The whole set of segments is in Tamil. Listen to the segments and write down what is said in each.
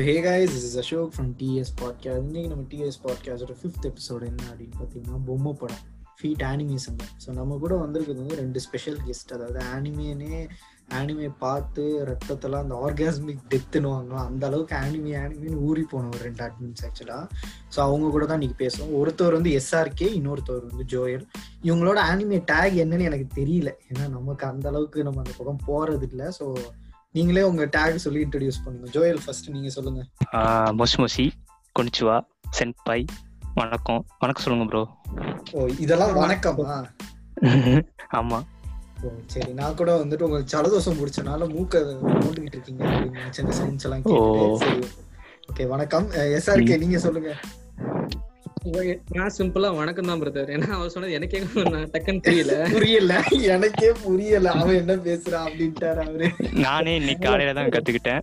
So hey guys is is Ashok from DS podcast இன்றைக்கி நம்ம டிஎஸ் பாட்காஸ்டோட ஃபிஃப்த் எபிசோட் என்ன அப்படின்னு பார்த்தீங்கன்னா பொம்மை படம். ஃபீட் ஆனிமேஷன் ஸோ நம்ம கூட வந்திருக்கிறது வந்து ரெண்டு ஸ்பெஷல் கெஸ்ட் அதாவது ஆனிமேனே ஆனிமே பார்த்து ரத்தத்தெல்லாம் அந்த ஆர்காஸ்மிக் டெத்துன்னு வாங்கலாம். அந்த அளவுக்கு ஆனிமே ஆனிமேன்னு ஊறி போன ஒரு ரெண்டு அட்மின்ஸ் ஆக்சுவலாக ஸோ அவங்க கூட தான் இன்னைக்கு பேசுவோம். ஒருத்தவர் வந்து எஸ்ஆர்கே இன்னொருத்தவர் வந்து ஜோயல் இவங்களோட ஆனிமே டேக் என்னன்னு எனக்கு தெரியல. ஏன்னா நமக்கு அந்த அளவுக்கு நம்ம அந்த பக்கம் போறது இல்லை ஸோ நீங்களே உங்க டேக் சொல்லி இன்ட்ரடியூஸ் பண்ணுங்க. ஜோயல் ஃபர்ஸ்ட் நீங்க சொல்லுங்க. மொசி மொசி கொனிச்சுவா சென்பாய் வணக்கம். வணக்கம் சொல்லுங்க ப்ரோ ஓ இதெல்லாம் வணக்கமா? ஆமா. சரி. நான் கூட வந்துட்டு உங்களுக்கு ஜலதோஷம் பிடிச்சனால மூக்க மூட்டுக்கிட்டு இருக்கீங்க அப்படின்னு சயின்ஸ் எல்லாம் ஓகே வணக்கம். எஸ்ஆர்கே நீங்க சொல்லுங்க. நான் சிம்பிளா வணக்கம் தான் பிரதர் ஏன்னா அவர் சொன்னது எனக்கே டக்குன்னு தெரியல புரியல. எனக்கே புரியல. அவன் என்ன பேசுறான் அப்படின்ட்டாரு அவரு. நானே இன்னைக்கு காலையில தான் கத்துக்கிட்டேன்.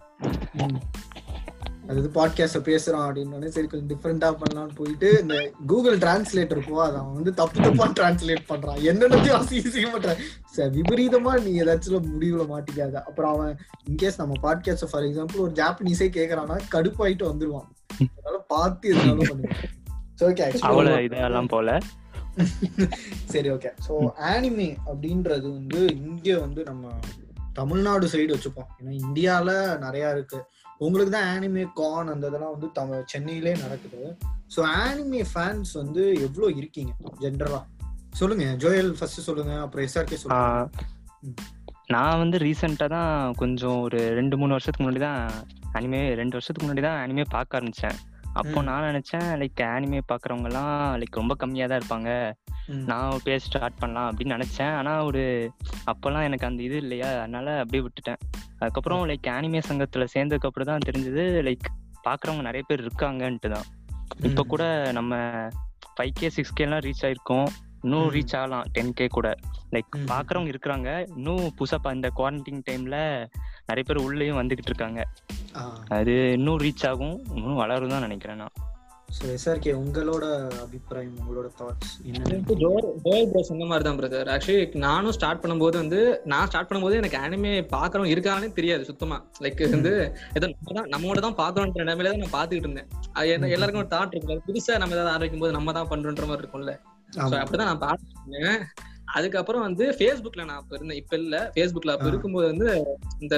அதாவது பாட்காஸ்ட் பேசுறான் அப்படின்னு சரி கொஞ்சம் டிஃப்ரெண்டா பண்ணலாம்னு போயிட்டு இந்த கூகுள் டிரான்ஸ்லேட்டர் போ அதை அவன் வந்து தப்பு தப்பா டிரான்ஸ்லேட் பண்றான். என்னென்னத்தையும் அசிங்க பண்றான். சார் விபரீதமா நீ ஏதாச்சும் முடிவுல மாட்டிக்காத. அப்புறம் அவன் இன்கேஸ் நம்ம பாட்காஸ்ட் ஃபார் எக்ஸாம்பிள் ஒரு ஜாப்பனீஸே கேக்குறான்னா கடுப்பாயிட்டு வந்துருவான். அதனால பார்த்து எதுனாலும் பண்ணுவான். ஓகே அவ்வளவு இதெல்லாம் போல. சரி ஓகே ஸோ ஆனிமே அப்படின்றது வந்து இங்க வந்து நம்ம தமிழ்நாடு சைடு வச்சுப்போம். ஏன்னா இந்தியால நிறைய இருக்கு. உங்களுக்கு தான் ஆனிமே கான் அந்த இதெல்லாம் வந்து தமிழ் சென்னையிலே நடக்குது. ஸோ ஆனிமே ஃபேன்ஸ் வந்து எவ்வளோ இருக்கீங்க ஜென்ரலா சொல்லுங்க ஜோயல் ஃபர்ஸ்ட் சொல்லுங்க அப்புறம் எஸ்ஆர்கே சொல்லுங்க. நான் வந்து ரீசெண்டாக தான் கொஞ்சம் ஒரு ரெண்டு மூணு வருஷத்துக்கு முன்னாடி தான் அனிமே ரெண்டு வருஷத்துக்கு முன்னாடி தான் அனிமே பார்க்க ஆரம்பிச்சேன். அப்போ நான் நினைச்சேன் லைக் ஆனிமே பாக்குறவங்க எல்லாம் லைக் ரொம்ப கம்மியா தான் இருப்பாங்க நான் பேச ஸ்டார்ட் பண்ணலாம் அப்படின்னு நினைச்சேன். ஆனா ஒரு அப்பெல்லாம் எனக்கு அந்த இது இல்லையா? அதனால அப்படியே விட்டுட்டேன். அதுக்கப்புறம் லைக் ஆனிமே சங்கத்துல சேர்ந்ததுக்கு அப்புறம் தான் தெரிஞ்சது லைக் பாக்குறவங்க நிறைய பேர் இருக்காங்கன்ட்டு தான். இப்ப கூட நம்ம ஃபைவ் கே சிக்ஸ் கே எல்லாம் ரீச் ஆயிருக்கோம். இன்னும் ரீச் ஆகலாம் டென் கே கூட. லைக் பாக்குறவங்க இருக்கிறாங்க. இன்னும் புதுசா இந்த குவாரண்டைன் டைம்ல நிறைய பேர் உள்ளேயும் வந்துகிட்டு இருக்காங்க. அது இன்னும் ரீச் ஆகும் இன்னும் வளரும் தான் நினைக்கிறேன் நான். ஸோ எஸ்ஆர்கே உங்களோட அபிப்பிராயம் உங்களோட தாட்ஸ் ஜோயல் ப்ரோ சொன்ன மாதிரி தான் பிரதர் ஆக்சுவலி நானும் ஸ்டார்ட் பண்ணும்போது வந்து நான் ஸ்டார்ட் பண்ணும்போது எனக்கு அனிமே பாக்குறவங்க இருக்கானே தெரியாது சுத்தமா. லைக் வந்து ஏதோ நம்ம தான் நம்மோட தான் பாக்குறோன்ற நிலைமையில தான் நான் பாத்துக்கிட்டு இருந்தேன். அது எல்லாருக்கும் ஒரு தாட் இருக்குல்ல புதுசா நம்ம ஏதாவது ஆரம்பிக்கும் போது நம்ம தான் பண்றோன்ற மாதிரி இருக்கும்ல. அப்படிதான் நான் பாத்துருந்தேன் அதுக்கப்புறம் வந்து ஃபேஸ்புக்ல நான் அப்ப இருந்தேன். இப்ப இல்ல. ஃபேஸ்புக்ல அப்ப இருக்கும்போது வந்து இந்த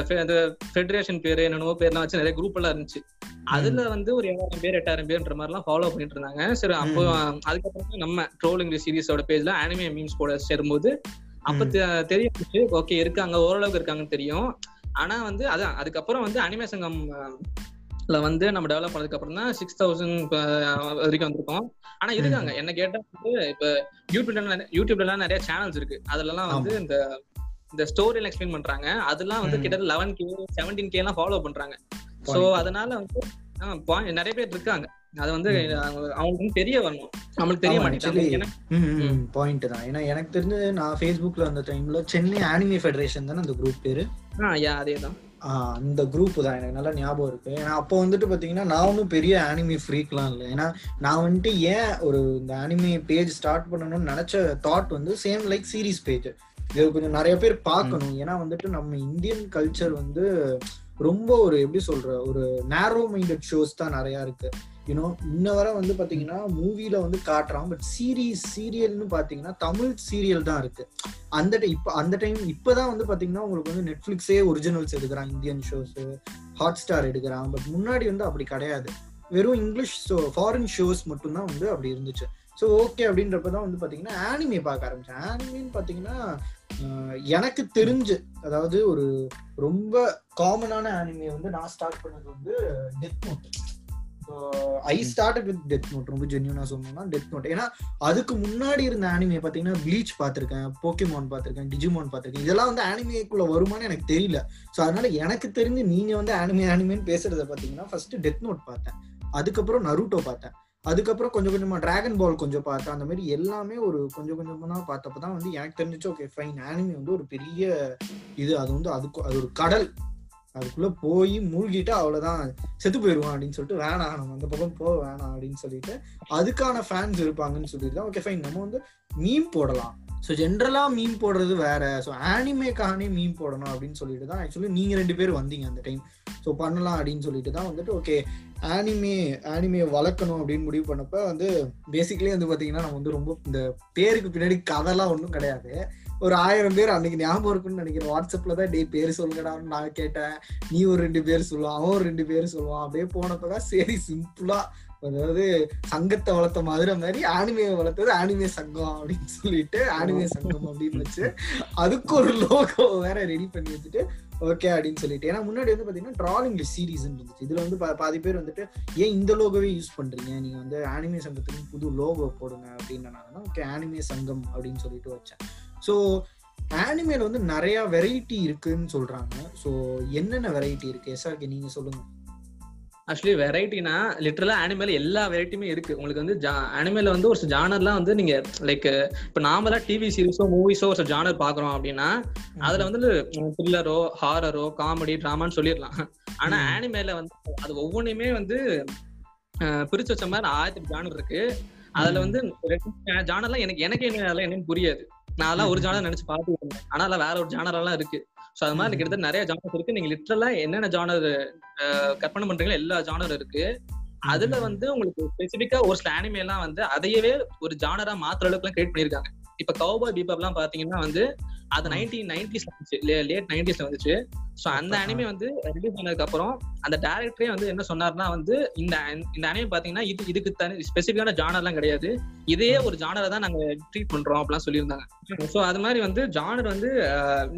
ஃபெடரேஷன் பேரு என்னென்னவோ பேர்லாம் வச்சு நிறைய குரூப் எல்லாம் இருந்துச்சு. அதுல வந்து ஒரு ஏழாயிரம் பேர் எட்டாயிரம் பேர்ன்ற மாதிரி எல்லாம் ஃபாலோ பண்ணிட்டு இருந்தாங்க. சரி அப்போ அதுக்கப்புறம் நம்ம ட்ரோலிங் சீரிஸோட பேஜ்ல ஆனிமே மீம்ஸ் கூட சேரும்போது அப்ப தெரிய ஓகே இருக்காங்க ஓரளவுக்கு இருக்காங்கன்னு தெரியும். ஆனா வந்து அதான் அதுக்கப்புறம் வந்து அனிமே சங்கம் வந்து நம்ம டெவலப் பண்ணதுக்கு அப்புறம் தான் சிக்ஸ் தௌசண்ட் வரைக்கும் வந்திருக்கோம். ஆனா இருக்காங்க என்ன கேட்டா வந்து இப்ப யூடியூப்ல யூடியூப்ல எல்லாம் நிறைய சேனல்ஸ் இருக்கு. அதுல எல்லாம் வந்து இந்த இந்த ஸ்டோரி எல்லாம் எக்ஸ்பிளைன் பண்றாங்க. அதெல்லாம் வந்து கிட்டத்தட்ட லெவன் கே செவன்டீன் கே எல்லாம் ஃபாலோ பண்றாங்க. சோ அதனால வந்து நிறைய பேர் இருக்காங்க. அது வந்து அவங்களுக்கு தெரிய வரணும். நம்மளுக்கு தெரிய மாட்டேங்குது. பாயிண்ட் தான். ஏன்னா எனக்கு தெரிஞ்சு நான் ஃபேஸ்புக்ல அந்த டைம்ல சென்னை ஆனிமே ஃபெடரேஷன் தானே அந்த குரூப் பேரு? அதே தான் அந்த குரூப் தான். எனக்கு நல்லா ஞாபகம் இருக்கு. ஏன்னா அப்போ வந்துட்டு பாத்தீங்கன்னா நான் ஒன்றும் பெரிய ஆனிமி ஃப்ரீக்லாம் இல்லை. ஏன்னா நான் வந்துட்டு ஏன் ஒரு இந்த ஆனிமி பேஜ் ஸ்டார்ட் பண்ணணும்னு நினைச்ச தாட் வந்து சேம் லைக் சீரீஸ் பேஜ் இது கொஞ்சம் நிறைய பேர் பார்க்கணும். ஏன்னா வந்துட்டு நம்ம இந்தியன் கல்ச்சர் வந்து ரொம்ப ஒரு எப்படி சொல்ற ஒரு நேரோ மைண்டட் ஷோஸ் தான் நிறைய இருக்கு. யூனோ இன்ன வரை வந்து பாத்தீங்கன்னா மூவில வந்து காட்டுறான் பட் சீரீஸ் சீரியல்னு பாத்தீங்கன்னா தமிழ் சீரியல் தான் இருக்கு. அந்த இப்ப அந்த டைம் இப்பதான் வந்து பாத்தீங்கன்னா உங்களுக்கு வந்து நெட்ஃபிளிக்ஸே ஒரிஜினல்ஸ் எடுக்கிறான் இந்தியன் ஷோஸ் ஹாட் ஸ்டார் எடுக்கிறான் பட் முன்னாடி வந்து அப்படி கிடையாது. வெறும் இங்கிலீஷ் ஷோ ஃபாரின் ஷோஸ் மட்டும்தான் வந்து அப்படி இருந்துச்சு. ஸோ ஓகே அப்படின்றப்ப தான் வந்து பார்த்தீங்கன்னா ஆனிமே பார்க்க ஆரம்பிச்சேன். ஆனிமேன்னு பார்த்தீங்கன்னா எனக்கு தெரிஞ்சு அதாவது ஒரு ரொம்ப காமனான ஆனிமே வந்து நான் ஸ்டார்ட் பண்ணது வந்து Death Note I started with Death Note ரொம்ப ஜென்யூனா சொல்லணும்னா டெத் நோட் ஏன்னா அதுக்கு முன்னாடி இருந்த ஆனிமே பாத்தீங்கன்னா ப்ளீச் பார்த்திருக்கேன் போக்கிமான் பார்த்திருக்கேன் டிஜிமான் பார்த்திருக்கேன். இதெல்லாம் வந்து ஆனிமேக்குள்ள வருமானு எனக்கு தெரியல. ஸோ அதனால எனக்கு தெரிஞ்சு நீங்க வந்து ஆனிமே ஆனிமேன்னு பேசுறத பாத்தீங்கன்னா ஃபர்ஸ்ட் டெத் நோட் பார்த்தேன். அதுக்கப்புறம் நருட்டோ பார்த்தேன். அதுக்கப்புறம் கொஞ்சம் கொஞ்சமா டிராகன் பால் கொஞ்சம் பார்த்தேன். அந்த மாதிரி எல்லாமே ஒரு கொஞ்சம் கொஞ்சமா பார்த்தப்ப தான் வந்து எனக்கு தெரிஞ்சிச்சு ஓகே ஃபைன் ஆனிமி வந்து ஒரு பெரிய இது. அது வந்து அதுக்கு அது ஒரு கடல். அதுக்குள்ள போய் மூழ்கிட்டு அவ்வளவுதான். செத்து போயிடுவான் அப்படின்னு சொல்லிட்டு வேணாம் நம்ம அந்த பக்கம் போக வேணாம் அப்படின்னு சொல்லிட்டு அதுக்கான ஃபேன்ஸ் இருப்பாங்கன்னு சொல்லிட்டு ஓகே ஃபைன் நம்ம வந்து மீம் போடலாம். ஸோ ஜென்ரலா மீம் போடுறது வேற. ஸோ ஆனிமேக்கானே மீம் போடணும் அப்படின்னு சொல்லிட்டு தான் ஆக்சுவலி நீங்க ரெண்டு பேர் வந்தீங்க அந்த டைம் ஸோ பண்ணலாம் அப்படின்னு சொல்லிட்டு தான் வந்துட்டு ஓகே ஆனிமே ஆனிமே வளர்க்கணும் அப்படின்னு முடிவு பண்ணப்ப வந்து பேசிக்கலி வந்து பாத்தீங்கன்னா நம்ம வந்து ரொம்ப இந்த பேருக்கு பின்னாடி கதைலாம் ஒன்றும் கிடையாது. ஒரு ஆயிரம் பேர் அன்னைக்கு ஞாபகம் இருக்குன்னு நினைக்கிறேன். வாட்ஸ்அப்ல தான் டே பேர் சொல்லுங்கடான்னு நான் கேட்டேன். நீ ஒரு ரெண்டு பேர் சொல்லுவான் அவன் ஒரு ரெண்டு பேர் சொல்லுவான் அப்படியே போனப்பதான் சரி சிம்பிளா அதாவது சங்கத்தை வளர்த்த மதுரை மாதிரி ஆனிமையை வளர்த்தது ஆனிமே சங்கம் அப்படின்னு சொல்லிட்டு ஆனிமே சங்கம் அப்படின்னு வச்சு அதுக்கு ஒரு லோகோ வேற ரெடி பண்ணி வச்சுட்டு ஓகே அப்படின்னு சொல்லிட்டு. ஏன்னா முன்னாடி வந்து பாத்தீங்கன்னா டிராலிங் சீரீஸ் இருந்துச்சு. இதுல வந்து பாதி பேர் வந்துட்டு ஏன் இந்த லோகோவே யூஸ் பண்றீங்க? நீங்க வந்து ஆனிமே சங்கத்துக்கு புது லோகோ போடுங்க அப்படின்னா ஓகே ஆனிமே சங்கம் அப்படின்னு சொல்லிட்டு வச்சேன். ஸோ ஆனிமேல வந்து நிறைய வெரைட்டி இருக்குன்னு சொல்றாங்க. ஸோ என்னென்ன வெரைட்டி இருக்கு? எஸ்ஆர்கே நீங்க சொல்லுங்க. ஆக்சுவலி வெரைட்டினா லிட்டரலா அனிமேல எல்லா வெரைட்டியுமே இருக்கு. உங்களுக்கு வந்து அனிமேல வந்து ஒரு ஜானர்லாம் வந்து நீங்க லைக் இப்ப நாமளா டிவி சீரிஸோ மூவிஸோ ஒரு ஜானர் பாக்குறோம் அப்படின்னா அதுல வந்து த்ரில்லரோ ஹாரரோ காமெடி டிராமான்னு சொல்லிடலாம். ஆனா. ஆனிமேல வந்து அது ஒவ்வொன்றுமே வந்து பிரிச்சு வச்ச மாதிரி ஆயிரத்தி ஜானர் இருக்கு. அதுல. வந்து ஜானர்லாம் எனக்கு எனக்கு என்ன அதெல்லாம் என்னன்னு புரியாது. நான் அதெல்லாம் ஒரு ஜானர் நினைச்சு இருந்தேன். ஆனா அதுல வேற ஒரு ஜானர் எல்லாம் இருக்கு. சோ அது மாதிரி. கிட்டத்தட்ட நிறைய ஜானர்ஸ் இருக்கு. நீங்க லிட்டரலா என்னென்ன ஜானர் கற்பனை பண்றீங்களோ எல்லா ஜானர் இருக்கு. அதுல வந்து உங்களுக்கு ஸ்பெசிபிக்கா ஒரு சில anime எல்லாம் வந்து அதையவே ஒரு ஜானரா மாத்துற அளவுக்கு எல்லாம் கிரியேட் பண்ணிருக்காங்க இப்ப கவுபாய் பீபாப் எல்லாம் பாத்தீங்கன்னா வந்து அது. நைன்டீன் நைன்டிஸ்ல வந்துச்சு. லேட் நைன்டிஸ்ல வந்துச்சு. சோ அந்த அனிமே வந்து ரிலீஸ் பண்ணதுக்கு அப்புறம் அந்த டேரக்டரே வந்து என்ன சொன்னாருன்னா வந்து இந்த இந்த அனிமே பாத்தீங்கன்னா இது இதுக்கு தனி ஸ்பெசிபிக்கான ஜானர்லாம் கிடையாது. இதே ஒரு ஜானரை தான் நாங்க ட்ரீட் பண்றோம் அப்படிலாம் சொல்லியிருந்தாங்க. சோ அது மாதிரி வந்து ஜானர் வந்து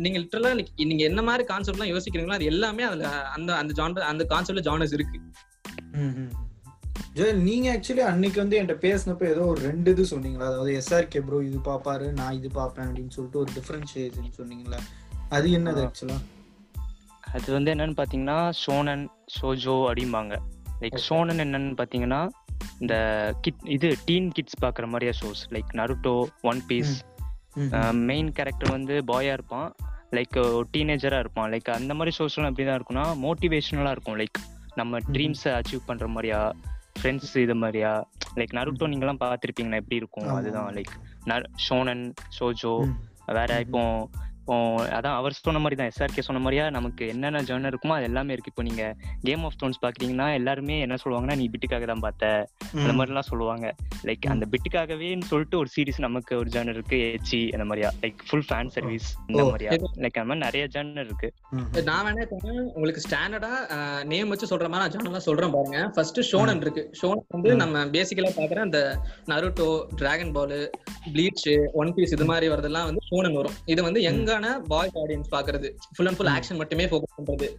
நீங்க லிட்டரலா நீங்க என்ன மாதிரி கான்செப்ட்லாம் யோசிக்கிறீங்களோ அது எல்லாமே அதுல அந்த அந்த ஜானர் அந்த கான்செப்ட்ல ஜானர்ஸ் இருக்கு. ஜோயல் நீங்க ஆக்சுவலி அன்னைக்கு வந்து என்கிட்ட பேசினப்ப ஏதோ ஒரு ரெண்டு இது சொன்னீங்களா? அதாவது எஸ்ஆர்கே ப்ரோ இது பாப்பாரு நான் இது பாப்பேன் அப்படின்னு சொல்லிட்டு ஒரு டிஃபரன்ஷியேஷன் சொன்னீங்களா? அது என்னது. ஆக்சுவலா அது வந்து என்னன்னு பாத்தீங்கன்னா ஷோனன் ஷோஜோ அப்படிம்பாங்க. லைக். ஷோனன் என்னன்னு பாத்தீங்கன்னா இந்த கிட் இது டீன் கிட்ஸ் பாக்குற மாதிரியா shows like Naruto One Piece main character வந்து பாயா இருப்பான். லைக் டீனேஜரா இருப்பான். லைக் அந்த மாதிரி ஷோஸ்லாம் எப்படி தான் இருக்கும்னா மோட்டிவேஷனலா இருக்கும். லைக் நம்ம. ட்ரீம்ஸை அச்சீவ் பண்ற மாதிரியா ஃப்ரெண்ட்ஸ் இது மாதிரியா? லைக் நருட்டோ நீங்கலாம் பார்த்துருப்பீங்களா? எப்படி இருக்கும். அதுதான் லைக் ஷோனன் ஷோஜோ வேற. இப்போ இப்போ அதான் அவர் சொன்ன மாதிரி தான் எஸ்ஆர்கே சொன்ன மாதிரியா நமக்கு என்னென்ன ஜேர்னர் இருக்குமோ அது எல்லாமே இருக்கு. இப்போ நீங்க கேம் ஆஃப் த்ரோன்ஸ் பாக்குறீங்கன்னா எல்லாருமே என்ன சொல்லுவாங்கன்னா நீ பிட்டுக்காக தான் பார்த்த. அந்த மாதிரிலாம் சொல்லுவாங்க. லைக். அந்த பிட்டுக்காகவேன்னு சொல்லிட்டு ஒரு சீரிஸ் நமக்கு ஒரு ஜேர்னர் இருக்கு ஏச்சி அந்த மாதிரியா. லைக் ஃபுல் ஃபேன் சர்வீஸ் இந்த. மாதிரியா. லைக் அந்த மாதிரி நிறைய ஜேர்னர் இருக்கு. நான் வேணா உங்களுக்கு ஸ்டாண்டர்டா நேம் வச்சு சொல்ற மாதிரி நான் ஜானர்லாம் சொல்றேன் பாருங்க. ஃபர்ஸ்ட் ஷோனன் இருக்கு. ஷோனன் வந்து. நம்ம பேசிக்கலா பாக்குற அந்த Naruto Dragon Ball Bleach One Piece இது மாதிரி வரதெல்லாம் வந்து ஷோனன் வரும். இது வந்து யங்கான பாய்ஸ் ஆடியன்ஸ் பாக்குறது ஃபுல் அண்ட் ஃபுல். ஆக்ஷன் மட்டுமே ஃபோக்கஸ் பண்றது.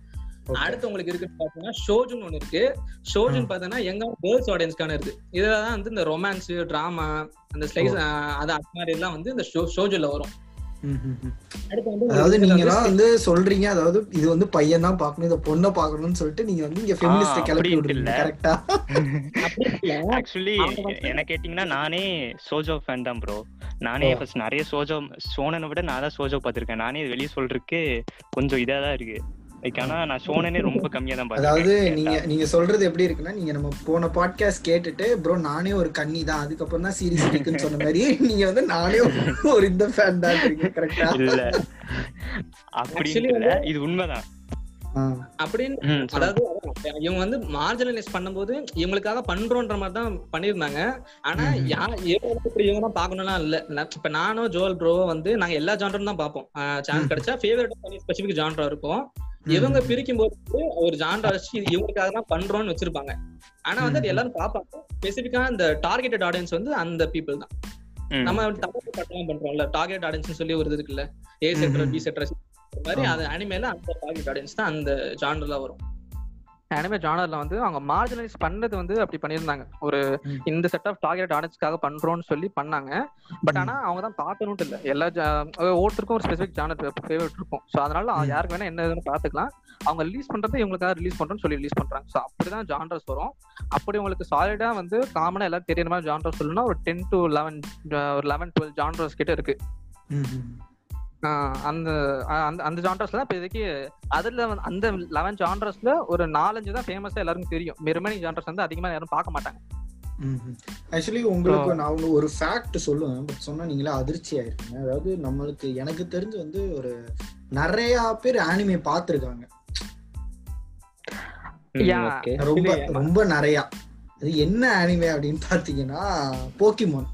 அடுத்து உங்களுக்கு இருக்கு பாத்தீங்கன்னா ஷோஜுன்னு ஒண்ணு இருக்கு ஷோஜுன். பாத்தீங்கன்னா யங்கான கேர்ள்ஸ் ஆடியன்ஸ்க்கான இருக்கு இதுலதான் வந்து இந்த ரொமான்ஸ் டிராமா அந்த ஸ்லைஸ் அது அந்த மாதிரி எல்லாம் வந்து இந்த ஷோஜுல வரும் அதாவது நீங்க வந்து சொல்றீங்க. அதாவது இது வந்து பையன் தான் பார்க்கணும். இதை பொண்ணை பார்க்கணும்னு சொல்லிட்டு நீங்க வந்து இங்க ஃபெமினிஸ்ட கிளப்பி விடுறீங்க இல்ல. கரெக்டா அப்படி இல்ல. ஆக்சுவலி என்ன கேட்டிங்கன்னா நானே சோஜோ ஃபேன் தான் ப்ரோ நானே. ஃபர்ஸ்ட் நிறைய சோஜோ ஷோனனை விட நான் தான் சோஜோ பார்த்திருக்கேன். நானே வெளியே சொல்றதுக்கு கொஞ்சம் இதா தான் இருக்கு. லைக் ஆனா நான் ஷோனனே ரொம்ப கம்மியா தான் அதாவது நீங்க நீங்க சொல்றது எப்படி இருக்குன்னா நீங்க நம்ம போன பாட்காஸ்ட் கேட்டுட்டு ப்ரோ நானே ஒரு கன்னி தான் அதுக்கப்புறம் தான் சீரிஸ் இருக்குன்னு சொன்ன மாதிரி நீங்க வந்து நானே ஒரு இந்த ஃபேன் தான் கரெக்டா இல்ல. அப்படி இல்ல இது உண்மைதான். அப்படின்னு. அதாவது இவங்க வந்து மார்ஜினலைஸ் பண்ணும்போது இவங்களுக்காக பண்றோன்ற மாதிரி தான் பண்ணிருந்தாங்க ஆனா. யா இவங்க இப்படி இவங்க தான் பாக்கணும்லாம் இல்ல. இப்ப நானும் ஜோல் ப்ரோ வந்து நாங்க எல்லா ஜான்ரும் தான் பார்ப்போம். சான்ஸ். கிடைச்சா ஃபேவரட் ஸ்பெசிபிக் ஜான்ரா இருக்கும். இவங்க பிரிக்கும் போது ஒரு ஜான்ரா வச்சு இது இவங்களுக்காக தான் பண்றோம்னு வச்சிருப்பாங்க ஆனா வந்து அது. எல்லாரும் பார்ப்பாங்க ஸ்பெசிபிக்கா அந்த டார்கெட்டட் ஆடியன்ஸ் வந்து அந்த பீப்புள் தான். நம்ம தமிழ் பட்டெல்லாம் பண்றோம்ல டார்கெட் ஆடியன்ஸ் சொல்லி ஒரு இது இருக்குல்ல ஏ செக்டர். பி செக்டர் மாதிரி. அது அனிமேல அந்த டார்கெட் ஆடியன்ஸ் தான் அந்த ஜானர்ல வரும் அனிமே ஜானர்ல வந்து அவங்க மார்ஜினலைஸ் பண்ணது வந்து அப்படி பண்ணியிருந்தாங்க. ஒரு. இந்த செட் ஆஃப் டார்கெட் ஆடியன்ஸ்க்காக பண்றோம்னு சொல்லி பண்ணாங்க. பட். ஆனா அவங்க தான் பார்க்கணும்ட்டு இல்ல. எல்லா ஒவ்வொருத்தருக்கும் ஒரு ஸ்பெசிபிக் ஜானர் ஃபேவரட் இருக்கும். ஸோ அதனால. யாருக்கு வேணா என்ன இதுன்னு பார்த்துக்கலாம். அவங்க ரிலீஸ் பண்றது இவங்களுக்காக ரிலீஸ் பண்றோம்னு சொல்லி ரிலீஸ் பண்றாங்க. ஸோ அப்படிதான் ஜான்ரஸ் வரும். அப்படி உங்களுக்கு சாலிடா வந்து காமனா எல்லாம் தெரியற மாதிரி ஜான்ரஸ் சொல்லணும்னா ஒரு டென் டு லெவன் ஒரு லெவன் டுவெல் ஜான்ரஸ் கிட்ட இருக்கு. ஆஹ் அந்த அந்த அந்த ஜான்ரஸ்ல இப்போதைக்கு அதுல வந்து அந்த லெவன் ஜான்ரஸ்ல ஒரு நாலஞ்சு தான் ஃபேமஸா எல்லாருக்கும் தெரியும். ரிமைனிங் ஜான்ரஸ் வந்து அதிகமா யாரும் பார்க்க மாட்டாங்க. ஆக்சுவலி உங்களுக்கு நான் ஒரு ஃபேக்ட் சொல்லுவேன். பட் சொன்னா நீங்களே அதிர்ச்சி ஆயிருக்கீங்க அதாவது நம்மளுக்கு எனக்கு தெரிஞ்சு வந்து ஒரு நிறைய பேர் ஆனிமே பார்த்துருக்காங்க. ரொம்ப ரொம்ப நிறைய. அது என்ன ஆனிமே அப்படின்னு பாத்தீங்கன்னா போக்கிமான்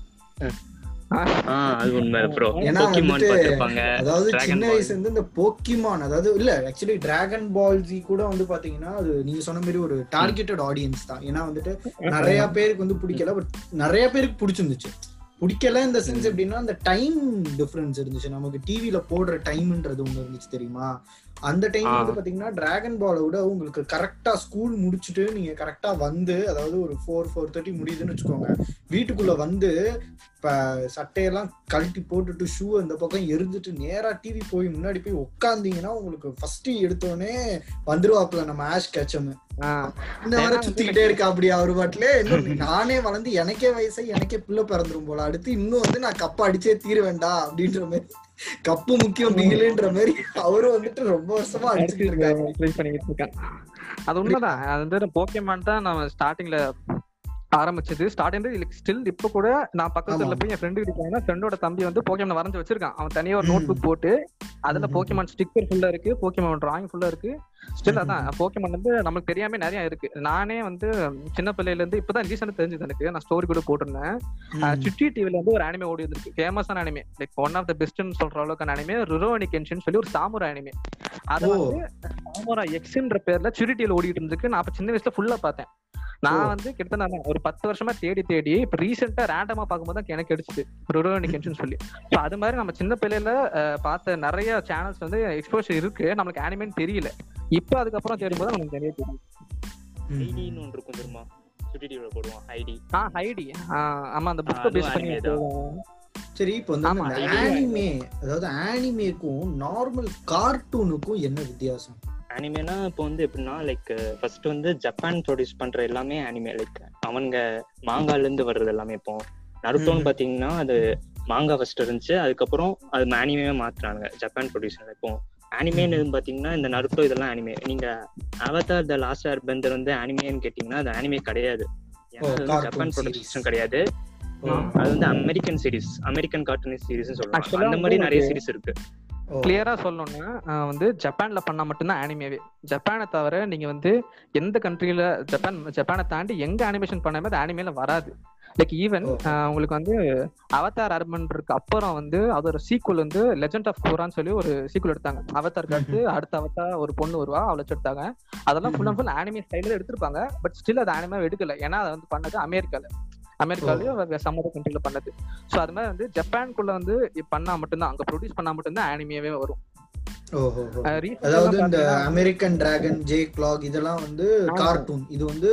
அதாவது சின்ன. வயசுல இருந்து இந்த போக்கிமான் அதாவது இல்ல ஆக்சுவலி டிராகன் பால் ஜி கூட வந்து பாத்தீங்கன்னா அது நீங்க சொன்ன மாதிரி ஒரு டார்கெட்டட் ஆடியன்ஸ் தான். ஏன்னா வந்துட்டு நிறைய பேருக்கு வந்து பிடிக்கல பட் நிறைய பேருக்கு பிடிச்சிருந்துச்சு. பிடிக்கல இந்த சென்ஸ் எப்படின்னா அந்த டைம் டிஃபரன்ஸ் இருந்துச்சு. நமக்கு டிவில போடுற டைம்ன்றது ஒண்ணு இருந்துச்சு தெரியுமா? அந்த டைம் வந்து பாத்தீங்கன்னா டிராகன் பாலை விட உங்களுக்கு கரெக்டா ஸ்கூல் முடிச்சுட்டு நீங்க கரெக்டா வந்து அதாவது ஒரு ஃபோர் ஃபோர் தேர்ட்டி முடியுதுன்னு வச்சுக்கோங்க. வீட்டுக்குள்ள வந்து இப்ப சட்டையெல்லாம் கழட்டி போட்டுட்டு ஷூ அந்த பக்கம் எரிஞ்சிட்டு நேரா டிவி போய் முன்னாடி போய் உட்காந்தீங்கன்னா உங்களுக்கு ஃபர்ஸ்ட் எடுத்தோடனே வந்துருவாப்ல நம்ம ஆஷ் கேச்சம் இந்த வர சுத்திக்கிட்டே இருக்கா அப்படி அவரு பாட்டுல. இன்னும் நானே வளர்ந்து எனக்கே வயசை எனக்கே பிள்ளை பிறந்துரும் போல. அடுத்து இன்னும் வந்து நான் கப்ப அடிச்சே தீர வேண்டாம் அப்படின்ற மாதிரி. கப்பு முக்கியம் பிகிலுன்ற மாதிரி அவரும் வந்துட்டு ரொம்ப வருஷமா அடிச்சுட்டு இருக்காரு. ட்ரை பண்ணிட்டு இருக்கேன் அது உண்மைதான். அது வந்து போக்கேமான் தான் நான் ஸ்டார்டிங்ல ஆரம்பிச்சது. ஸ்டார்டிங் ஸ்டில் இப்ப கூட நான் பக்கத்துல. போய் என் ஃப்ரெண்டு போனா ஃப்ரெண்டோட தம்பி வந்து போக்கேமான் வரைஞ்சு வச்சிருக்கான். அவன் தனியா ஒரு நோட் புக் போட்டு அதுல ம். போக்கேமான் ஸ்டிக்கர் ஃபுல்லா இருக்கு போக்கேமான் டிராயிங் ஃபுல்லா இருக்கு. ஸ்டில் அதான் போக்கேமான் வந்து நமக்கு தெரியாம நிறைய இருக்கு. நானே வந்து சின்ன பிள்ளையில இருந்து இப்பதான் ரீசெண்டா தெரிஞ்சது எனக்கு. நான் ஸ்டோரி கூட போட்டிருந்தேன். சுட்டி டிவில வந்து ஒரு அனிமே ஓடி வந்திருக்கு. ஃபேமஸான anime like one of the பெஸ்ட்னு சொல்ற அளவுக்கு அனிமே ருரோனி கென்ஷன் சொல்லி ஒரு சாமுரா அனிமே அது. வந்து சாமுரா எக்ஸ்ன்ற பேர்ல சுட்டி டிவில ஓடிட்டு இருந்திருக்கு நான் அப்ப சின்ன வயசுல ஃபுல்லா பார்த்தேன். நான் வந்து கிட்டத்தட்ட நான் ஒரு பத்து வருஷமா தேடி தேடி இப்ப ரீசெண்டா ரேண்டமா பார்க்கும்போது தான் எனக்கு கிடைச்சது. ருரோனி கென்ஷன் சொல்லி. ஸோ அது மாதிரி நம்ம சின்ன பிள்ளையில பார்த்த நிறைய சேனல்ஸ் வந்து எக்ஸ்போஷர் இருக்கு. நம்மளுக்கு அனிமேன்னு தெரியல. இப்போ அதுக்கப்புறம் தேடும்போது நமக்கு நிறைய தெரியும். ஐடின்னு ஒன்று இருக்கும் தெரியுமா? சுட்டி டிவியில் போடுவோம் ஐடி ஆ ஹைடி ஆமா அந்த புக்கை அதுவும் பேஸ் பண்ணி. சரி இப்போ வந்து ஆனிமே அதாவது ஆனிமேக்கும் நார்மல் கார்ட்டூனுக்கும் என்ன வித்தியாசம்? அனிமேனா இப்போ வந்து எப்படின்னா லைக் ஃபர்ஸ்ட் வந்து ஜப்பான் ப்ரொடியூஸ் பண்ற எல்லாமே அனிமே லைக் அவனுங்க மாங்கால இருந்து வர்றது எல்லாமே இப்போ. நருட்டோன்னு. பாத்தீங்கன்னா அது மாங்கா ஃபர்ஸ்ட் இருந்துச்சு. அதுக்கப்புறம் அது அனிமே மாத்துறாங்க ஜப்பான் ப்ரொடியூசர் இப்போ அனிமேன்னு பாத்தீங்கன்னா இந்த நருட்டோ இதெல்லாம் அனிமே நீங்க அவதார் த லாஸ்ட் ஏர்பெண்டர் வந்து அனிமேன்னு கேட்டீங்கன்னா அது அனிமே கிடையாது. ஜப்பான். ப்ரொடக்ஷன் கிடையாது. அது வந்து American series American cartoon series சொல்லலாம் அந்த மாதிரி நிறைய சீரிஸ் இருக்கு. கிளியரா சொல்லணும்னா வந்து ஜப்பான்ல பண்ணா மட்டும்தான் அனிமேவே ஜப்பானை தவிர நீங்க வந்து எந்த கண்ட்ரில ஜப்பான் ஜப்பானை தாண்டி எங்க அனிமேஷன் பண்ணாமே அது அனிமேல வராது. Like even. உங்களுக்கு வந்து அவதார் அர்பன்ருக்கு அப்புறம் வந்து அதோட சீக்குவல் வந்து லெஜெண்ட் ஆஃப் கோரான்னு சொல்லி ஒரு சீக்குவல் எடுத்தாங்க. அவதாருக்கு அடுத்து அடுத்த அவதார் ஒரு பொண்ணு வருவா அவளை எடுத்தாங்க அதெல்லாம் ஃபுல் அண்ட் ஃபுல் அனிமே ஸ்டைல எடுத்திருப்பாங்க. பட் ஸ்டில் அது அனிமே எடுக்கல. ஏன்னா அதை வந்து பண்ணது அமெரிக்கால அமெரிக்காலயும் சம் அதர் கண்ட்ரில பண்ணது. சோ அது மாதிரி வந்து ஜப்பான்குள்ள வந்து பண்ணா மட்டும்தான் அங்க ப்ரொடியூஸ் பண்ணா மட்டும்தான் அனிமேவே வரும். அதாவது இந்த அமெரிக்கன் டிராகன் ஜே கிளாக் இதெல்லாம் வந்து. கார்ட்டூன் இது வந்து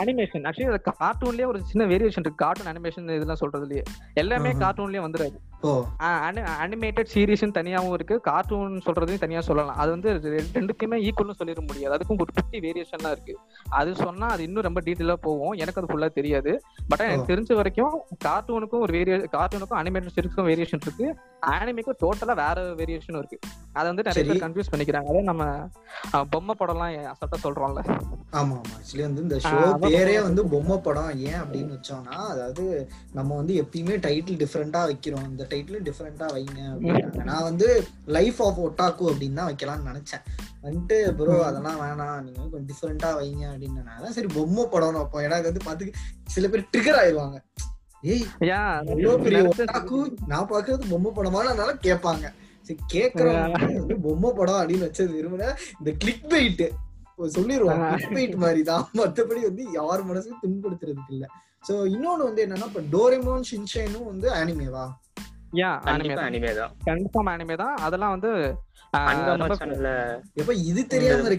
அனிமேஷன் ஆக்சுவலி கார்ட்டூன்லயே ஒரு சின்ன வேரியேஷன் இருக்கு. கார்ட்டூன் அனிமேஷன் இதெல்லாம் சொல்றதுலயே எல்லாமே. கார்ட்டூன்லயே வந்துடாது. அனிமேட்டட் சீரிஸ் தனியாவும் இருக்கு. கார்ட்டூன் சொல்றதையும் தனியா சொல்லலாம். அது வந்து ரெ- ரெண்டுக்குமே ஈக்குவல்னு சொல்லிட முடியாது. அதுக்கும் ஒரு குட்டி வேரியேஷன்லாம் இருக்கு. அது சொன்னா அது இன்னும் ரொம்ப டீட்டெயிலா போகும். எனக்கு அது ஃபுல்லா தெரியாது. பட் எனக்கு. தெரிஞ்ச வரைக்கும் கார்ட்டூனுக்கும் ஒரு வேரிய கார்ட்டூனுக்கும் அனிமேட்டட் சீரிஸ்க்கும் வேரியேஷன் இருக்கு. அனிமேக்கும் டோட்டலா வேற வேரியேஷன் இருக்கு. அதை வந்து நிறைய. பேர் கன்ஃபியூஸ் பண்ணிக்கிறாங்க. அதான் நம்ம பொம்மை படம்லாம் அசப்டா சொல்றோம்ல. ஆமா ஆமா. ஆக்சுவலி வந்து இந்த ஷோ பேரே வந்து பொம்மை படம். ஏன் அப்படின்னு வச்சோம்னா அதாவது நம்ம வந்து எப்பயுமே டைட்டில் டிஃப்ரெண்டா வைக்கிறோம். இந்த டைட்டில் டிஃப்ரெண்டா வைங்க அப்படின்னாங்க நான் வந்து லைஃப் ஆஃப் ஒட்டாக்கு அப்படின்னு தான் வைக்கலாம்னு நினைச்சேன். வந்துட்டு ப்ரோ அதெல்லாம் வேணாம். நீங்க கொஞ்சம் டிஃப்ரெண்டா வைங்க அப்படின்னு அதான் சரி பொம்மை படம் ஏன்னா இது வந்து பார்த்து சில பேர் ட்ரிகர் ஆயிடுவாங்க ஏய் நான் பாக்குறது பொம்மை படமானனால கேட்பாங்க. சரி கேக்குறவங்க வந்து பொம்மை படம் அப்படின்னு வச்சது விரும்பின இந்த கிளிக் பெயிட் சொல்லிடுவோம் ஆ. கிளிக் பெயிட் மாதிரி தான். மத்தபடி வந்து யார் மனசையும் துன்படுத்துறதுக்கு இல்ல. சோ இன்னொன்னு வந்து என்னன்னா இப்ப டோரேமோன் ஷின்சேனும் வந்து அனிமேவா ஏன் அனிமே அனிமே தான். கன்ஃபார்ம் அனிமே தான். அதெல்லாம் வந்து இது தெரியாம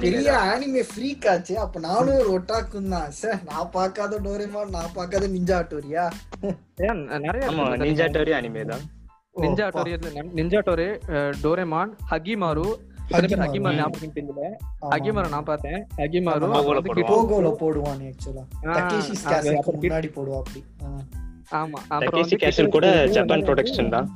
பெரிய அனிமே ஃப்ரீக் ஆச்சு. அப்ப நானும் ஒரு ஒட்டாக்கும் தான். சார் நான் பார்க்காத டோரேமோன் நான் பார்க்காத நிஞ்சா ஆட்டோரியா ஏன் நிறைய ஆமா இருக்கு நிஞ்சா டோரி அனிமே தான். Ninja Hattori Ninja Hattori Doraemon Hagemaru Hagemaru. ஞாபகம் தெரியல ஹகிமாரு நான் பார்த்தேன். ஹகிமாரு போடுவான். போடுவான் ஆக்சுவலா ஆ, தக்கேஷி அது ஸ்காசுக்கு அப்புறம் கிட்- முன்னாடி போடுவா அப்படி. ஆமா. அப்புறம் கூட ஜப்பான் ப்ரொடக்ஷன் தான்.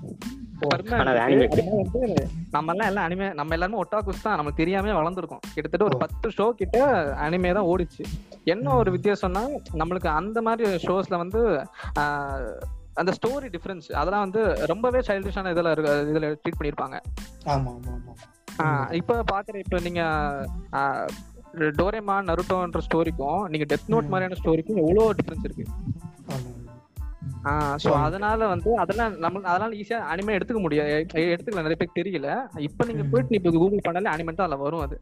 நம்ம எல்லாம் எல்லாம் அனிமே நம்ம எல்லாருமே ஒட்டாக்குஸ் தான். நமக்கு தெரியாம வளர்ந்துருக்கோம். கிட்டத்தட்ட ஒரு. பத்து ஷோ கிட்ட அனிமே தான் ஓடிச்சு. என்ன ஒரு வித்தியாசம்னா நம்மளுக்கு அந்த மாதிரி ஷோஸ்ல வந்து ஆஹ், அந்த ஸ்டோரி டிஃபரன்ஸ் அதெல்லாம் வந்து ரொம்பவே சைல்டிஷான இதுல இருக்கு இதுல ட்ரீட் பண்ணிருப்பாங்க. ஆமா ஆமா ஆமா. ஆஹ் இப்ப பாக்குற இப்ப நீங்க டோரேமான் நருட்டோன்ற ஸ்டோரிக்கும் நீங்க டெத் நோட். மாதிரியான ஸ்டோரிக்கும் எவ்வளவு டிஃபரன்ஸ் இருக்கு? சோ. அதனால வந்து அதெல்லாம் நம்ம அதனால ஈஸியா அனிமே எடுத்துக்க முடியாது எடுத்துக்கலாம் நிறைய பேருக்கு தெரியல இப்ப நீங்க. போயிட்டு இப்ப கூகுள் பண்ணாலே அனிமெண்ட் அதுல வரும் அது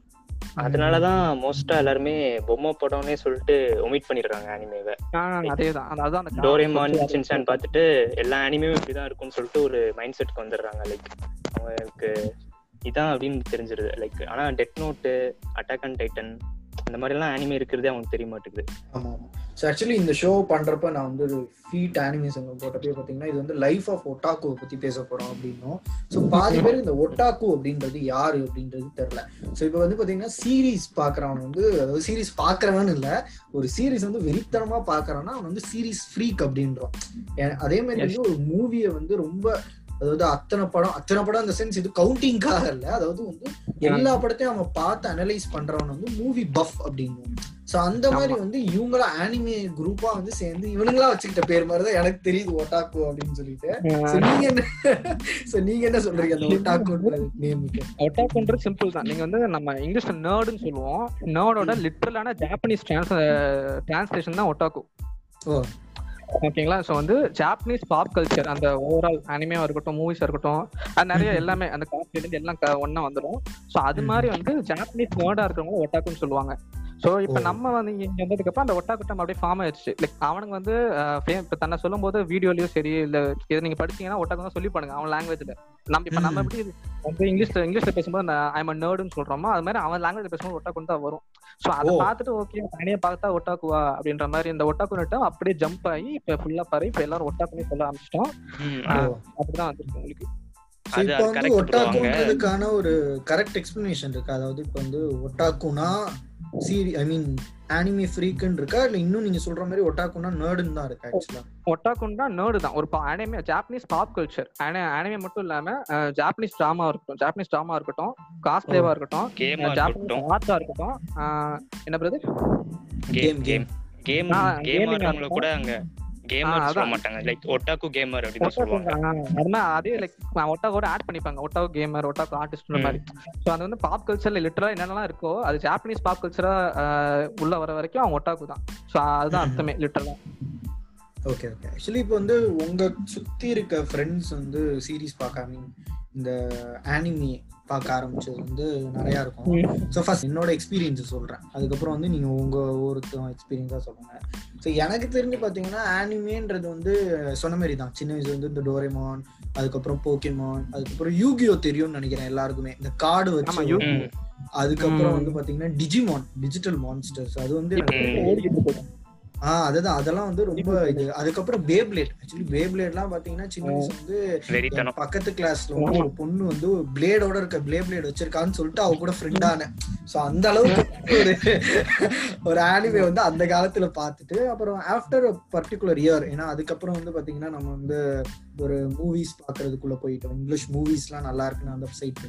அதனாலதான் மோஸ்டா எல்லாருமே பொம்மை படம்னே சொல்லிட்டு ஒமிட் பண்ணிடுறாங்க அனிமேவை அதேதான் அதான் டோரேமான். சின்சான் பார்த்துட்டு எல்லா அனிமேவும் இப்படிதான் இருக்கும்னு சொல்லிட்டு ஒரு மைண்ட் செட்க்கு வந்துடுறாங்க லைக் அவங்களுக்கு இதான் அப்படின்னு தெரிஞ்சிருது லைக் ஆனா Death Note Attack and Titan இந்த மாதிரி எல்லாம் அனிமே இருக்கிறதே அவங்களுக்கு தெரிய மாட்டேங்குது. ஆமா ஆமா. ஸோ ஆக்சுவலி இந்த ஷோ பண்றப்ப நான் வந்து ஒரு ஃபீட் அனிமேஷன் போட்டப்பே பார்த்தீங்கன்னா இது வந்து லைஃப் ஆஃப் ஒட்டாக்குவை பத்தி பேச போறோம் அப்படின்னும். ஸோ பாதி பேர் இந்த ஒட்டாக்கு அப்படின்றது யாரு அப்படின்றது தெரியல. ஸோ இப்போ வந்து பார்த்தீங்கன்னா சீரீஸ் பார்க்குறவன் வந்து அதாவது சீரீஸ் பார்க்குறவன் இல்லை ஒரு சீரீஸ் வந்து வெறித்தனமா பார்க்கறான்னா அவன் வந்து சீரீஸ் ஃப்ரீக் அப்படின்றோம் ஏ- அதே மாதிரி வந்து ஒரு மூவியை வந்து ரொம்ப அதாவது அத்தனை படம் அத்தனை படம் இந்த சென்ஸ் இது கவுண்டிங்காக இல்லை. அதாவது வந்து எல்லா படத்தையும் அவன் பார்த்து அனலைஸ் பண்றவன் வந்து மூவி பஃப் அப்படின்னு சோ அந்த மாதிரி வந்து இவங்கள ஆனிமே குரூப்பா வந்து சேர்ந்து இவனுங்களா வச்சுக்கிட்ட பேர் மாதிரி தான் எனக்கு தெரியுது ஒட்டாக்கு அப்படின்னு சொல்லிட்டு. நீங்க என்ன சோ நீங்க என்ன சொல்றீங்க அந்த ஒட்டாக்கு நேமுக்கு ஒட்டாக்குன்றது சிம்பிள் தான். நீங்க வந்து நம்ம இங்கிலீஷ்ல நேர்டுன்னு சொல்லுவோம். நேர்டோட லிட்டரலான ஜாப்பனீஸ் டிரான்ஸ்லேஷன் தான் ஒட்டாக்கு ஓ. ஓகேங்களா? ஸோ வந்து ஜாப்பனீஸ் பாப் கல்ச்சர் அந்த ஓவரால் அனிமையா இருக்கட்டும் மூவிஸா இருக்கட்டும் அது நிறைய எல்லாமே அந்த காஸ்ட்ல எல்லாம் ஒண்ணா வந்துடும் ஸோ அது மாதிரி வந்து ஜாப்பனீஸ் வேர்டா இருக்கிறவங்க ஒட்டாக்குன்னு சொல்லுவாங்க. ஸோ இப்போ. நம்ம வந்து இங்க வந்ததுக்கு அப்புறம் அந்த ஒட்டாக்கு நம்ம அப்படியே ஃபார்ம் ஆயிடுச்சு. லைக் அவனுங்க வந்து இப்ப தன்னை சொல்லும் போது வீடியோலயும் சரி இல்ல இதை நீங்க படிச்சீங்கன்னா தான் சொல்லி பண்ணுங்க அவன் லாங்குவேஜ்ல நம்ம இப்ப நம்ம. எப்படி வந்து இங்கிலீஷ்ல இங்கிலீஷ்ல பேசும்போது ஐம் நேர்டுன்னு சொல்றோமோ அது மாதிரி அவன் லாங்குவேஜ் பேசும்போது ஒட்டாக்கு தான் வரும். ஸோ அதை. பார்த்துட்டு ஓகே தனியா பார்த்தா ஒட்டாக்குவா? அப்படின்ற மாதிரி இந்த ஒட்டாக்கு நட்டம் அப்படியே ஜம்ப் ஆகி இப்ப ஃபுல்லா பாரு இப்ப எல்லாரும் ஒட்டாக்குன்னு சொல்ல ஆரம்பிச்சிட்டோம். அப்படிதான் வந்திருக்கு உங்களுக்கு. அது இப்போ வந்து ஒட்டாக்குன்றதுக்கான ஒரு கரெக்ட் எக்ஸ்பிளனேஷன் இருக்கு? அதாவது இப்போ வந்து ஒட்டாக்குனா சீரி ஐ மீன் ஆனிமே ஃப்ரீக்குன்னு இருக்கா? இல்ல இன்னும் நீங்க சொல்ற மாதிரி ஒட்டாக்குனா நேர்டுன்னு தான் இருக்கு ஆக்சுவலா ஒட்டாக்குன்னா நேர்டு தான். ஒரு anime Japanese pop culture anime மட்டும் இல்லாம ஜாப்பனீஸ் டிராமா இருக்கட்டும். ஜாப்பனீஸ் டிராமா இருக்கட்டும். காஸ்பிளேவா இருக்கட்டும். ஜாப்பனீஸ் இருக்கட்டும். ஆர்ட்ஸா இருக்கட்டும். என்ன brother? Game Game, game game game. கூட அங்க கேமர் சொல்ல. மாட்டாங்க லைக் ஒட்டாக்கு கேமர் சொல்லுவாங்க. அதுமாதிரி அதே லைக் ஒட்டாவோட ஆட் பண்ணிப்பாங்க. ஒட்டாவோ கேமர் ஒட்டாக்கோ ஆர்டிஸ்ட் ம். மாதிரி. ஸோ அது வந்து பாப் கல்ச்சர்ல லிட்டரா என்னென்னலாம் இருக்கோ அது ஜாப்பனீஸ் பாப் கல்ச்சரா உள்ள வர வரைக்கும் அவங்க ஒட்டாக்கு தான். ஸோ அதுதான். அர்த்தமே லிட்டரலா ஓகே ஓகே ஆக்சுவலி இப்போ வந்து உங்க சுத்தி இருக்க ஃப்ரெண்ட்ஸ் வந்து சீரிஸ் பார்க்க ஐ மீன் இந்த ஆனிமி பார்க்க ஆரம்பிச்சது வந்து நிறைய இருக்கும். ஸோ ஃபர்ஸ்ட் என்னோட எக்ஸ்பீரியன்ஸ் சொல்றேன். அதுக்கப்புறம் வந்து நீங்க உங்க ஒருத்தவங்க எக்ஸ்பீரியன்ஸா சொல்லுங்க. ஸோ எனக்கு தெரிஞ்சு பாத்தீங்கன்னா ஆனிமேன்றது வந்து சொன்ன மாதிரி தான். சின்ன வயசுல வந்து இந்த டோரேமான் அதுக்கப்புறம் போக்கிமான் அதுக்கப்புறம் யூகியோ தெரியும்னு நினைக்கிறேன் எல்லாருக்குமே. இந்த கார்டு வச்சு. அதுக்கப்புறம். வந்து பாத்தீங்கன்னா டிஜிமான் டிஜிட்டல் மான்ஸ்டர்ஸ் அது வந்து ஆஹ் அதுதான். அதெல்லாம் வந்து ரொம்ப இது. அதுக்கப்புறம் பேப்ளேட் ஆக்சுவலி பேப்ளேட்லாம் பாத்தீங்கன்னா சின்ன வயசு வந்து பக்கத்து கிளாஸ்ல வந்து ஒரு பொண்ணு வந்து பிளேடோட இருக்க பிளே பிளேட் வச்சிருக்கான்னு சொல்லிட்டு அவ கூட ஃப்ரெண்ட் ஆனேன். சோ அந்த அளவுக்கு ஒரு ஒரு ஆனிமே வந்து அந்த காலத்துல பார்த்துட்டு அப்புறம் ஆஃப்டர் பர்டிகுலர் இயர் ஏன்னா அதுக்கப்புறம் வந்து பாத்தீங்கன்னா நம்ம வந்து ஒரு மூவிஸ் பாக்குறதுக்குள்ள போயிட்டோம். இங்கிலீஷ் மூவிஸ்லாம் நல்லா இருக்குன்னு அந்த சைட்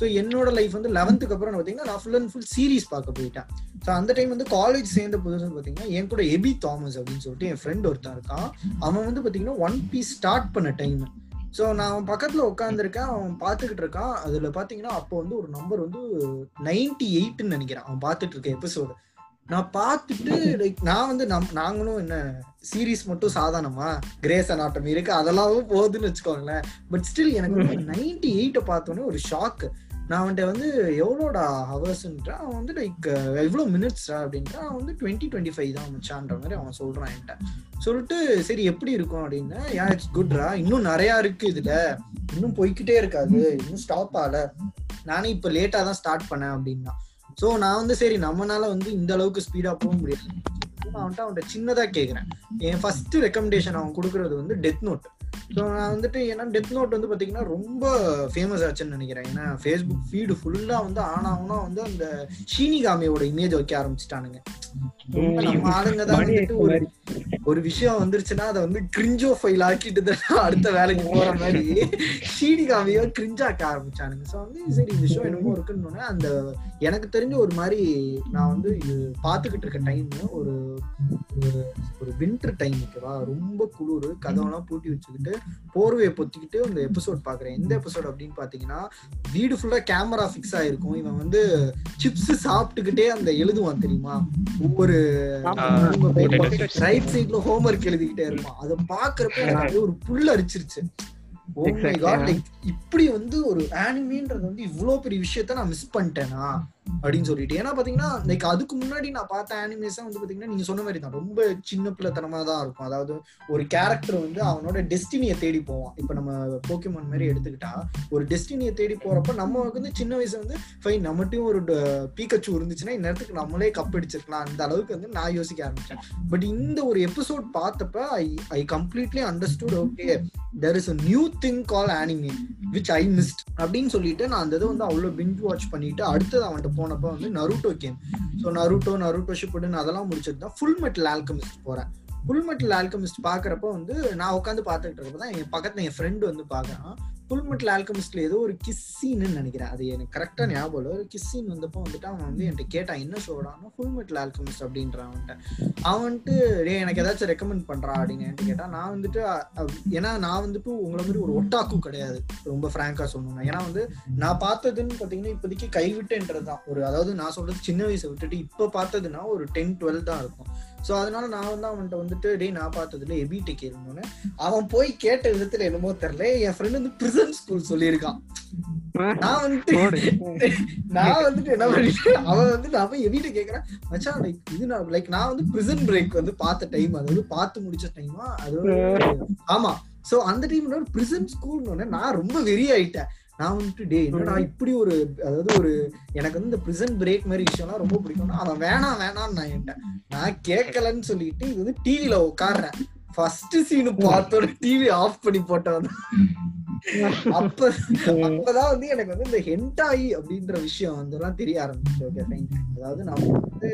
ஸோ என்னோட லைஃப் வந்து லெவன்த்துக்கு அப்புறம் பார்த்தீங்கன்னா நான் ஃபுல் அண்ட் ஃபுல் சீரிஸ் பார்க்க போயிட்டேன். ஸோ அந்த டைம் வந்து காலேஜ் சேர்ந்த புதுசு பார்த்தீங்கன்னா என் கூட எபி தாமஸ் அப்படின்னு சொல்லிட்டு என் ஃப்ரெண்ட் ஒருத்தன் இருக்கான். அவன் வந்து பார்த்தீங்கன்னா ஒன் பீஸ் ஸ்டார்ட் பண்ண டைம் ஸோ நான் அவன் பக்கத்தில் உட்காந்துருக்கேன் அவன் பார்த்துக்கிட்டு இருக்கான். அதில் பார்த்தீங்கன்னா அப்போ வந்து ஒரு நம்பர் வந்து நைன்டி எயிட்னு நினைக்கிறேன். அவன் பார்த்துட்டு இருக்க எபிசோடு நான் பார்த்துட்டு லைக் நான் வந்து நம் நாங்களும் என்ன சீரிஸ் மட்டும் சாதாரணமா கிரேஸ் அனாட்டம் இருக்கு அதெல்லாம் போகுதுன்னு வச்சுக்கோங்களேன். பட் ஸ்டில் எனக்கு நைன்டி எயிட்டை பார்த்தோன்னே ஒரு ஷாக்கு நான் அவன்கிட்ட வந்து எவ்வளோடா ஹவர்ஸ்ன்றா அவன் வந்து லைக் எவ்வளோ மினிட்ஸ்டா அப்படின்ட்டு அவன் வந்து டுவெண்ட்டி டுவெண்ட்டி ஃபைவ் தான் மச்சான்ற மாதிரி அவன் சொல்கிறான் என்கிட்ட. சொல்லிட்டு சரி எப்படி இருக்கும்? அப்படின்னா யா இட்ஸ் குட்ரா இன்னும் நிறையா இருக்குது இதில். இன்னும் போய்க்கிட்டே இருக்காது. இன்னும் ஸ்டாப் ஆகல. நானே இப்போ லேட்டாக தான் ஸ்டார்ட் பண்ணேன் அப்படின்னா. ஸோ நான் வந்து சரி நம்மனால வந்து இந்த அளவுக்கு ஸ்பீடாக போக முடியாது. நான் அவன்கிட்ட அவன்கிட்ட சின்னதாக கேட்குறேன் என் ஃபர்ஸ்ட் ரெக்கமெண்டேஷன் அவன் கொடுக்குறது வந்து டெத் நோட் ஸோ நான் வந்துட்டு ஏன்னா டெத் நோட் வந்து பார்த்தீங்கன்னா ரொம்ப ஃபேமஸ் ஆச்சுன்னு நினைக்கிறேன். ஏன்னா ஃபேஸ்புக் ஃபீடு ஃபுல்லாக வந்து ஆனாவுனா வந்து அந்த ஷீனிகாமியோட இமேஜ் வைக்க ஆரம்பிச்சிட்டானுங்க. ரொம்ப நம்ம ஆளுங்க தான் வந்துட்டு ஒரு. ஒரு விஷயம் வந்துருச்சுன்னா அதை வந்து கிரிஞ்சோ ஃபைல் ஆக்கிட்டு தான் அடுத்த வேலைக்கு போற மாதிரி ஷீடி காமியோ கிரிஞ்சாக்க ஆரம்பிச்சானுங்க. ஸோ வந்து சரி இந்த ஷோ என்னமோ இருக்குன்னு அந்த எனக்கு தெரிஞ்ச ஒரு மாதிரி நான் வந்து இது பார்த்துக்கிட்டு இருக்க டைம் ஒரு ஒரு- ஒரு வின்டர் டைம் ஓகேவா ரொம்ப குளிர் கதவெல்லாம் பூட்டி வச்சுக்கிட்டு போர்வையை பொத்திக்கிட்டு இந்த எபிசோட் பாக்குறேன் எந்த எபிசோட் அப்படின்னு பாத்தீங்கன்னா வீடு ஃபுல்லா கேமரா ஃபிக்ஸ் ஆயிருக்கும். இவன் வந்து சிப்ஸ் சாப்பிட்டுக்கிட்டே அந்த எழுதுவான் தெரியுமா? ஒவ்வொரு ரைட் சைட்ல ஹோம்ஒர்க் எழுதிக்கிட்டே இருப்பான். அதை பாக்குறப்ப எனக்கு ஒரு புல் அரிச்சிருச்சு. Oh இப்படி வந்து ஒரு ஆனிமின்றது வந்து இவ்வளவு பெரிய விஷயத்த நான் மிஸ் பண்ணிட்டேனா? அப்படின்னு சொல்லிட்டு. ஏன்னா பாத்தீங்கன்னா லைக் அதுக்கு முன்னாடி நான் பார்த்த அனிமேஸ் வந்து பாத்தீங்கன்னா நீங்க சொன்ன மாதிரி தான். ரொம்ப சின்ன பிள்ளைத்தனமா தான் இருக்கும். அதாவது ஒரு கேரக்டர் வந்து அவனோட டெஸ்டினியை தேடி போவான். இப்ப நம்ம போக்கிமான் மாதிரி எடுத்துக்கிட்டா ஒரு டெஸ்டினியை தேடி போறப்ப நம்ம வந்து சின்ன வயசு வந்து ஃபைன் நம்மகிட்டயும் ஒரு பீக்கச்சு இருந்துச்சுன்னா இந்நேரத்துக்கு நம்மளே கப் அடிச்சிருக்கலாம். அந்த அளவுக்கு வந்து நான் யோசிக்க ஆரம்பிச்சேன். பட் இந்த ஒரு எபிசோட் பார்த்தப்ப I I completely understood okay there is a new thing call anime which I missed அப்படின்னு சொல்லிட்டு நான் அந்த இதை வந்து அவ்வளோ பிஞ்ச் வாட்ச் பண்ணிட்டு அடுத்தது அவன்கிட்ட போனப்ப வந்து Naruto game so Naruto Naruto Shippuden அதெல்லாம் முடிச்சது தான் ஃபுல் மெட்டல் ஆல்கமிஸ்ட் போறேன். ஃபுல் மெட்டல் ஆல்கமிஸ்ட் பாக்குறப்ப வந்து நான் உட்காந்து பார்த்துக்கிட்டு இருக்கப்ப தான் என் பக்கத்துல என் ஃப்ரெண்டு வந்து பாக்குறான். ஃபுல் மெட்டல் ஆல்கமிஸ்ட்ல ஏதோ ஒரு கிஸ் சீன்னு நினைக்கிறேன். அது எனக்கு கரெக்டா ஞாபகம் இல்லை. ஒரு கிஸ் சீன் வந்தப்போ வந்துட்டு அவன் வந்து என்கிட்ட கேட்டான் என்ன ஷோடானா ஃபுல் மெட்டல் ஆல்கமிஸ்ட் அப்படின்றான் அவன்கிட்ட. அவன் வந்துட்டு டேய் எனக்கு ஏதாச்சும் ரெக்கமெண்ட் பண்றான் அப்படின்னு என்கிட்ட கேட்டா நான் வந்துட்டு ஏன்னா நான் வந்துட்டு உங்களை மாதிரி ஒரு ஒட்டாக்கு கிடையாது. ரொம்ப ஃப்ராங்கா சொல்லணும்னா. ஏன்னா வந்து நான் பார்த்ததுன்னு பாத்தீங்கன்னா இப்போதைக்கு கைவிட்டுன்றது தான் ஒரு அதாவது நான் சொல்றது சின்ன வயசை விட்டுட்டு இப்போ பார்த்ததுன்னா ஒரு டென் டுவெல் தான் இருக்கும். ஸோ அதனால நான் வந்து அவன்கிட்ட வந்துட்டு டேய் நான் பார்த்ததுல எபிட்ட கேளுன்னு அவன் போய் கேட்ட விதத்துல என்னமோ தெரியல என் ஃப்ரெண்ட் வந்து பிரிசன் ஸ்கூல் சொல்லியிருக்கான். நான் வந்துட்டு நான் வந்துட்டு என்ன பண்ணிட்டேன் அவன் வந்து நான் போய் எவிட்ட கேக்குறேன். மச்சான் லைக் இது நான் லைக் நான் வந்து பிரிசன் பிரேக் வந்து பார்த்த டைம் அதாவது பார்த்து முடிச்ச டைமா அது ஆமா. சோ அந்த டைம்ல ஒரு பிரிசன் ஸ்கூல்னு நான் ரொம்ப வெறி ஆயிட்டேன் நான் வந்துட்டு டே என்னடா இப்படி ஒரு அதாவது ஒரு எனக்கு வந்து இந்த பிரிசன் பிரேக் மாதிரி விஷயம்லாம் ரொம்ப பிடிக்கும்னா அவன் வேணாம் வேணாம்னு நான் என்கிட்ட நான் கேட்கலன்னு சொல்லிட்டு இது வந்து டிவில உட்காடுறேன் ஃபர்ஸ்ட் சீனு பார்த்தோட டிவி ஆஃப் பண்ணி போட்டவன் அப்ப அப்பதான் வந்து எனக்கு வந்து இந்த ஹென்டாய் அப்படின்ற விஷயம் வந்துலாம் தெரிய ஆரம்பிச்சு ஓகே ஃபைன் அதாவது நம்ம வந்து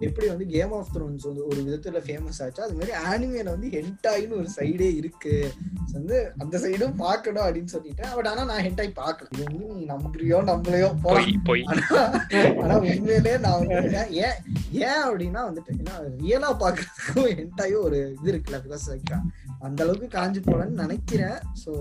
எப்படி வந்து கேம் ஆஃப் த்ரோன்ஸ் வந்து ஒரு விதத்துல ஃபேமஸ் ஆச்சு அது மாதிரி ஆனிமேல வந்து ஹென்டாய்னு ஒரு சைடே இருக்கு. வந்து அந்த சைடும் பார்க்கணும் அப்படின்னு சொல்லிட்டேன். பட் ஆனா நான் ஹென்டாய் பார்க்கல. இது வந்து நீ நம்புறியோ போலாம் போய் போய். ஆனா- உண்மையிலே நான் வந்து ஏன் ஏன் ஏன் அப்படின்னா வந்துட்டு ஏன்னா ரியலா பாக்குறதுக்கும் ஹென்டாயும் ஒரு இது இருக்குல்ல பிகாஸ் அந்த அளவுக்கு காஞ்சி போலன்னு நினைக்கிறேன். சோ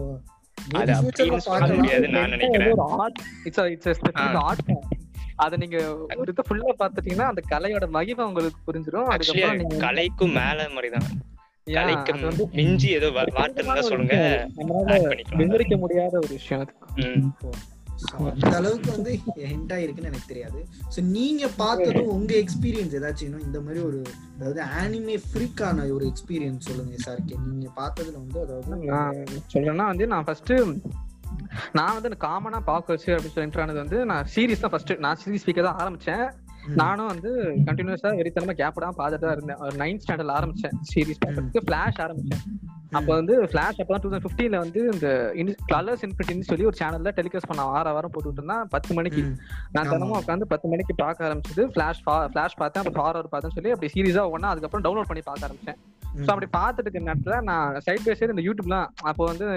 அது நீங்க ஒரு இது ஃபுல்லா பாத்துட்டீங்கன்னா அந்த கலையோட மகிமை உங்களுக்கு புரிஞ்சிடும் அதுக்கப்புறம் நீங்க கலைக்கும் மேல மாதிரிதான். கலைக்கு மிஞ்சி ஏதோ வார்த்தை சொல்லுங்க. விவரிக்க முடியாத ஒரு விஷயம் அது. அந்த அளவுக்கு வந்து ஹிண்டா இருக்குன்னு எனக்கு தெரியாது. சோ நீங்க பார்த்ததும் உங்க எக்ஸ்பீரியன்ஸ் ஏதாச்சும் இன்னும் இந்த மாதிரி ஒரு அதாவது ஆனிமே ஃப்ரீக்கான ஒரு எக்ஸ்பீரியன்ஸ் சொல்லுங்க சார்க்கு நீங்க பார்த்ததுல வந்து அதாவது நான் சொல்றேன்னா வந்து நான் ஃபர்ஸ்ட் நான் வந்து காமனா பார்க்க வச்சு அப்படின்னு சொல்லி enter ஆனது வந்து நான் சீரிஸ் தான் ஃபர்ஸ்ட் நான் சீரிஸ் ஸ்பீக்கர் தான் ஆரம்பிச்சேன். நானும் வந்து கண்டினியூஸா வெறித்தனமா கேப் தான் பார்த்துட்டு தான் இருந்தேன். ஒரு நைன்த் ஸ்டாண்டர்ட் ஆரம்பிச்சேன் சீரிஸ் பார்க்கறதுக்கு. ஃபிளாஷ் ஆரம்பிச்சேன். அப்ப வந்து ஃபிளாஷ் அப்பதான் டூ தௌசண்ட் ஃபிஃப்டீன்ல வந்து இந்த கலர்ஸ் இன்ஃபினிட்டின்னு சொல்லி ஒரு சேனல்ல டெலிகாஸ்ட் பண்ண வார வாரம் போட்டுட்டு இருந்தான். பத்து மணிக்கு. நான். தினமும் உட்காந்து பத்து மணிக்கு பார்க்க ஆரம்பிச்சது. ஃபிளாஷ் ஃபிளாஷ் பார்த்தேன். அப்புறம் ஹாரர் பார்த்தேன்னு சொல்லி அப்படி சீரிஸா ஒன்னா அதுக்கப்புறம் டவுன்லோட் பண்ணி பார்க்க ஆரம்பிச்சேன். ஸோ அப்படி பார்த்துட்டு இருக்க நேரத்துல நான் சைட் பை சைடு இந்த யூடியூப்லாம் அப்போ வந்து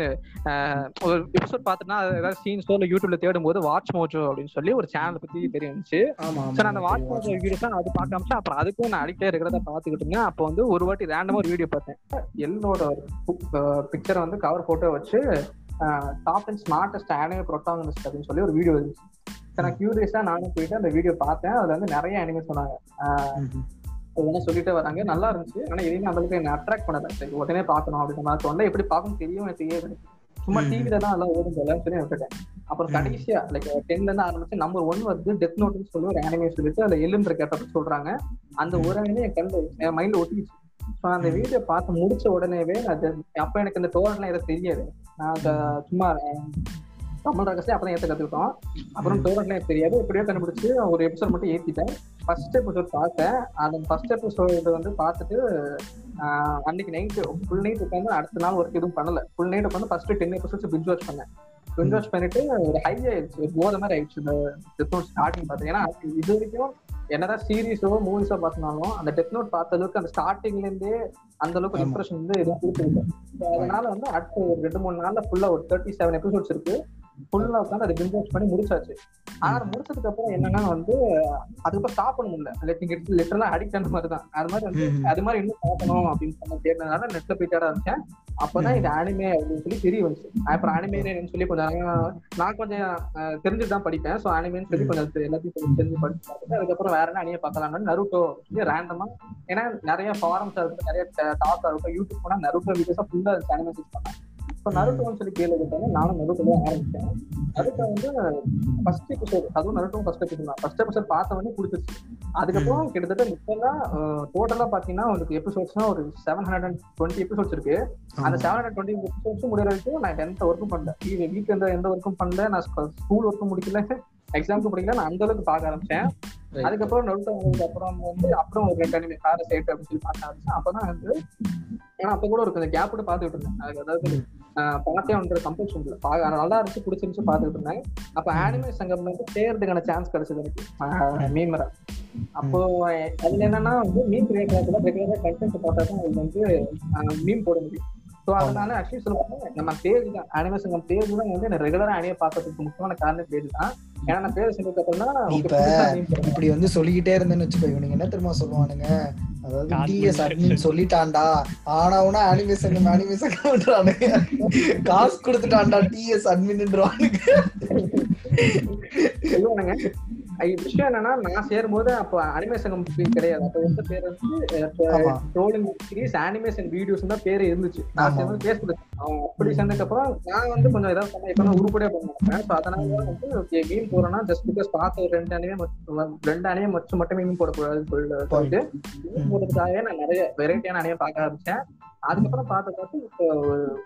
ஒரு எபிசோட் பார்த்துட்டுனா ஏதாவது சீன்ஸோ இல்லை யூடியூப்ல தேடும் போது வாட்ச் மோஜோ அப்படின்னு சொல்லி ஒரு சேனல் பத்தி தெரிஞ்சுச்சு. ஆமா ஸோ நான் அந்த வாட்ச் மோஜோ வீடியோஸ் தான் அது பார்க்க ஆரம்பிச்சேன். அப்புறம் அதுக்கும் நான் அடிக்டே இருக்கிறத பார்த்துக்கிட்டு இருந்தேன். அப்போ வந்து ஒரு வாட்டி ரேண்டமா ஒரு வீடியோ பார்த்தேன். எல்லோட பிக்சரை வந்து கவர் போட்டோ வச்சு top and smartest anime protagonist அப்படின்னு சொல்லி ஒரு வீடியோ இருந்துச்சு. நான் கியூரியஸா நானும் போயிட்டு அந்த வீடியோ பார்த்தேன். அதுல வந்து நிறைய அனிமே சொன்னாங்க. ஒவ்வொன்றும் சொல்லிட்டே வராங்க நல்லா இருந்துச்சு. ஆனா எதையுமே அந்த அளவுக்கு என்ன அட்ராக்ட் பண்ணல. சரி உடனே பார்க்கணும் அப்படின்ற மாதிரி சொன்னா எப்படி பார்க்கணும் தெரியும் எனக்கு தெரியாது. சும்மா. டிவில தான் எல்லாம் ஓடும் போல சொல்லி விட்டுட்டேன். அப்புறம். கடைசியா லைக் டென்ல இருந்து ஆரம்பிச்சு நம்பர் ஒன் வந்து டெத் நோட்னு சொல்லி ஒரு அனிமே சொல்லிட்டு அதுல எலும்பு கேட்டப்ப சொல்றாங்க. அந்த. ஒரு அனிமே என் கண்டு என் மைண்ட்ல ஒட்டிச்சு அந்த ம். வீடியோ பார்த்து முடிச்ச உடனேவே அது அப்ப எனக்கு இந்த டோரெண்ட்லாம் எதுவும் தெரியாது. நான் அந்த சும்மா தமிழ் ரகசியம் அப்பதான் ஏத்த கத்துக்கிட்டோம். அப்புறம் ம். டோரெண்ட்லாம் எனக்கு தெரியாது. எப்படியோ கண்டுபிடிச்சு ஒரு எபிசோட் மட்டும் ஏத்திட்டேன். ஃபர்ஸ்ட் எபிசோட் பார்த்தேன். அந்த ஃபர்ஸ்ட் எபிசோடு வந்து பார்த்துட்டு அன்னைக்கு நைட்டு ஃபுல் நைட் உட்காந்து அடுத்த நாள் ஒர்க் எதுவும் பண்ணல. ஃபுல் நைட் உட்காந்து first ten episodes binge watch பண்ணேன். பிஞ்ச் வாட்ச் பண்ணிட்டு ஒரு ஹை ஆயிடுச்சு. போத மாதிரி ஆயிடுச்சு. இந்த ஸ்டார்டிங் பார்த்தேன். ஏன்னா இது வரைக்கும் என்னதான் சீரீஸோ மூவிஸோ பார்த்தினாலும் அந்த டெத் நோட் பார்த்த அளவுக்கு அந்த ஸ்டார்டிங்ல இருந்தே அந்த அளவுக்கு. இம்ப்ரெஷன் வந்து எதுவும் கொடுத்துருக்கு அதனால வந்து அடுத்த ஒரு ரெண்டு மூணு நாள்ல ஃபுல்லா ஒரு தேர்ட்டி செவன் எபிசோட்ஸ் இருக்கு ஃபுல்லா உட்காந்து அதை பிஞ்ச் பண்ணி முடிச்சாச்சு. ஆனா முடிச்சதுக்கு அப்புறம் என்னன்னா வந்து அதுக்கப்புறம் ஸ்டாப் பண்ண முடியல. லைக் லிட்டரலா அடிக்ட் ஆன மாதிரி தான் அது மாதிரி வந்து. அது மாதிரி இன்னும் பார்க்கணும் அப்படின்னு சொன்ன தேடினதுனால நெட்ல போய் தேட ஆரம்பிச்சேன். அப்பதான் இது அனிமே அப்படின்னு சொல்லி தெரிய வந்துச்சு. அப்புறம் அனிமேன்னு சொல்லி கொஞ்சம் நான் கொஞ்சம் தெரிஞ்சுட்டு தான் படிப்பேன். ஸோ அனிமேன்னு சொல்லி கொஞ்சம் எல்லாத்தையும் தெரிஞ்சு படிச்சு அதுக்கப்புறம் வேற என்ன அனிமே பார்க்கலாம்னு நருட்டோ சொல்லி ரேண்டமா ஏன்னா நிறைய ஃபாரம்ஸ் இருக்கட்டும் நிறைய டாக் இருக்கட்டும் யூடியூப் போனா நருட்டோ வீடியோஸா ஃபுல்லா அனிமே சர்ச் பண்ணேன் இப்போ நருட்டோன்னு சொல்லி கேள்வி நானும் நருட்டோ தான் ஆரம்பிச்சேன். நருட்டோ வந்து ஃபர்ஸ்ட் எபிசோட் அதுவும் நருட்டோ ஃபர்ஸ்ட் எபிசோட் தான். ஃபர்ஸ்ட் எபிசோட் பார்த்த உடனே பிடிச்சிருச்சு. அதுக்கப்புறம் கிட்டத்தட்ட இப்பெல்லாம் டோட்டலா பாத்தீங்கன்னா உங்களுக்கு எபிசோட்ஸ்னா ஒரு seven hundred and twenty episodes இருக்கு. அந்த செவன் ஹண்ட்ரட் டுவெண்ட்டி எபிசோட்ஸ் முடிகிற வரைக்கும் நான் எந்த ஒர்க்கும் பண்ணல. வீட்டுல எந்த எந்த ஒர்க்கும் பண்ணல. நான் ஸ்கூல் ஒர்க்கும் முடிக்கல. எக்ஸாமுக்கு படிக்கல நான் அந்த அளவுக்கு பார்க்க ஆரம்பிச்சேன். அதுக்கப்புறம் நடுத்த வந்ததுக்கு அப்புறம் வந்து அப்புறம் ஒரு ரெண்டு அனிமே கார சேட் அப்படின்னு சொல்லி பார்க்க ஆரம்பிச்சேன். அப்பதான் வந்து ஏன்னா அப்ப கூட ஒரு கொஞ்சம் கேப் விட்டு பார்த்துட்டு இருந்தேன். அதுக்கு அதாவது பார்த்தே ஒன்ற கம்பல்ஷன் இல்லை. பா- நல்லா இருந்துச்சு பிடிச்சிருந்துச்சு பார்த்துட்டு இருந்தேன். அப்ப ஆனிமே சங்கம் வந்து சேர்றதுக்கான சான்ஸ் கிடைச்சது எனக்கு. மீமரா அப்போ அதுல என்னன்னா வந்து மீன் கிரியேட்டர்ல ரெகுலராக கண்டென்ட் பார்த்தா தான் அது வந்து மீன் போட முடியும். ஸோ அதனால ஆக்சுவலி சொல்லுவாங்க நம்ம பேஜ் தான் அனிமே சங்கம் பேஜ் தான் வந்து எனக்கு ரெகுலரா அனிமே பார்க்கறதுக்கு முக்கியமான காரணம் பேஜ் தான். ஏன்னா நான் பேர் செஞ்சதுக்கு அப்புறம். இப்படி வந்து சொல்லிக்கிட்டே இருந்தேன்னு வச்சுக்கோ இவனுங்க என்ன தெரியுமா சொல்லுவானுங்க? அதாவது டிஎஸ். அட்மின் சொல்லிட்டான்டா. ஆனாவுனா அனிமேஷன் அனிமேஷன் பண்றானுங்க காசு கொடுத்துட்டான்டா டிஎஸ் அட்மின்ன்றானுங்க விஷயம் என்னன்னா நான் சேரும்போது அப்போ அனிமேஷன் கிடையாது. அப்போ எந்த பேர் வந்து. ட்ரோலிங் சீரிஸ் அனிமேஷன் வீடியோஸ் தான் பேர் இருந்துச்சு. நான். சேர்ந்து பேசுறது அப்படி சேர்ந்ததுக்கு அப்புறம் நான் வந்து கொஞ்சம் ஏதாவது பண்ண இப்ப உருப்படியா பண்ண மாட்டேன். ஸோ அதனால தான் வந்து ஓகே மீன் போறேன்னா ஜஸ்ட் பிகாஸ் பார்த்த ஒரு ரெண்டு அணியே ரெண்டு அணியை மட்டும் மட்டுமே மீன் போடக்கூடாதுன்னு சொல்லி சொல்லிட்டு மீன் போடுறதுக்காகவே நான் நிறைய வெரைட்டியான அணியை பார்க்க ஆரம்பிச்சேன். அதுக்கப்புறம் பார்த்து பார்த்து இப்போ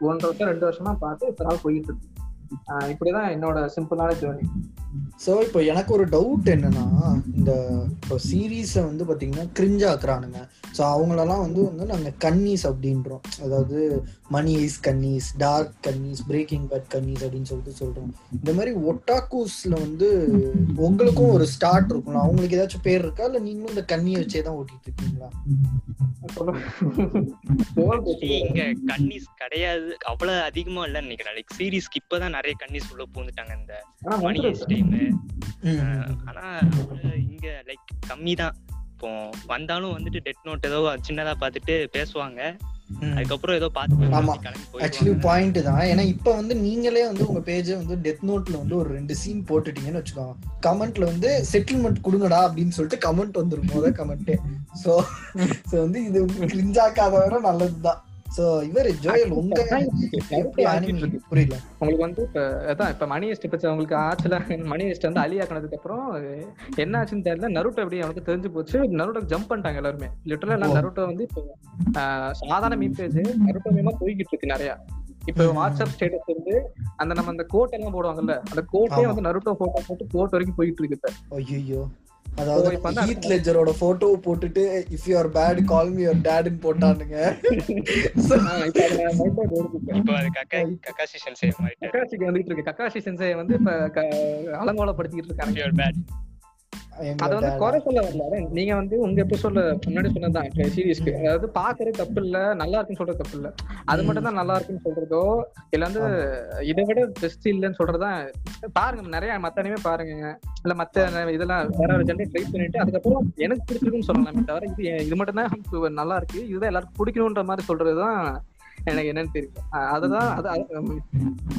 ஒன்றரை வருஷம் ரெண்டு வருஷமா பார்த்து இப்போ நாள் போயிட்டு இருக்கு. இப்படிதான் என்னோட சிம்பிளான ஜேர்னி சோ இப்போ எனக்கு ஒரு டவுட் என்னன்னா இந்த இப்போ சீரீஸை வந்து பாத்தீங்கன்னா கிரிஞ்சா ஆக்குறானுங்க. ஸோ அவங்களெல்லாம் வந்து வந்து நாங்க கன்னீஸ் அப்படின்றோம். அதாவது மணி ஐஸ் கன்னீஸ் டார்க் கன்னீஸ் பிரேக்கிங் பேட் கன்னீஸ் அப்படின்னு சொல்லிட்டு சொல்றோம். இந்த மாதிரி ஒட்டாக்கூஸ்ல வந்து உங்களுக்கும் ஒரு ஸ்டார்ட் இருக்கும்ல? அவங்களுக்கு ஏதாச்சும் பேர் இருக்கா? இல்ல நீங்களும் இந்த கண்ணியை வச்சே தான் ஓட்டிட்டு இருக்கீங்களா? இங்க கன்னிஸ் கிடையாது. அவ்வளவு அதிகமா இல்லைன்னு நினைக்கிறேன். லைக் சீரீஸ்க்கு இப்பதான் நிறைய கன்னிஸ் உள்ள பூந்துட்டாங்க இந்த மணி வந்துருச்சு. ம். ஆனா இங்க லைக் கம்மி தான் இப்போ வந்தாலும் வந்துட்டு டெட் நோட் ஏதோ சின்னதா பார்த்துட்டு பேசுவாங்க. அதுக்கப்புறம் ஏதோ பார்த்து ஆக்சுவலி பாயிண்ட் தான். ஏன்னா இப்போ வந்து நீங்களே வந்து உங்க பேஜை வந்து டெத் நோட்ல வந்து ஒரு ரெண்டு சீன் போட்டுட்டீங்கன்னு வச்சுக்கோங்க. கமெண்ட்ல வந்து செட்டில்மெண்ட் கொடுங்கடா அப்படின்னு சொல்லிட்டு கமெண்ட் வந்துரும். முத கமெண்ட்டே ஸோ ஸோ வந்து இது கிரிஞ்சாக்காத விட நல்லதுதான். ஸோ இவர் ஜோயல் உங்க புரியல? உங்களுக்கு வந்து இப்ப அதான் இப்ப மணி ஹெஸ்ட் இப்ப உங்களுக்கு ஆச்சுல மணி ஹெஸ்ட் வந்து அலியாக்கினதுக்கு அப்புறம் என்ன ஆச்சுன்னு தெரியல. நருட்டோ எப்படி அவனுக்கு தெரிஞ்சு போச்சு. நருட்டோ ஜம்ப் பண்ணிட்டாங்க எல்லாருமே. லிட்டரலா எல்லாம். நருட்டோ வந்து இப்போ சாதாரண மீன் பேஜ் நருட்டோ மீமா போய்கிட்டு இருக்கு நிறைய. இப்ப. வாட்ஸ்அப் ஸ்டேட்டஸ் வந்து அந்த நம்ம அந்த கோட் எல்லாம் போடுவாங்கல்ல அந்த கோட்டே. வந்து நருட்டோ போட்டோ போட்டு கோட் வரைக்கும் போயிட்டு இருக்கு ஐயோ அதாவது ஹீத் லெஜரோட போட்டோவை போட்டுட்டு if you are bad call me your டேட்னு போட்டானுங்க. கக்காசி சென்சே வந்துட்டு இருக்கு. கக்காசி சென்சை வந்து இப்ப அலங்கோலப்படுத்திக்கிட்டு இருக்காங்க அத வந்து. குறை சொல்ல வரல. நீங்க வந்து உங்க எபிசோட்ல முன்னாடி சொன்னதுதான் சீரியஸ்க்கு அதாவது பாக்குறது தப்பு இல்ல நல்லா இருக்குன்னு சொல்றது தப்பு இல்ல. அது. மட்டும் தான் நல்லா இருக்குன்னு சொல்றதோ இல்ல வந்து இதை விட பெஸ்ட் இல்லைன்னு சொல்றதுதான் பாருங்க நிறைய மத்த அனிமே பாருங்க இல்ல மத்த இதெல்லாம் வேற ஒரு ஜென்ரேட் ட்ரை பண்ணிட்டு அதுக்கப்புறம் எனக்கு பிடிச்சிருக்குன்னு சொல்லலாமே தவிர இது இது மட்டும் தான் நல்லா இருக்கு. இதுதான் எல்லாருக்கும் பிடிக்கணுன்ற மாதிரி சொல்றதுதான் எனக்கு என்னன்னு தெரியல. அஹ் அதுதான் அது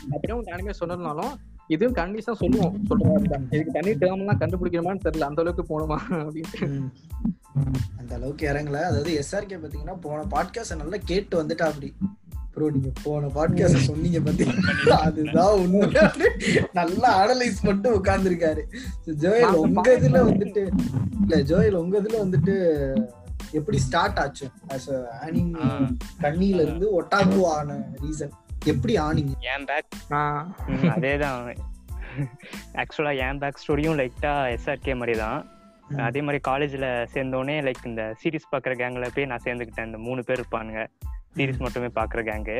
அப்படியே உங்க அனிமே சொன்னதுனாலும் இதுவும் கண்டிஷா சொல்லுவோம் சொல்றாங்க இதுக்கு தனி டேர்ம்லாம் கண்டுபிடிக்கணுமான்னு தெரியல. அந்த அளவுக்கு போகணுமா அப்படின்ட்டு. ம். அந்த அளவுக்கு இறங்கல. அதாவது எஸ்ஆர்கே பாத்தீங்கன்னா போன பாட்காஸ்ட் நல்லா கேட்டு வந்துட்டா அப்படி ப்ரோ நீங்க போன பாட்காஸ்ட் சொன்னீங்க பாத்தீங்களா அதுதான் உண்மை. நல்லா அனலைஸ் பண்ணிட்டு உட்கார்ந்துருக்காரு. ஜோயல் உங்க இதுல வந்துட்டு இல்ல ஜோயல் உங்க இதுல வந்துட்டு எப்படி ஸ்டார்ட் ஆச்சு? ஆஸ் ஆனிங் கண்ணில இருந்து ஒட்டாக்கு ஆன ரீசன் எப்படி ஆனீங்க? என் பேக்? அதேதான். ஆக்சுவலா என் பேக் ஸ்டோரியும் லைட்டா எஸ்ஆர்கே மாதிரி தான். அதே மாதிரி காலேஜ்ல சேர்ந்தோடனே லைக் இந்த சீரிஸ் பாக்குற கேங்ல போய் நான் சேர்ந்துக்கிட்டேன் இந்த மூணு பேர் இருப்பானுங்க. சீரிஸ் மட்டுமே பாக்குற கேங்கு.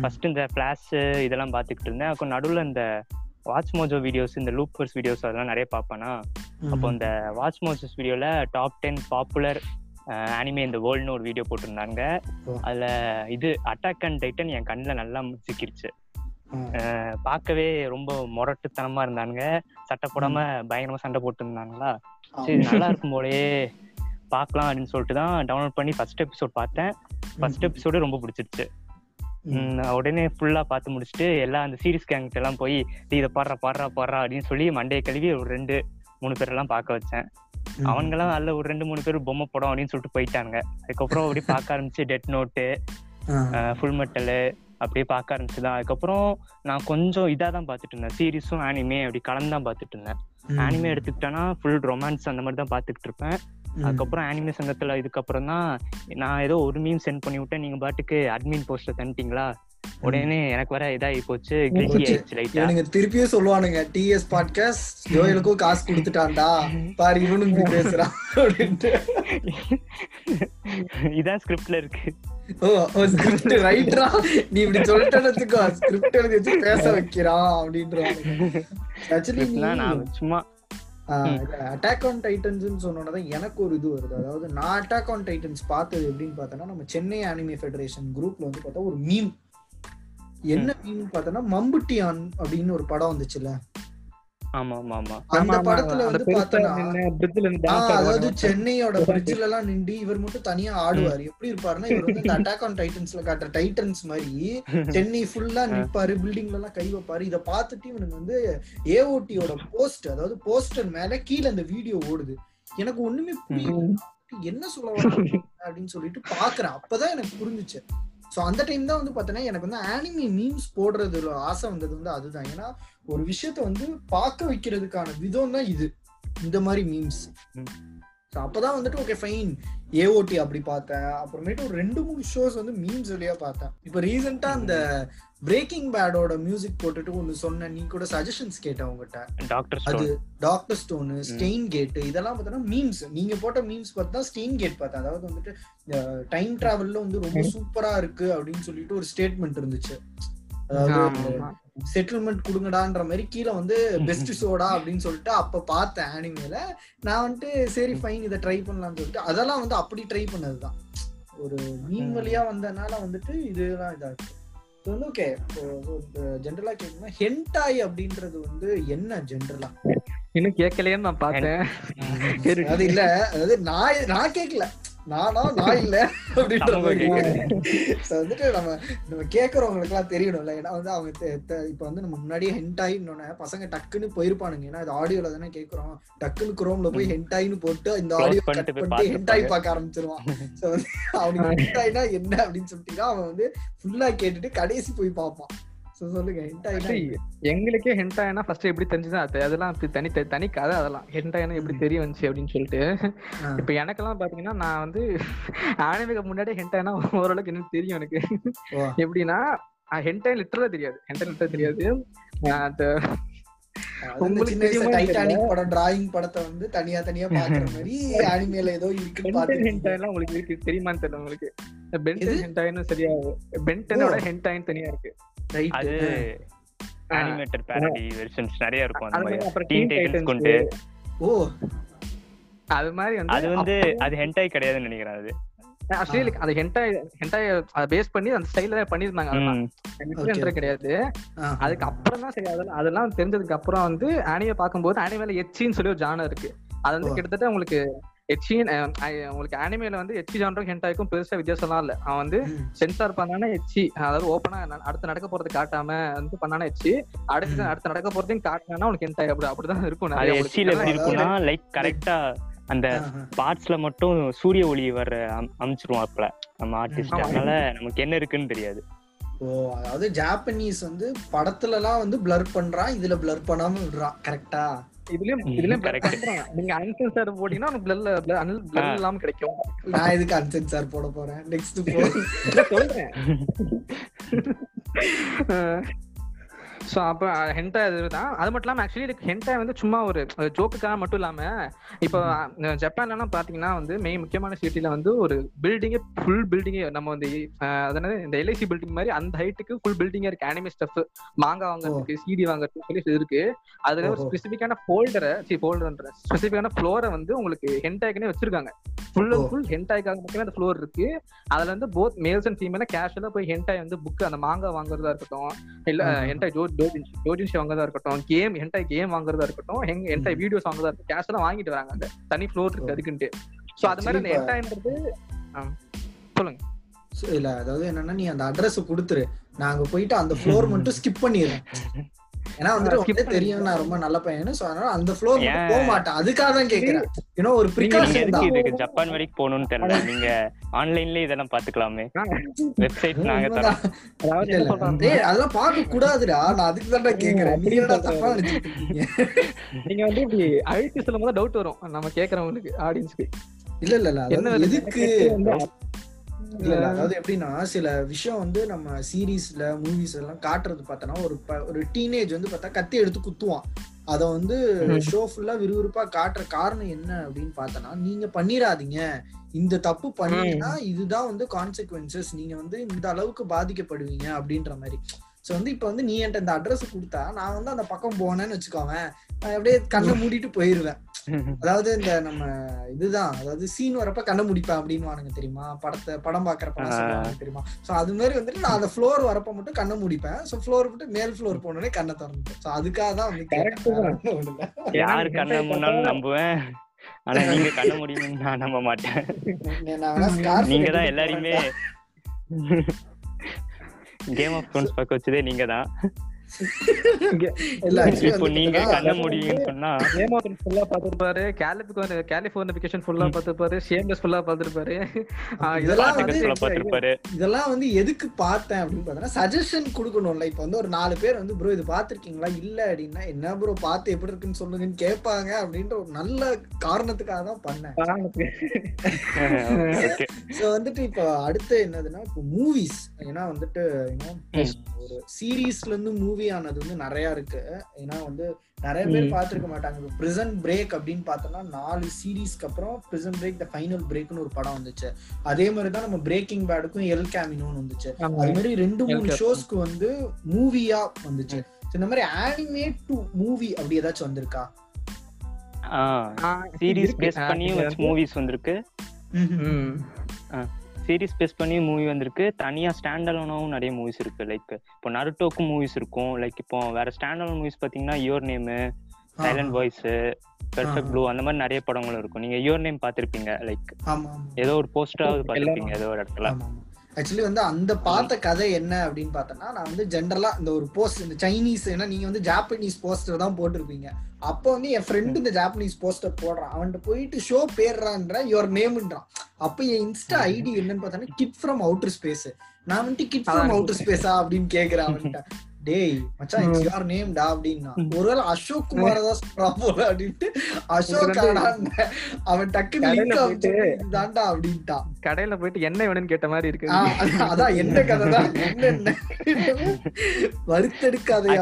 ஃபர்ஸ்ட் இந்த ஃபிளாஷ் இதெல்லாம் பார்த்துக்கிட்டு இருந்தேன். அப்போ நடுவில் இந்த வாட்ச் மோஜோ வீடியோஸ் இந்த லூப்பர்ஸ் வீடியோஸ் அதெல்லாம் நிறைய பார்ப்பேனா. அப்போ இந்த வாட்ச் மோசஸ் வீடியோல டாப் டென் பாப்புலர் அனிமே இந்த வேர்ல்ட்னு ஒரு வீடியோ போட்டிருந்தாங்க. அதுல இது அட்டாக் அண்ட் டைட்டன் என் கண்ணில் நல்லா சிக்கிருச்சு பார்க்கவே ரொம்ப முரட்டுத்தனமா இருந்தானுங்க. சட்டை போடாம பயங்கரமா சண்டை போட்டு இருந்தாங்களா சரி நல்லா இருக்கும் போலயே. பார்க்கலாம் அப்படின்னு சொல்லிட்டு தான் டவுன்லோட் பண்ணி ஃபர்ஸ்ட் எபிசோட் பார்த்தேன். ஃபர்ஸ்ட் எபிசோடு ரொம்ப பிடிச்சிருச்சு. உடனே ஃபுல்லா பார்த்து முடிச்சுட்டு எல்லாம் அந்த சீரிஸ் கேங்கிட்ட எல்லாம் போய் "டேய், இதை பாடுறா பாடுறா பாடுறா அப்படின்னு சொல்லி மண்டையை கழுவி ஒரு ரெண்டு மூணு பேர் எல்லாம் பார்க்க வச்சேன். அவனுங்கெல்லாம் அதுல ஒரு ரெண்டு மூணு பேர் பொம்மை படம் அப்படின்னு சொல்லிட்டு போயிட்டாங்க அதுக்கப்புறம் அப்படியே பார்க்க ஆரம்பிச்சு டெட் நோட்டு. ஃபுல் மெட்டலு அப்படியே பார்க்க ஆரம்பிச்சுதான் அதுக்கப்புறம் நான் கொஞ்சம் இதா தான் பார்த்துட்டு இருந்தேன் சீரிஸும் ஆனிமே அப்படி கலந்து தான் பார்த்துட்டு இருந்தேன். ஆனிமே எடுத்துக்கிட்டேன்னா ஃபுல் ரொமான்ஸ் அந்த மாதிரி தான் பார்த்துக்கிட்டு இருப்பேன். அதுக்கப்புறம் ஆனிமே சங்கத்துல இதுக்கப்புறம் தான் நான் ஏதோ ஒரு மீம் சென்ட் பண்ணி விட்டேன் நீங்க பாட்டுக்கு அட்மின் போஸ்ட்ல தந்துட்டீங்களா உடனே எனக்கு வர இதாகி போச்சு கில்ட்டி போச்சு. ஆயிடுச்சு லைட்டா இவனுங்க திருப்பியும் சொல்லுவானுங்க டிஎஸ் பாட்காஸ்ட் ஜோயலுக்கும் காசு கொடுத்துட்டான்டா. பாரு இவனும் இப்படி பேசுறான் அப்படின்ட்டு. இதான் ஸ்கிரிப்ட்ல இருக்கு. ஓ ஸ்கிரிப்ட் ரைட்டரா நீ இப்படி சொல்லிட்டேன்னு ஸ்கிரிப்ட் எழுதி வச்சு பேச வைக்கிறான் Scriptலாம் நான் சும்மா அட்டாக் ஆன் டைட்டன்ஸ் சொன்னோன்னதான் எனக்கு ஒரு இது வருது. அதாவது நான் அட்டாக் ஆன் டைட்டன்ஸ் பார்த்தது எப்படின்னு பார்த்தோன்னா நம்ம சென்னை அனிமே ஃபெடரேஷன் குரூப்ல வந்து பார்த்தா ஒரு மீம் என்ன மீம் பார்த்தோன்னா மம்புட்டியான் அப்படின்னு ஒரு படம் வந்துச்சுல்ல? ஆமா ஆமா ஆமா. அந்த படத்துல வந்து பார்த்தோன்னா பிரிட்ஜ்ல இருந்து ஆ, dance அதாவது ஆடுவாங்க. சென்னையோட பிரிட்ஜ்ல எல்லாம் நின்று இவர் மட்டும் தனியா ஆடுவாரு. எப்படி இருப்பாருன்னா இவர் வந்து இந்த அட்டாக் ஆன் டைட்டன்ஸ்ல காட்டுற டைட்டன்ஸ் மாதிரி சென்னை ஃபுல்லா நிப்பாரு பில்டிங்ல எல்லாம் கை வைப்பாரு. இத பார்த்துட்டு இவனுக்கு வந்து ஏஓடியோட போஸ்ட் அதாவது போஸ்டர் மேல கீழே இந்த வீடியோ ஓடுது. எனக்கு ஒண்ணுமே புரியல. என்ன சொல்ல அப்படின்னு சொல்லிட்டு பாக்குறேன் அப்பதான் எனக்கு புரிஞ்சுச்சு. சோ அந்த டைம் தான் வந்து பார்த்தோன்னா எனக்கு வந்து ஆனிமி மீம்ஸ் போடுறதுல ஆசை வந்தது வந்து அதுதான். ஏன்னா ஒரு விஷயத்த வந்து பார்க்க வைக்கிறதுக்கான விதம் தான் இது. இந்த மாதிரி மீம்ஸ். ஸோ அப்பதான் வந்துட்டு ஓகே ஃபைன் ஏஓடி அப்படி பார்த்தேன். அப்புறமேட்டு ஒரு ரெண்டு மூணு ஷோஸ் வந்து மீம்ஸ் வழியா பார்த்தேன். இப்போ ரீசெண்டா அந்த பிரேக்கிங் பேடோட மியூசிக் போட்டுட்டு ஒன்னு சொன்ன நீ கூட சஜஷன்ஸ் கேட்ட உங்ககிட்ட. டாக்டர் அது டாக்டர் ஸ்டோனு ஸ்டெயின் கேட் இதெல்லாம் பார்த்தோன்னா மீம்ஸ் நீங்க போட்ட மீம்ஸ் பார்த்து ஸ்டெயின் கேட் பார்த்தேன். அதாவது வந்துட்டு டைம் டிராவல்ல வந்து ரொம்ப சூப்பரா இருக்கு அப்படின்னு சொல்லிட்டு ஒரு ஸ்டேட்மெண்ட் இருந்துச்சு. அதாவது. செட்டில்மெண்ட் கொடுங்கடான்ற மாதிரி கீழே வந்து பெஸ்ட் ஷோடா அப்படின்னு சொல்லிட்டு அப்ப பார்த்தேன் ஆனிமேல நான் வந்துட்டு சரி ஃபைன் இதை ட்ரை பண்ணலாம்னு சொல்லிட்டு அதெல்லாம் வந்து அப்படி ட்ரை பண்ணதுதான். ஒரு மீன் வழியா வந்தனால வந்துட்டு இதுதான் இதா இருக்கு இது வந்து ஓகே ஜென்ரலா கேட்கணும்னா ஹென்டாய் அப்படின்றது வந்து என்ன ஜென்ரலா இன்னும் கேட்கலையேன்னு நான் பார்த்தேன். அது இல்ல. அதாவது நான் நான் கேட்கல. நானா? நான் இல்ல. அப்படின்ற வந்துட்டு நம்ம நம்ம கேக்குறவங்களுக்கு எல்லாம் தெரியணும்ல. ஏன்னா வந்து அவங்க இப்ப வந்து நம்ம முன்னாடியே ஹென்டாயின்னு பசங்க டக்குன்னு போயிருப்பானுங்க. ஏன்னா இது ஆடியோல தானே கேக்குறோம் டக்குன்னு குரோம்ல போய் ஹென்டாயின்னு போட்டு இந்த ஆடியோ கட் பண்ணிட்டு ஹென்டாய். பார்க்க ஆரம்பிச்சிருவான். சோ வந்து அவனுக்கு ஹென்டாய்னா என்ன அப்படின்னு சொல்லிட்டு அவன் வந்து ஃபுல்லா கேட்டுட்டு கடைசி போய் பார்ப்பான். சொல்லுங்க ஹென்டாய்னா எங்களுக்கே ஹென்டாய்னா ஃபர்ஸ்ட் எப்படி தெரிஞ்சுதான் அது அதெல்லாம் தனி தனி- கதை அதெல்லாம். ஹென்டாய்னா எப்படி தெரிய வந்துச்சு அப்படின்னு சொல்லிட்டு. இப்ப எனக்கெல்லாம் பாத்தீங்கன்னா நான் வந்து ஆனிமைக்கு முன்னாடியே ஹென்டாய்னா ஓரளவுக்கு எனக்கு தெரியும் எனக்கு. எப்படின்னா ஹென்டாய் லிட்டரலா தெரியாது. ஹென்டாய் லிட்டரா தெரியாது. அந்த டைட்டானிக் படம் டிராயிங் படத்தை வந்து தனியா தனியா பாக்குற மாதிரி அனிமேல ஏதோ ஹென்டாய்லாம் உங்களுக்கு இருக்கு? தெரியுமான்னு தெரியல உங்களுக்கு? பென்டன் ஹென்டாய்னு சரியா பென்டனோட ஹென்டாய்னு தனியா இருக்கு? அது அனிமேட்டட் பேரடி வெர்ஷன்ஸ் நிறைய இருக்கும் அந்த அது மாதிரி. டீன் டைட்டன்ஸ் கொண்டு. ஓ. அது மாதிரி வந்து அது வந்து அது ஹென்டாய் கிடையாதுன்னு நினைக்கிறேன் அது. ஆக்சுவலி அந்த ஹென்டாய் ஹென்டாய் அதை பேஸ் பண்ணி அந்த ஸ்டைல பண்ணிருந்தாங்க அதெல்லாம். கிடையாது. அதுக்கு அப்புறம் தான் சரி அதெல்லாம் அதெல்லாம் தெரிஞ்சதுக்கு அப்புறம் வந்து அனிமே பார்க்கும்போது அனிமேல எச்சின்னு சொல்லி ஒரு ஜானர் இருக்கு. அது வந்து. கிட்டத்தட்ட உங்களுக்கு எச்சின் உங்களுக்கு அனிமேல வந்து எச்சி ஜானரும் ஹென்டாய்க்கும் பெருசா வித்தியாசம்லாம் இல்ல அவன் வந்து. சென்சார் பண்ணானே எச்சி அதாவது ஓப்பனா அடுத்து நடக்க போறது காட்டாம வந்து பண்ணானே எச்சி அடுத்து. அடுத்து நடக்க போறதையும் காட்டினா உனக்கு ஹென்டாய் அப்படி அப்படிதான் இருக்கும். எச்சில எப்படி இருக்கும்னா லைக் கரெக்டா அந்த. பார்ட்ஸ்ல மட்டும் சூரிய ஒளி வர அமிச்சிருவோம் அப்பல நம்ம ஆர்டிஸ்ட். அதனால நமக்கு என்ன இருக்குன்னு தெரியாது ஓ அதாவது ஜாப்பனீஸ் வந்து படத்துல எல்லாம் வந்து பிளர் பண்றான் இதுல பிளர் பண்ணாம விடுறான் கரெக்டா இதுலயும் ம், இதுலயும் நீங்க அன்சென்சார் போட்டீங்கன்னா உனக்கு பிளர் அனில் பிளர் ஆ. இல்லாம கிடைக்கும். நான் எதுக்கு அன்சென்சார் போட போறேன்? நெக்ஸ்ட் போ. இல்ல சொல்றேன். ஸோ அப்போ ஹென்டா இதுதான். அது மட்டும் இல்லாமல் ஆக்சுவலி ஹென்டா வந்து சும்மா ஒரு ஜோக்குக்காக மட்டும் இல்லாம இப்போ அஹ், ஜப்பான்லாம் பாத்தீங்கன்னா வந்து மெயின் முக்கியமான சிட்டில வந்து ஒரு பில்டிங்கே ஃபுல் பில்டிங்கே நம்ம வந்து அதாவது இந்த எல்ஐசி பில்டிங் மாதிரி அந்த ஹைட்டுக்கு ஃபுல் பில்டிங்கா இருக்கு. அனிமே ஸ்டஃப் மாங்கா வாங்குறதுக்கு சிடி வாங்குறதுக்கு சொல்லி இருக்கு. அதுல ஒரு. ஸ்பெசிஃபிக்கான ஃபோல்டரை சி ஃபோல்டர்ன்ற ஸ்பெசிஃபிக்கான ஃப்ளோரை வந்து உங்களுக்கு ஹென்டாய்க்குனே வச்சிருக்காங்க. Full and. ஃபுல் ஹென்டாய்க்காக மட்டுமே அந்த ஃப்ளோர் இருக்கு. அதுல வந்து போத் மேல்ஸ் அண்ட் ஃபீமேல கேஷுவலா போய் ஹென்டாய் வந்து புக் அந்த மாங்கா வாங்குறதா இருக்கட்டும் இல்ல. ஹென்டாய் ஜோ டோஜின்ஷி டோஜின்ஷி வாங்குறதா இருக்கட்டும் கேம் ஹென்டாய் கேம் வாங்குறதா இருக்கட்டும் ஹெங் ஹென்டாய் வீடியோஸ் வாங்குறதா இருக்கட்டும் கேஷுவலா வாங்கிட்டு வராங்க. அங்க தனி ஃப்ளோர் இருக்கு. அதுக்குன்ட்டு. சோ அது மாதிரி அந்த ஹென்டாய்ன்றது சொல்லுங்க. இல்ல அதாவது என்னன்னா நீ அந்த அட்ரஸ் கொடுத்துரு. நாங்க போயிட்டு அந்த ஃப்ளோர் மட்டும் ஸ்கிப் பண்ணிடுறேன். ஏன்னா வந்துட்டு தெரியும் நான் ரொம்ப நல்ல பையனு. சோ அதனால அந்த ஃப்ளோர் ஏன்? போக மாட்டேன். அதுக்காக தான் கேக்குறேன். ஏன்னா ஒரு நீங்க ப்ரிகாஷன் தான். இதுக்கு ஜப்பான் வரைக்கும் போகணும்னு தெரியல. நீங்க ஆன்லைன்லயே இதெல்லாம் பாத்துக்கலாமே வெப்சைட் நாங்க தரோம். டேய், அதெல்லாம் பார்க்க கூடாதுடா. நான் அதுக்கு தான்டா கேக்குறேன். நீ என்னடா தப்பா நினைச்சிட்டு இருக்கீங்க? நீங்க வந்து இப்படி அழுத்தி சொல்லும் போது டவுட் வரும். நம்ம கேக்குறவங்களுக்கு ஆடியன்ஸ்க்கு இல்ல இல்ல இல்ல? எதுக்கு? இல்ல இல்ல. அதாவது எப்படின்னா சில விஷயம் வந்து நம்ம சீரீஸ்ல மூவிஸ் எல்லாம் காட்டுறது பார்த்தோன்னா ஒரு ஒரு டீனேஜ் வந்து பார்த்தா கத்தி எடுத்து குத்துவான். அத வந்து. ஷோ ஃபுல்லா விறுவிறுப்பா காட்டுற காரணம் என்ன அப்படின்னு பார்த்தோன்னா நீங்க பண்ணிராதீங்க. இந்த தப்பு பண்ணீங்கன்னா இதுதான் வந்து கான்சிக்வன்சஸ் நீங்க வந்து இந்த அளவுக்கு பாதிக்கப்படுவீங்க அப்படின்ற மாதிரி. ஸோ வந்து இப்போ வந்து நீ என்கிட்ட இந்த அட்ரஸ் கொடுத்தா நான் வந்து அந்த பக்கம் போனேன்னு வச்சுக்கோவேன் நான் அப்படியே கண்ணை மூடிட்டு போயிருவேன். அதாவது இந்த நம்ம இதுதான் அதாவது சீன் வரப்ப கண்ணை முடிப்பேன் அப்படின்னு தெரியுமா? படத்தை படம் பாக்குறப்ப தெரியுமா? சோ அது மாதிரி வந்துட்டு நான் அந்த ஃப்ளோர் வரப்ப மட்டும் கண்ணை முடிப்பேன். சோ ஃப்ளோர் விட்டு மேல் ஃப்ளோர் போனோடனே கண்ணை திறந்துட்டேன் சோ அதுக்காக தான் வந்து. யாரு கண்ண முன்னாலும் நம்புவேன். ஆனா நீங்க கண்ண முடியும்னு நான் நம்ப மாட்டேன். நீங்க தான் எல்லாரையுமே. கேம் ஆஃப் த்ரோன்ஸ் பார்க்க வச்சதே நீங்க தான். இப்போ நீங்க கண்ண முடியும்னு சொன்னா ஃபுல்லா பாத்துருப்பாரு கேலிஃபோன் கேலிஃபோர்னிபிகேஷன் ஃபுல்லா பாத்துருப்பாரு ஷேம்லெஸ் ஃபுல்லா பாத்துருப்பாரு இதெல்லாம் வந்து இதெல்லாம் எதுக்கு பார்த்தேன் அப்படின்னு பார்த்தோன்னா சஜஷன் கொடுக்கணும்ல. இப்போ வந்து ஒரு நாலு பேர் வந்து ப்ரோ இது பார்த்திருக்கீங்களா? இல்ல அப்படின்னா என்ன ப்ரோ பார்த்து எப்படி இருக்குன்னு சொல்லுங்கன்னு கேட்பாங்க அப்படின்ற ஒரு நல்ல காரணத்துக்காக தான் பண்ணேன். ஓகே ஸோ வந்துட்டு இப்போ அடுத்து என்னதுன்னா இப்போ மூவிஸ் ஏன்னா வந்துட்டு you know, ஒரு சீரீஸ்ல இருந்து மூவி ஆனது வந்து நிறைய இருக்கு. ஏன்னா வந்து நிறைய பேர். பார்த்திருக்க மாட்டாங்க. இப்போ பிரிசன் பிரேக் அப்படின்னு பார்த்தோம்னா நாலு சீரீஸ்க்கு அப்புறம் பிரிசன் பிரேக் த ஃபைனல் பிரேக்னு ஒரு படம் வந்துச்சு. அதே மாதிரி தான் நம்ம பிரேக்கிங் பேடுக்கும் எல் கேமினோன்னு வந்துச்சு. அது மாதிரி ரெண்டு மூணு. ஷோஸ்க்கு வந்து மூவியா வந்துச்சு. இந்த மாதிரி ஆனிமேட் டு மூவி அப்படி ஏதாச்சும் வந்திருக்கா? சீரிஸ் பேஸ் பண்ணியும் மூவிஸ் வந்திருக்கு. சீரிஸ் பேஸ் பண்ணி மூவி வந்திருக்கு. தனியா ஸ்டாண்ட் அலோனாவும் நிறைய மூவிஸ் இருக்கு. லைக் இப்போ நருட்டோக்கும் மூவிஸ் இருக்கும். லைக் இப்போ வேற ஸ்டாண்ட் அலோன் மூவிஸ் பாத்தீங்கன்னா Your Name Silent Voice Perfect Blue அந்த மாதிரி நிறைய படங்களும் இருக்கும். நீங்க யுவர் நேம் பாத்திருப்பீங்க லைக் ஏதோ ஒரு போஸ்டராவது பாத்திருப்பீங்க ஏதோ ஒரு இடத்துல. ஆக்சுவலி வந்து அந்த பார்த்த கதை என்ன அப்படின்னு பார்த்தோன்னா நான் வந்து ஜென்ரலா இந்த ஒரு போஸ்ட் இந்த சைனீஸ் ஏன்னா நீங்க வந்து ஜாப்பனீஸ் போஸ்டர் தான் போட்டிருப்பீங்க. அப்போ வந்து என் ஃப்ரெண்டு இந்த ஜாப்பனீஸ் போஸ்டர் போடுறான். அவன்கிட்ட போயிட்டு ஷோ பேர்றான்ற யுவர் நேம்ன்றான் அப்ப என் இன்ஸ்டா ஐடி என்னன்னு பார்த்தோன்னா கிட் ஃப்ரம் அவுட்டர் ஸ்பேஸ் நான் வந்துட்டு கிட் ஃப்ரம் அவுட்டர் ஸ்பேஸா அப்படின்னு கேக்குறேன் அவன்கிட்ட. டேய் மச்சான் இட்ஸ் யுவர் நேம் டா அப்படின்னா. ஒருவேளை அசோக் குமார் தான் சொல்றான் போல அப்படின்ட்டு அசோக் அவன் போயிட்டு- இதுதான்டா அப்படின்ட்டான். கடையில போயிட்டு என்ன வேணும்னு கேட்ட மாதிரி இருக்கு. அதான், என்ன கதை தான் என்ன? வறுத்தெடுக்கதான்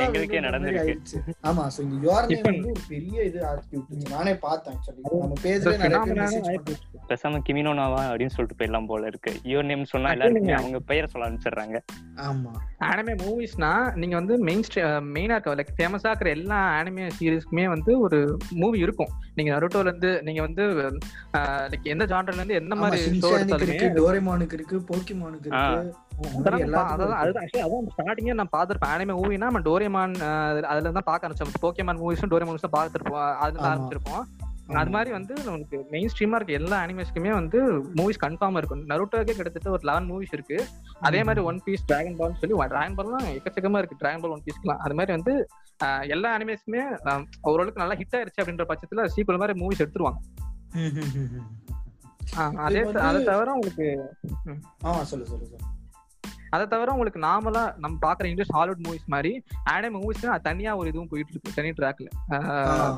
எங்களுக்கே. ஆயிடுச்சு. ஆமா சோ இங்க யோர் நேம் வந்து ஒரு பெரிய இது விட்டுருச்சு நானே பார்த்தேன் ஆக்சுவலி நம்ம பேஜ்ல நிறைய பேர். பண்ணாங்க. பேசாம கிமினோனாவா அப்படின்னு சொல்லிட்டு போயிடலாம் போல இருக்கு. யுவர் நேம் சொன்னா எல்லாருமே அவங்க பெயரை சொல்ல ஆரம்பிச்சிடுறாங்க. ஆமா. ஆனிமே மூவிஸ்னா நீங்க வந்து மெயின் மெயினா இருக்க லைக் ஃபேமஸா இருக்கிற எல்லா ஆனிமே சீரிஸ்க்குமே வந்து ஒரு மூவி இருக்கும். நீங்க நருட்டோல இருந்து நீங்க வந்து லைக் எந்த ஜான்ரல இருந்து எந்த மாதிரி ஷோ எடுத்தாலுமே டோரேமானுக்கு இருக்கு போக்கிமானுக்கு. இருக்கு ஸ்டார்டிங்கே நான் பார்த்திருப்பேன். ஆனிமே மூவினா நம்ம டோரேமான் அதுல தான் பார்க்க ஆரம்பிச்சோம். போக்கேமான் மூவிஸும் டோரேமான் மூவிஸும் பார்த்துருப்போம். அதுல. ஆரம்பிச்சிருப்போம். அது மாதிரி வந்து நமக்கு மெயின் ஸ்ட்ரீமா இருக்க எல்லா அனிமேஸ்க்குமே வந்து மூவிஸ் கன்ஃபார்ம் இருக்கும். நருட்டோக்கே கிட்டத்தட்ட ஒரு லெவன் மூவிஸ் இருக்கு. அதே மாதிரி ஒன் பீஸ் டிராகன் பால் சொல்லி டிராகன் பால்லாம் எக்கச்சக்கமா இருக்கு. டிராகன் பால் ஒன் பீஸ்க்குலாம் அது மாதிரி வந்து எல்லா ஆஹ், ஓரளவுக்கு நல்லா ஹிட் ஆயிருச்சு அப்படின்ற பட்சத்துல சீக்குவல் மாதிரி மூவிஸ் எடுத்துருவாங்க. அதே அதை தவிர உங்களுக்கு சொல்லு சொல்லு சொல்லு. அதை தவிர உங்களுக்கு நார்மலா நம்ம பாக்குற இங்கிலீஷ் ஹாலிவுட் மூவிஸ் மாதிரி ஆனிமே மூவிஸ் தனியா ஒரு இதுவும் போயிட்டு இருக்கு. தனி ட்ராக்ல.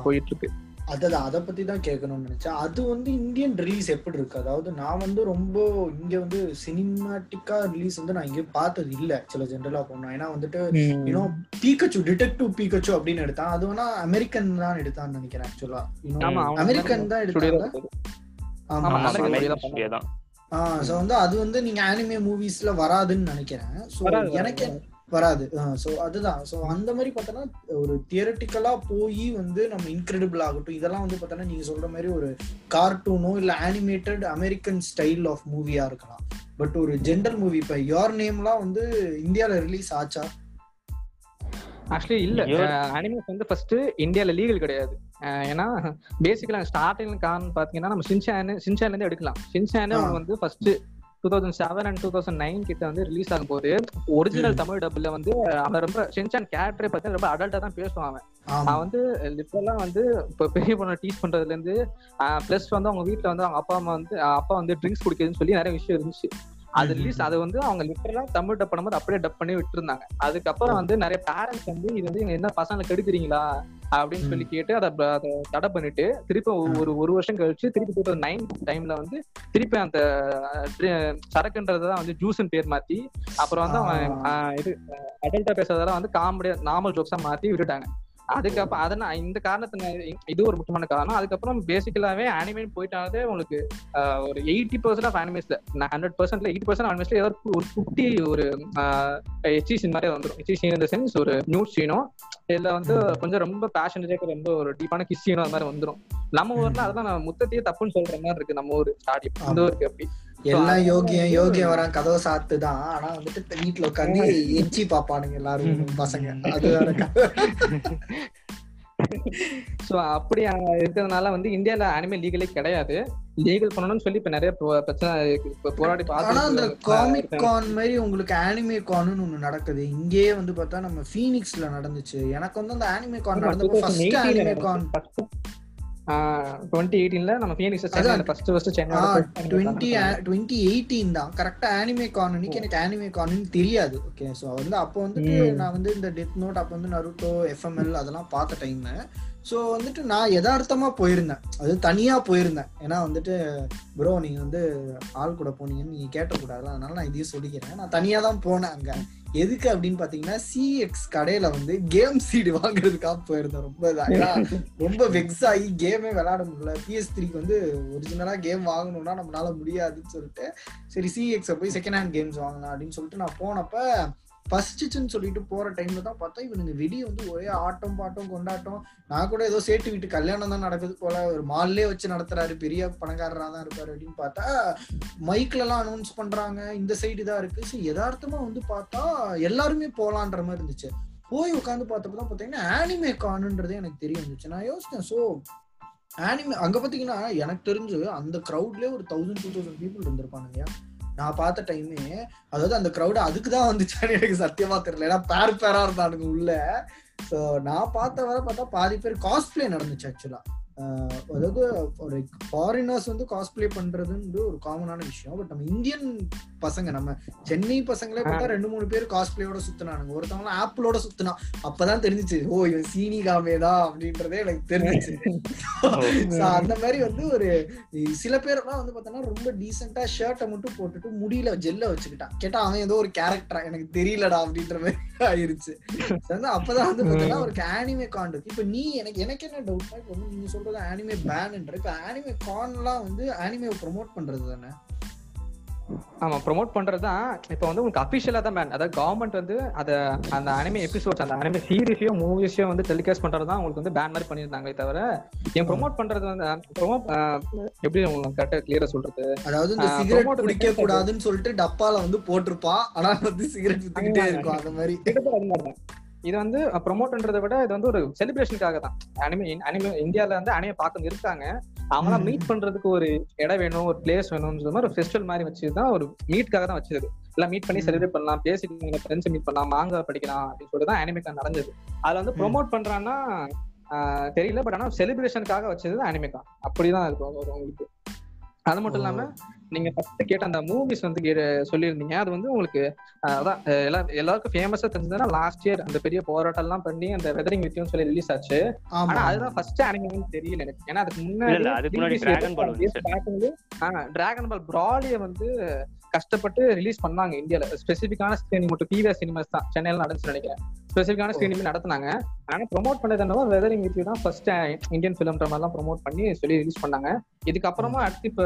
போயிட்டு இருக்கு. அதான் அதை பத்தி தான் கேட்கணும்னு நினைச்சேன் அது வந்து இந்தியன் ரிலீஸ் எப்படி இருக்கு அதாவது நான் வந்து ரொம்ப இங்க வந்து சினிமாட்டிக்கா ரிலீஸ் வந்து நான் இங்க பார்த்தது இல்ல. சில ஜென்ரலா போனோம் ஏன்னா வந்துட்டு யூனோ பீக்கச்சு டிடெக்டிவ் பீக்கச்சு அப்படின்னு எடுத்தான். அது வேணா அமெரிக்கன் தான் எடுத்தான்னு நினைக்கிறேன் ஆக்சுவலா அமெரிக்கன் தான் எடுத்தாங்க. ஆமா தான் சோ வந்து அது வந்து நீங்க ஆனிமே மூவிஸ்ல வராதுன்னு நினைக்கிறேன். சோ எனக்கு வராது. சோ அதுதான். சோ அந்த மாதிரி பார்த்தோன்னா ஒரு தியரட்டிக்கலா போய் வந்து நம்ம இன்கிரெடிபிள் ஆகட்டும். இதெல்லாம் வந்து பார்த்தோன்னா நீங்க சொல்ற மாதிரி ஒரு கார்ட்டூனோ இல்ல அனிமேட்டட் அமெரிக்கன் ஸ்டைல் ஆஃப் மூவியா இருக்கலாம். பட் ஒரு ஜென்ரல் மூவி இப்ப யோர் நேம்லாம் வந்து இந்தியால ரிலீஸ் ஆச்சா? ஆக்சுவலி இல்ல. Your- அனிமேஸ் வந்து ஃபர்ஸ்ட் இந்தியால லீகல் கிடையாது. ஏன்னா பேசிக்கலா ஸ்டார்டிங் காரணம் பாத்தீங்கன்னா நம்ம சின்சான் சின்சான்ல இருந்து எடுக்கலாம். சின்சான். வந்து first two thousand seven and two thousand nine கிட்ட வந்து ரிலீஸ் ஆகும் போது ஒரிஜினல். தமிழ் டபுள்ல வந்து அவன் ரொம்ப சின்சான் கேரக்டரே பார்த்தா ரொம்ப அடல்ட்டா தான் பேசுவான் அவன். அவன் வந்து லிட்டரலா வந்து இப்போ பெரிய பொண்ணை டீச் பண்றதுல இருந்து பிளஸ் வந்து அவங்க வீட்ல வந்து அவங்க அப்பா அம்மா வந்து அப்பா வந்து ட்ரிங்க்ஸ் குடிக்குதுன்னு சொல்லி நிறைய விஷயம் இருந்துச்சு. அது ரிலீஸ் அது வந்து அவங்க லிட்டரலா தமிழ் டப் பண்ணும்போது அப்படியே டப் பண்ணி விட்டுருந்தாங்க. அதுக்கப்புறம் வந்து நிறைய பேரண்ட்ஸ் வந்து இது வந்து என்ன பசங்களை கெடுக்குறீங்களா? அப்படின்னு சொல்லி கேட்டு அதை தடை பண்ணிட்டு திருப்பி ஒரு- ஒரு வருஷம் கழிச்சு திருப்பி டூ தௌசண்ட் நைன் டைம்ல வந்து திருப்பி அந்த சரக்குன்றதான் வந்து ஜூஸ்ன்னு பேர் மாத்தி அப்புறம் வந்து அவன் இது அடல்ட்டா பேசுறதெல்லாம் வந்து காமெடியா நார்மல் ஜோக்ஸா மாத்தி விட்டுட்டாங்க. அதுக்கப்புறம் அதனால இந்த காரணத்தினால இது ஒரு முக்கியமான காரணம். அதுக்கப்புறம் பேசிக்கலாவே அனிமேட் போயிட்டாலே உங்களுக்கு ஒரு எயிட்டி பர்சன்ட் ஆஃப் அனிமேஸ்ல ஹண்ட்ரட் பர்சன்ட்ல எயிட்டி பர்சன்ட் அனிமேஸ்ல ஏதாவது ஒரு- குட்டி ஒரு எச்சி சீன் மாதிரி வந்துடும் எச்சி சீன் இந்த சென்ஸ் ஒரு நியூஸ் சீனோ இல்ல வந்து கொஞ்சம் ரொம்ப பேஷனேஜா ரொம்ப ஒரு டீப்பான கிஸ் சீனோ அது மாதிரி வந்துடும் நம்ம ஊர்ல அதெல்லாம் நான் முத்தத்தையே தப்புன்னு சொல்ற மாதிரி இருக்கு நம்ம ஊர் ஸ்டாடி இந்த ஊருக்கு அப்படி. எல்லாம் யோகியம் யோகியம் வரான் கதவை சாத்து தான் ஆனா வந்துட்டு வீட்டுல உட்காந்து எச்சி பாப்பானுங்க எல்லாரும் பசங்க. அது வேற அப்படி இருக்கிறதுனால வந்து இந்தியால அனிமே லீகலே கிடையாது. லீகல் பண்ணணும்னு சொல்லி இப்ப நிறைய பிரச்சனை போராடி ஆனா அந்த காமிக் கான் மாதிரி உங்களுக்கு ஆனிமே கான்னு ஒண்ணு நடக்குது. இங்கேயே வந்து பார்த்தா நம்ம ஃபீனிக்ஸ்ல நடந்துச்சு. எனக்கு வந்து அந்த ஆனிமே கான் நடந்தப்போ ஃபர்ஸ்ட் ஆனிமே கான் டுவெண்ட்டி எயிட்டீன்ல நம்ம. First first Chennai twenty twenty eighteen தான். கரெக்டா ஆனிமே கான் அன்னைக்கு எனக்கு ஆனிமே கான்னு தெரியாது. ஓகே ஸோ வந்து அப்போ வந்துட்டு. நான் வந்து இந்த டெத் நோட் அப்போ வந்து நருட்டோ எஃப்எம்எல் அதெல்லாம் பார்த்த டைம் ஸோ வந்துட்டு நான் யதார்த்தமா போயிருந்தேன். அது தனியா போயிருந்தேன். ஏன்னா வந்துட்டு ப்ரோ நீங்க வந்து ஆள் கூட போனீங்கன்னு நீங்க கேட்டக்கூடாதுல அதனால நான் இதையும் சொல்லிக்கிறேன். நான் தனியா தான் போனேன் அங்க. எதுக்கு அப்படின்னு பாத்தீங்கன்னா சிஎக்ஸ் கடையில வந்து கேம் சீடு வாங்குறதுக்காக போயிருந்தேன். ரொம்ப ஏன்னா ரொம்ப வெக்ஸ் ஆகி கேமே விளையாட முடியல. பிஎஸ் த்ரீக்கு வந்து ஒரிஜினலா கேம் வாங்கணும்னா நம்மளால முடியாதுன்னு சொல்லிட்டு சரி சிஎக்ஸ போய் செகண்ட் ஹேண்ட் கேம்ஸ் வாங்கலாம் அப்படின்னு சொல்லிட்டு நான் போனப்ப பசிச்சுன்னு சொல்லிட்டு போற டைம்ல தான் பார்த்தா இவனுங்க வெளியே வந்து ஒரே ஆட்டம் பாட்டம் கொண்டாட்டம். நான் கூட ஏதோ சேட்டு வீட்டு கல்யாணம் தான் நடக்குது போல. ஒரு மால்லே வச்சு நடத்துறாரு. பெரிய பணக்காரரா தான் இருப்பாரு அப்படின்னு பார்த்தா மைக்ல எல்லாம் அனௌன்ஸ் பண்றாங்க. இந்த சைடு தான் இருக்கு. ஸோ யதார்த்தமா வந்து பார்த்தா எல்லாருமே போலான்ற மாதிரி இருந்துச்சு. போய் உட்காந்து பார்த்தப்ப தான் பார்த்தீங்கன்னா ஆனிமே கானுன்றதே எனக்கு தெரிய வந்துச்சு. நான் யோசிச்சேன் ஸோ ஆனிமே அங்க பாத்தீங்கன்னா எனக்கு தெரிஞ்சு அந்த க்ரௌட்லயே ஒரு தௌசண்ட் டூ தௌசண்ட் பீப்புள் இருந்திருப்பானுங்க. நான் பார்த்த டைமே அதாவது அந்த க்ரௌடு அதுக்கு தான் வந்துச்சான்னு எனக்கு சத்தியமா தெரியல. ஏன்னா பேர் பேரா இருந்தானுங்க உள்ள. ஸோ நான் பார்த்த வரை பார்த்தா பாதி பேர் காஸ்பிளே நடந்துச்சு ஆக்சுவலா அதாவது ஒரு ஃபாரினர்ஸ் வந்து காஸ்பிளே பண்றதுன்னு ஒரு காமனான விஷயம். பட் நம்ம இந்தியன் பசங்க நம்ம சென்னை பசங்களே பார்த்தா ரெண்டு மூணு பேர் காஸ்பிளேயோட சுத்தினானுங்க. ஒருத்தவங்க ஆப்பிளோட சுத்தினா. அப்பதான் தெரிஞ்சுச்சு ஓ இவன் சீனி காமேதான் அப்படின்றதே எனக்கு தெரிஞ்சுச்சு. அந்த மாதிரி வந்து ஒரு சில பேர்லாம் வந்து பார்த்தோன்னா ரொம்ப டீசெண்டா ஷர்ட்டை மட்டும் போட்டுட்டு முடியல ஜெல்ல வச்சுக்கிட்டான். கேட்டா அவன் ஏதோ ஒரு கேரக்டரா எனக்கு தெரியலடா அப்படின்ற மாதிரி ஆயிருச்சு. அப்பதான் வந்து பார்த்தோன்னா ஒரு ஆனிமே இருக்கு இப்ப நீ எனக்கு எனக்கு என்ன டவுட்னா இப்போ வந்து நீங்க சொல்றது ஆனிமே பேன்ன்ற இப்ப ஆனிமே கான்லாம் வந்து ஆனிமே ப்ரோமோட் பண்றது தானே? ஆமா ப்ரோமோட் பண்றதுதான் இப்போ வந்து உங்களுக்கு அபிஷியலா தான் பேன் அதாவது கவர்மெண்ட் வந்து அத அந்த அனிமே எபிசோட்ஸ் அந்த அனிமே சீரிஸையும் மூவிஸையும் வந்து டெலிகாஸ்ட் பண்றது தான் உங்களுக்கு வந்து பேன் மாதிரி பண்ணியிருந்தாங்களே தவிர என் ப்ரோமோட் பண்றது வந்து ப்ரோமோட் எப்படி உங்களுக்கு கரெக்டா கிளியரா சொல்றது? அதாவது இந்த சிகரெட் குடிக்க கூடாதுன்னு சொல்லிட்டு டப்பால வந்து போட்டிருப்பான். ஆனா வந்து சிகரெட் வித்துக்கிட்டே இருக்கும் அந்த மாதிரி. இது வந்து ப்ரொமோட்ன்றதை விட இது வந்து ஒரு செலிப்ரேஷனுக்காக தான். அனிமே அனிமே இந்தியால வந்து அனிமே பார்க்க இருக்காங்க. அவங்களாம். மீட் பண்றதுக்கு ஒரு இடம் வேணும் ஒரு பிளேஸ் வேணும்னு மாதிரி ஒரு ஃபெஸ்டிவல் மாதிரி வச்சுதான் ஒரு மீட்காக தான் வச்சது எல்லாம் மீட் பண்ணி. செலிப்ரேட் பண்ணலாம் பேசிக்கலாம் ஃப்ரெண்ட்ஸ் மீட் பண்ணலாம் மாங்கா படிக்கலாம் அப்படின்னு சொல்லிட்டு தான் அனிமேக்கா நடந்தது. அதுல வந்து ப்ரோமோட் பண்றான்னா ஆஹ் தெரியல பட் ஆனா செலிப்ரேஷனுக்காக வச்சது அனிமேக்கா அப்படிதான் இருக்கும் உங்களுக்கு. அது மட்டும் இல்லாம நீங்க ஃபர்ஸ்ட் கேட்ட அந்த மூவிஸ் வந்து கே- சொல்லியிருந்தீங்க. அது வந்து உங்களுக்கு அதான் எல்லா எல்லாருக்கும் ஃபேமஸா தெரிஞ்சதுன்னா லாஸ்ட் இயர் அந்த பெரிய போராட்டம் எல்லாம் பண்ணி அந்த வெதரிங் வித்தியும் சொல்லி ரிலீஸ் ஆச்சு. ஆனா அதுதான் ஃபர்ஸ்ட் அனிமேன்னு தெரியல எனக்கு. ஏன்னா அதுக்கு முன்னாடி. டிராகன் பால் பிராலிய வந்து கஷ்டப்பட்டு ரிலீஸ் பண்ணாங்க இந்தியால. ஸ்பெசிபிக்கான ஸ்கிரீனிங் மட்டும் பிவிஆர் சினிமாஸ் தான். சென்னையில நடந்துச்சு நினைக்கிறேன். ஸ்பெசிபிக்கான ஸ்கிரீனிங் நடத்துனாங்க. ஆனா ப்ரோமோட் பண்ணது என்னவோ வெதரிங் வித் தான் ஃபர்ஸ்ட் இந்தியன் ஃபிலிம்ன்ற மாதிரிலாம் ப்ரோமோட் பண்ணி சொல்லி ரிலீஸ் பண்ணாங்க. இதுக்கப்புறமா அடுத்து இப்ப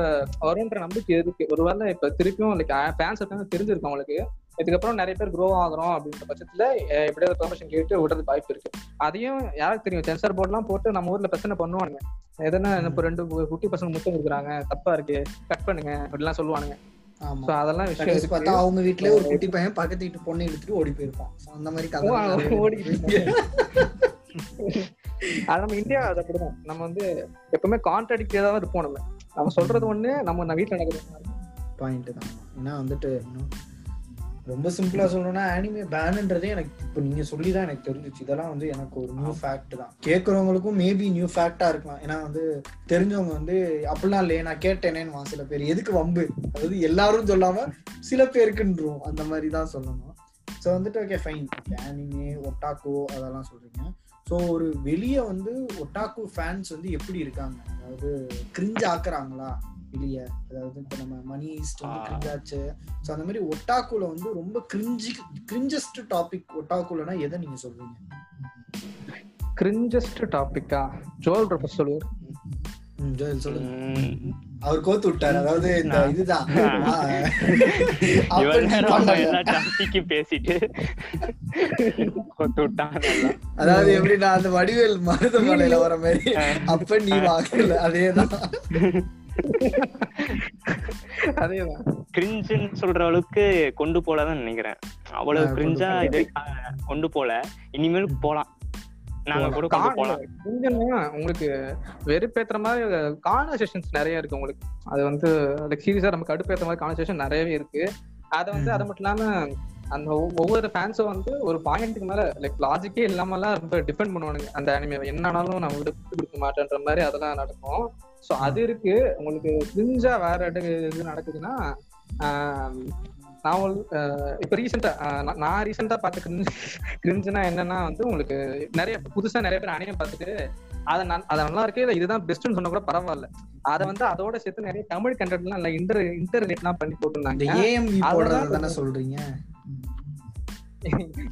வரும்ன்ற நம்பிக்கை இருக்கு. ஒருவேளை இப்ப திருப்பியும் லைக் ஃபேன்ஸ் இருக்காங்க தெரிஞ்சிருக்கும் அவங்களுக்கு. இதுக்கப்புறம் நிறைய பேர் க்ரோ ஆகுறோம் அப்படின்ற பட்சத்துல எப்படியாவது பெர்மிஷன் கேட்டு விடுறது வாய்ப்பு இருக்கு. அதையும் யாருக்கு தெரியும்? சென்சார் போர்ட்லாம் போட்டு நம்ம ஊர்ல பிரச்சனை பண்ணுவானுங்க. எதனா இப்போ ரெண்டு குட்டி பசங்க முத்தம் கொடுக்குறாங்க. தப்பா இருக்கு. கட் பண்ணுங்க. அப்படிலாம் சொல்லுவானுங்க. அதெல்லாம் விஷயம் பார்த்தா அவங்க வீட்லயே ஒரு குட்டி பையன் பக்கத்து வீட்டு பொண்ணை எடுத்துட்டு ஓடி போயிருப்பான். அந்த மாதிரி கதை ஓ, நிறைய ஓடிட்டு இருக்கு. அது நம்ம இந்தியா அது அப்படிதான். நம்ம வந்து எப்பவுமே கான்ட்ராடிக்டா தான் இருப்போம் நம்ம. நம்ம சொல்றது ஒண்ணு நம்ம நம்ம வீட்டுல நடக்கிறது பாயிண்ட் தான். ஏன்னா வந்துட்டு இன்னும் ரொம்ப சிம்பிளா சொல்லணும்னா அனிமே பேனுன்றதே எனக்கு இப்போ நீங்க சொல்லி தான் எனக்கு தெரிஞ்சிச்சு. இதெல்லாம் வந்து எனக்கு ஒரு நியூ ஃபேக்ட் தான். கேட்கறவங்களுக்கும் மேபி நியூ ஃபேக்டா இருக்கலாம். ஏன்னா வந்து தெரிஞ்சவங்க வந்து அப்படிலாம் இல்லையே நான் கேட்டேனேன்னு சில பேர். எதுக்கு வம்பு? அதாவது எல்லாரும் சொல்லாம சில பேருக்குன்றோம் அந்த மாதிரி தான் சொல்லணும். ஸோ வந்துட்டு ஓகே ஃபைன் அனிமே ஒட்டாக்கோ அதெல்லாம் சொல்றீங்க. ஸோ ஒரு வெளியே வந்து ஒட்டாக்கு ஃபேன்ஸ் வந்து எப்படி இருக்காங்க? அதாவது கிரிஞ்சு ஆக்குறாங்களா? வெளியே அதாவது இப்போ நம்ம மணி ஈஸ்ட் வந்து ஆ. கிரிஞ்சாச்சு ஸோ அந்த மாதிரி ஒட்டாக்குல வந்து ரொம்ப கிரிஞ்சி கிரிஞ்சஸ்ட் டாபிக் ஒட்டாக்குலனா எதை நீங்க சொல்றீங்க? கிரிஞ்சஸ்ட் டாபிக்கா ஜோல் ப்ரொஃபஸ் சொல்லுவார் ம், ஜோயல் சொல்லுங்க அவர் கோத்து விட்டாரு. அதாவது இந்த நான். இதுதான். பேசிட்டு கொத்து விட்டான். அதாவது எப்படின்னா அந்த வடிவேல் மருதமலையில வர மாதிரி. அப்ப நீ வாங்கல. அதேதான். அதேதான். கிரிஞ்சுன்னு சொல்ற அளவுக்கு கொண்டு போலதான் நினைக்கிறேன். அவ்வளவு கிரிஞ்சா இது கொண்டு போல. இனிமேல் போலாம். நாங்க கூட போலாம். உங்களுக்கு வெறுப்பேத்துற மாதிரி கான்வர்சேஷன்ஸ் நிறைய இருக்கு உங்களுக்கு. அது வந்து லைக் சீரியஸா நமக்கு அடுப்பேற்ற மாதிரி கான்வர்சேஷன் நிறையவே இருக்கு. அதை வந்து. அது மட்டும் இல்லாம அந்த ஒவ்- ஒவ்வொரு ஃபேன்ஸும் வந்து ஒரு பாயிண்ட்டுக்கு மேல லைக் லாஜிக்கே இல்லாமலாம் ரொம்ப டிபெண்ட் பண்ணுவானுங்க. அந்த அனிமே என்னன்னாலும் நான் விட்டு கொடுக்க மாட்டேன்ற மாதிரி அதெல்லாம் நடக்கும். ஸோ அது இருக்கு. உங்களுக்கு கிரிஞ்சா வேற இது நடக்குதுன்னா நான் இப்ப ரீசெண்டா நான் ரீசெண்டா பார்த்த கிரிஞ்சு கிரிஞ்சுனா என்னன்னா வந்து உங்களுக்கு நிறைய புதுசா நிறைய பேர் அனிமே பார்த்துட்டு அதை நான் அதை நல்லா இருக்கு இல்ல இதுதான் பெஸ்ட்னு சொன்னா கூட பரவாயில்ல. அதை வந்து அதோட சேர்த்து நிறைய தமிழ் கண்டென்ட்லாம் இல்ல இன்டர் இன்டர்நெட்லாம் பண்ணி போட்டிருந்தாங்க. தானே சொல்றீங்க?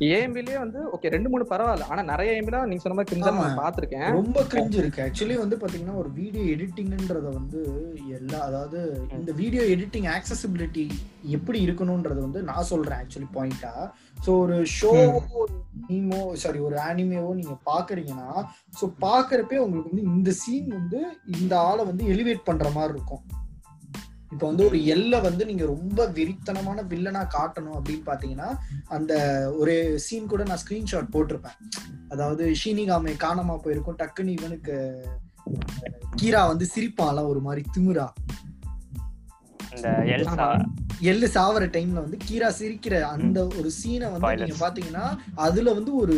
ஏஎம்பிலேயே வந்து ஓகே ரெண்டு மூணு பரவாயில்ல. ஆனா நிறைய ஏஎம்பிலாம் நீங்க சொன்ன மாதிரி கிரிஞ்சா. நான் பார்த்திருக்கேன். ரொம்ப கிரிஞ்சு இருக்கு. ஆக்சுவலி வந்து பாத்தீங்கன்னா ஒரு வீடியோ எடிட்டிங்ன்றத வந்து எல்லா அதாவது இந்த வீடியோ எடிட்டிங் ஆக்சசிபிலிட்டி எப்படி இருக்கணும்ன்றது வந்து நான் சொல்றேன் ஆக்சுவலி பாயிண்டா ஸோ ஒரு ஷோவோ நீமோ சாரி ஒரு ஆனிமேவோ நீங்க பாக்குறீங்கன்னா ஸோ பாக்குறப்பே உங்களுக்கு வந்து இந்த சீன் வந்து இந்த ஆளை வந்து எலிவேட் பண்ற மாதிரி இருக்கும். இப்போ வந்து ஒரு எல்லை வந்து நீங்க ரொம்ப வெறித்தனமான வில்லனா காட்டணும் அப்படின்னு பாத்தீங்கன்னா அந்த ஒரு சீன் கூட நான் ஸ்கிரீன்ஷாட் போட்டிருப்பேன். அதாவது ஷீனிகாமை காணாம போயிருக்கும் டக்குன்னு இவனுக்கு கீரா வந்து சிரிப்பான்ல ஒரு மாதிரி எல்சா எள்ளு சாவர டைம்ல வந்து கீரா சிரிக்கிற அந்த ஒரு சீனை வந்து. நீங்க பாத்தீங்கன்னா அதுல வந்து ஒரு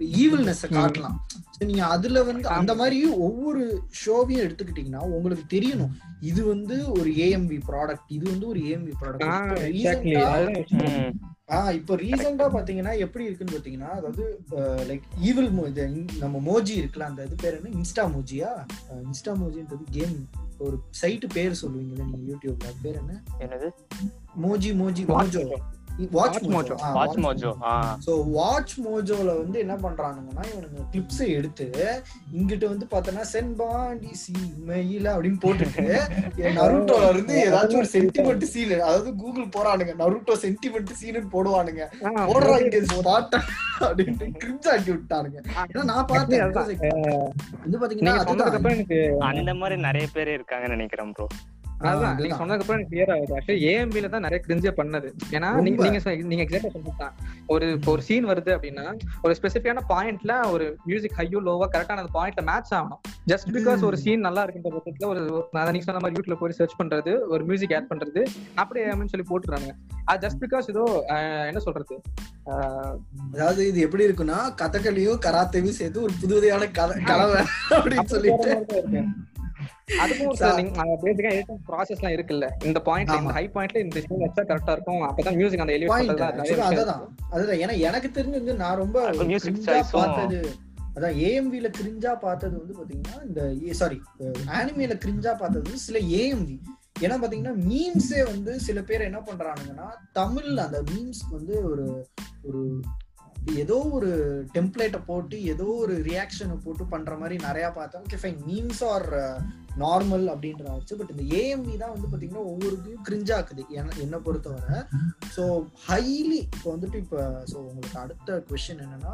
ஈவில்னஸ் காட்டலாம். நீங்க அதுல வந்து அந்த மாதிரி ஒவ்வொரு ஷோவையும் எடுத்துக்கிட்டீங்கன்னா உங்களுக்கு தெரியணும். இது வந்து ஒரு ஏஎம்வி ப்ராடக்ட் இது வந்து ஒரு ஏஎம்வி ப்ராடக்ட் ஆஹ் இப்போ ரீசெண்டா பாத்தீங்கன்னா எப்படி இருக்குன்னு பாத்தீங்கன்னா அதாவது லைக் ஈவில் நம்ம மோஜி இருக்குல்ல அந்த இது பேர் என்ன? இன்ஸ்டா மோஜியா இன்ஸ்டா மோஜின்றது கேம் ஒரு சைட்டு பேர் சொல்லுவீங்கல்ல நீங்க யூடியூப்ல அது பேர் என்ன? என்னது? மோஜி Moj Mojo watch Watch Mojo Mojo. Watch Mojo ஆ. ஸோ வாட்ச் மோஜோல வந்து என்ன பண்றானுங்கன்னா இவனுங்க கிளிப்ஸை எடுத்து இங்கிட்ட வந்து பார்த்தோன்னா சென்பாண்டி சி மெயில அப்படின்னு போட்டுட்டு நருட்டோல இருந்து ஏதாச்சும் ஒரு சென்டிமெண்ட் சீன் அதாவது கூகுள் போறானுங்க நருட்டோ சென்டிமெண்ட் சீனு போடுவானுங்க. போடுறா இங்க ஸ்பாட் அப்படின்ட்டு கிரிப்ஸ் ஆக்கி விட்டானுங்க. ஏன்னா நான் பார்த்தேன். வந்து பாத்தீங்கன்னா அந்த மாதிரி நிறைய பேர் இருக்காங்கன்னு நினைக்கிறேன் ப்ரோ அதான் நீங்க. சொன்னதுக்கு அப்புறம் எனக்கு கிளியர் ஆகுது ஆக்சுவலி ஏஎம்பில தான் நிறைய கிரிஞ்சே பண்ணது. ஏன்னா நீங்க. நீங்க எக்ஸாக்டா சொல்லிட்டான் ஒரு ஒரு சீன் வருது அப்படின்னா ஒரு ஸ்பெசிஃபிக்கான பாயிண்ட்ல ஒரு மியூசிக் ஹையோ லோவா கரெக்டான அந்த பாயிண்ட்ல மேட்ச் ஆகணும். ஜஸ்ட் பிகாஸ் ஒரு சீன் நல்லா இருக்குன்ற பட்சத்துல ஒரு நான் நீங்க சொன்ன மாதிரி யூடியூப்ல போய் சர்ச் பண்றது ஒரு மியூசிக் ஆட் பண்றது அப்படியே ஏஎம்னு சொல்லி போட்டுறாங்க அது ஜஸ்ட் பிகாஸ் ஏதோ என்ன சொல்றது? அதாவது இது எப்படி இருக்குன்னா கதகளியும் கராத்தையும் சேர்த்து ஒரு புதுவையான கல- கலவை அப்படின்னு சொல்லிட்டு. அதுக்கும் ஒரு சா- நீங்க பேசிக்கா எடிட்டிங் ப்ராசஸ் எல்லாம் இருக்குல்ல? இந்த பாயிண்ட்ல இந்த. ஹை பாயிண்ட்ல இந்த வச்சா கரெக்டா இருக்கும். அப்பதான் மியூசிக் அந்த எலிவேட் அதுதான். அதுதான். ஏன்னா எனக்கு தெரிஞ்சு வந்து நான் ரொம்ப பார்த்தது. அதான் ஏஎம்வில கிரிஞ்சா பார்த்தது வந்து பாத்தீங்கன்னா இந்த சாரி ஆனிமேல கிரிஞ்சா பார்த்தது வந்து சில ஏஎம்வி ஏன்னா பாத்தீங்கன்னா மீம்ஸே வந்து சில பேர் என்ன பண்றானுங்கன்னா தமிழ்ல அந்த மீம்ஸ் வந்து ஒரு ஒரு ஏதோ ஒரு டெம்ப்ளேட்டை போட்டு ஏதோ ஒரு ரியாக்ஷனை போட்டு பண்ற மாதிரி நிறையா பார்த்தோம் okay fine memes are normal uh, அப்படின்ற ஆச்சு பட் இந்த ஏஎம்வி தான் வந்து பார்த்தீங்கன்னா ஒவ்வொருத்தையும் கிரிஞ்சாக்குது என்னை பொறுத்தவரை. ஸோ ஹைலி இப்போ வந்துட்டு இப்போ ஸோ உங்களுக்கு அடுத்த கொஷின் என்னன்னா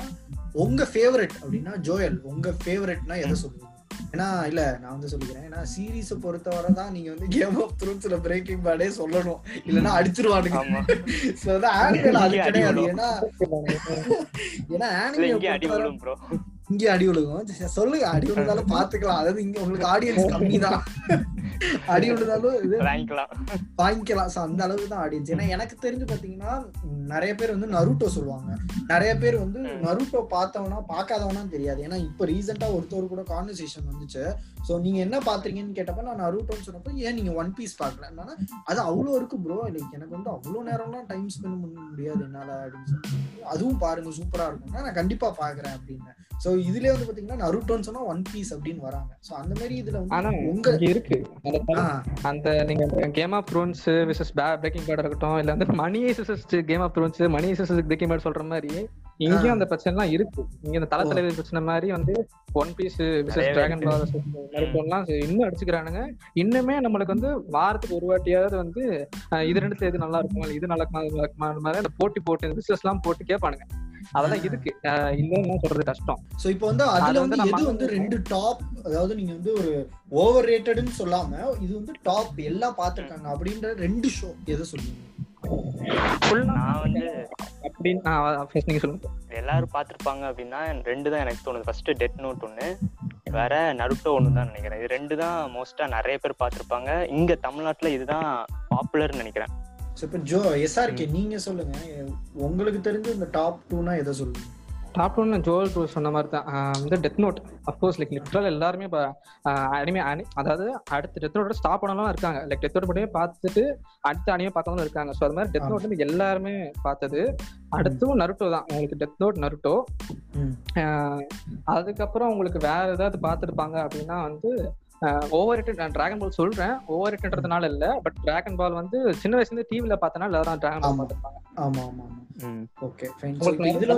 உங்க ஃபேவரட் அப்படின்னா ஜோயல் உங்க ஃபேவரட்னா எதை சொல்லுவீங்க? ஏன்னா இல்ல நான் வந்து சொல்லிக்கிறேன். ஏன்னா சீரீஸை பொறுத்தவரை தான் நீங்க வந்து கேம் ஆஃப் த்ரோன்ஸ்ல பிரேக்கிங் பேடே சொல்லணும். இல்லைன்னா அடிச்சிருவானுங்க. அது கிடையாது. ஏன்னா ஏன்னா இங்கே அடி விழுகும். சொல்லுங்க. அடி விழுந்தாலும் பாத்துக்கலாம் அதாவது இங்க உங்களுக்கு ஆடியன்ஸ் கம்மி தான் அடி விழுந்தாலும் இது வாங்கிக்கலாம். ஸோ அந்த அளவுக்கு தான் ஆடியன்ஸ் ஏன்னா எனக்கு தெரிஞ்சு பாத்தீங்கன்னா நிறைய பேர் வந்து நருட்டோ சொல்லுவாங்க. நிறைய பேர் வந்து. நருட்டோ பார்த்தவனா பார்க்காதவனா தெரியாது. ஏன்னா இப்போ ரீசெண்டா ஒருத்தர் கூட கான்வர்சேஷன் வந்துச்சு. ஸோ நீங்க என்ன பாத்தீங்கன்னு கேட்டப்ப நான் நருட்டோன்னு சொன்னப்போ ஏன் நீங்க ஒன் பீஸ் பார்க்கல? என்னன்னா அது அவ்வளோ இருக்கு ப்ரோ லைக் எனக்கு வந்து அவ்வளோ நேரம்லாம் டைம் ஸ்பெண்ட் பண்ண முடியாது என்னால அப்படின்னு சொல்லி அதுவும் பாருங்க சூப்பரா இருக்கும்னா நான் கண்டிப்பா பாக்குறேன் அப்படின்னு. ஸோ இதுலயே வந்து பாத்தீங்கன்னா நருட்டோன்னு சொன்னா ஒன் பீஸ் அப்படின்னு வராங்க. ஸோ அந்த மாதிரி இதுல ஆனா வந்து உங்க இங்க இருக்கு. அந்த நீங்க game of thrones versus breaking bad இருக்கட்டும் இல்ல வந்து money heist game of thrones money heist breaking bad சொல்ற மாதிரி இங்கேயும் அந்த பிரச்சனை எல்லாம் இருக்கு. இங்க இந்த தல தலைவர் பிரச்சனை மாதிரி வந்து ஒன் பீஸ் விசஸ் டிராகன் எல்லாம் இன்னும் அடிச்சுக்கிறானுங்க. இன்னுமே நம்மளுக்கு வந்து வாரத்துக்கு ஒரு வாட்டியாவது வந்து இது ரெண்டுத்துல எது நல்லா இருக்குமா இல்ல இது நல்லா இருக்குமா இது நல்லா இருக்குமா அந்த மாதிரி அந்த போட்டி போட்டு பிசினஸ் எல்லாம் போட்டு கேட்பானுங்க. அதெல்லாம் இருக்கு. இல்லைன்னு சொல்றது கஷ்டம். சோ இப்போ வந்து அதுல அது வந்து எது வந்து ரெண்டு டாப் அதாவது நீங்க வந்து ஒரு ஓவர் ரேட்டட்னு சொல்லாம இது வந்து டாப் எல்லாம் பாத்துருக்காங்க அப்படின்ற ரெண்டு ஷோ எதை சொல்லுங்க. எல்லாரும் பார்த்திருப்பாங்க அப்படின்னா ரெண்டு தான் எனக்கு தோணுது. ஃபர்ஸ்ட் டெட் நோட் ஒன்று வேற நருட்டோ ஒன்று தான் நினைக்கிறேன். இது ரெண்டு தான் மோஸ்டா நிறைய பேர் பார்த்திருப்பாங்க. இங்க தமிழ்நாட்டுல இதுதான் பாப்புலர்னு நினைக்கிறேன். சோ இப்போ ஜோ எஸ்ஆர்கே நீங்க சொல்லுங்க. உங்களுக்கு தெரிஞ்ச இந்த டாப் டூனா எதை சொல்லுவீங்க? டாப் ஒன் ஜோல் டூ சொன்ன மாதிரி தான். வந்து death note of course like literal எல்லாருமே இப்போ அனிமே அனி அதாவது அடுத்து டெத் நோட்டோட ஸ்டாப் பண்ணலாம் இருக்காங்க. லைக் டெத் நோட் மட்டுமே பார்த்துட்டு அடுத்த அனிமே பார்த்தவங்களும் இருக்காங்க. ஸோ அது மாதிரி டெத். நோட் வந்து எல்லாருமே பார்த்தது. அடுத்தும் நருட்டோ தான். உங்களுக்கு டெத் நோட் நருட்டோ. அதுக்கப்புறம் உங்களுக்கு வேற ஏதாவது பார்த்துருப்பாங்க அப்படின்னா வந்து ஓவர் ரேட்டட் நான் டிராகன் பால் சொல்றேன். ஓவர் ரேட்டட்ன்றதுனால இல்ல பட் டிராகன் பால் வந்து சின்ன வயசுல இருந்து டிவில பார்த்தனால எல்லாரும் டிராகன் பால் ஆமா. பார்த்துருப்பாங்க. ஆமா ஆமா. ஓகே ஃபைன் இதுல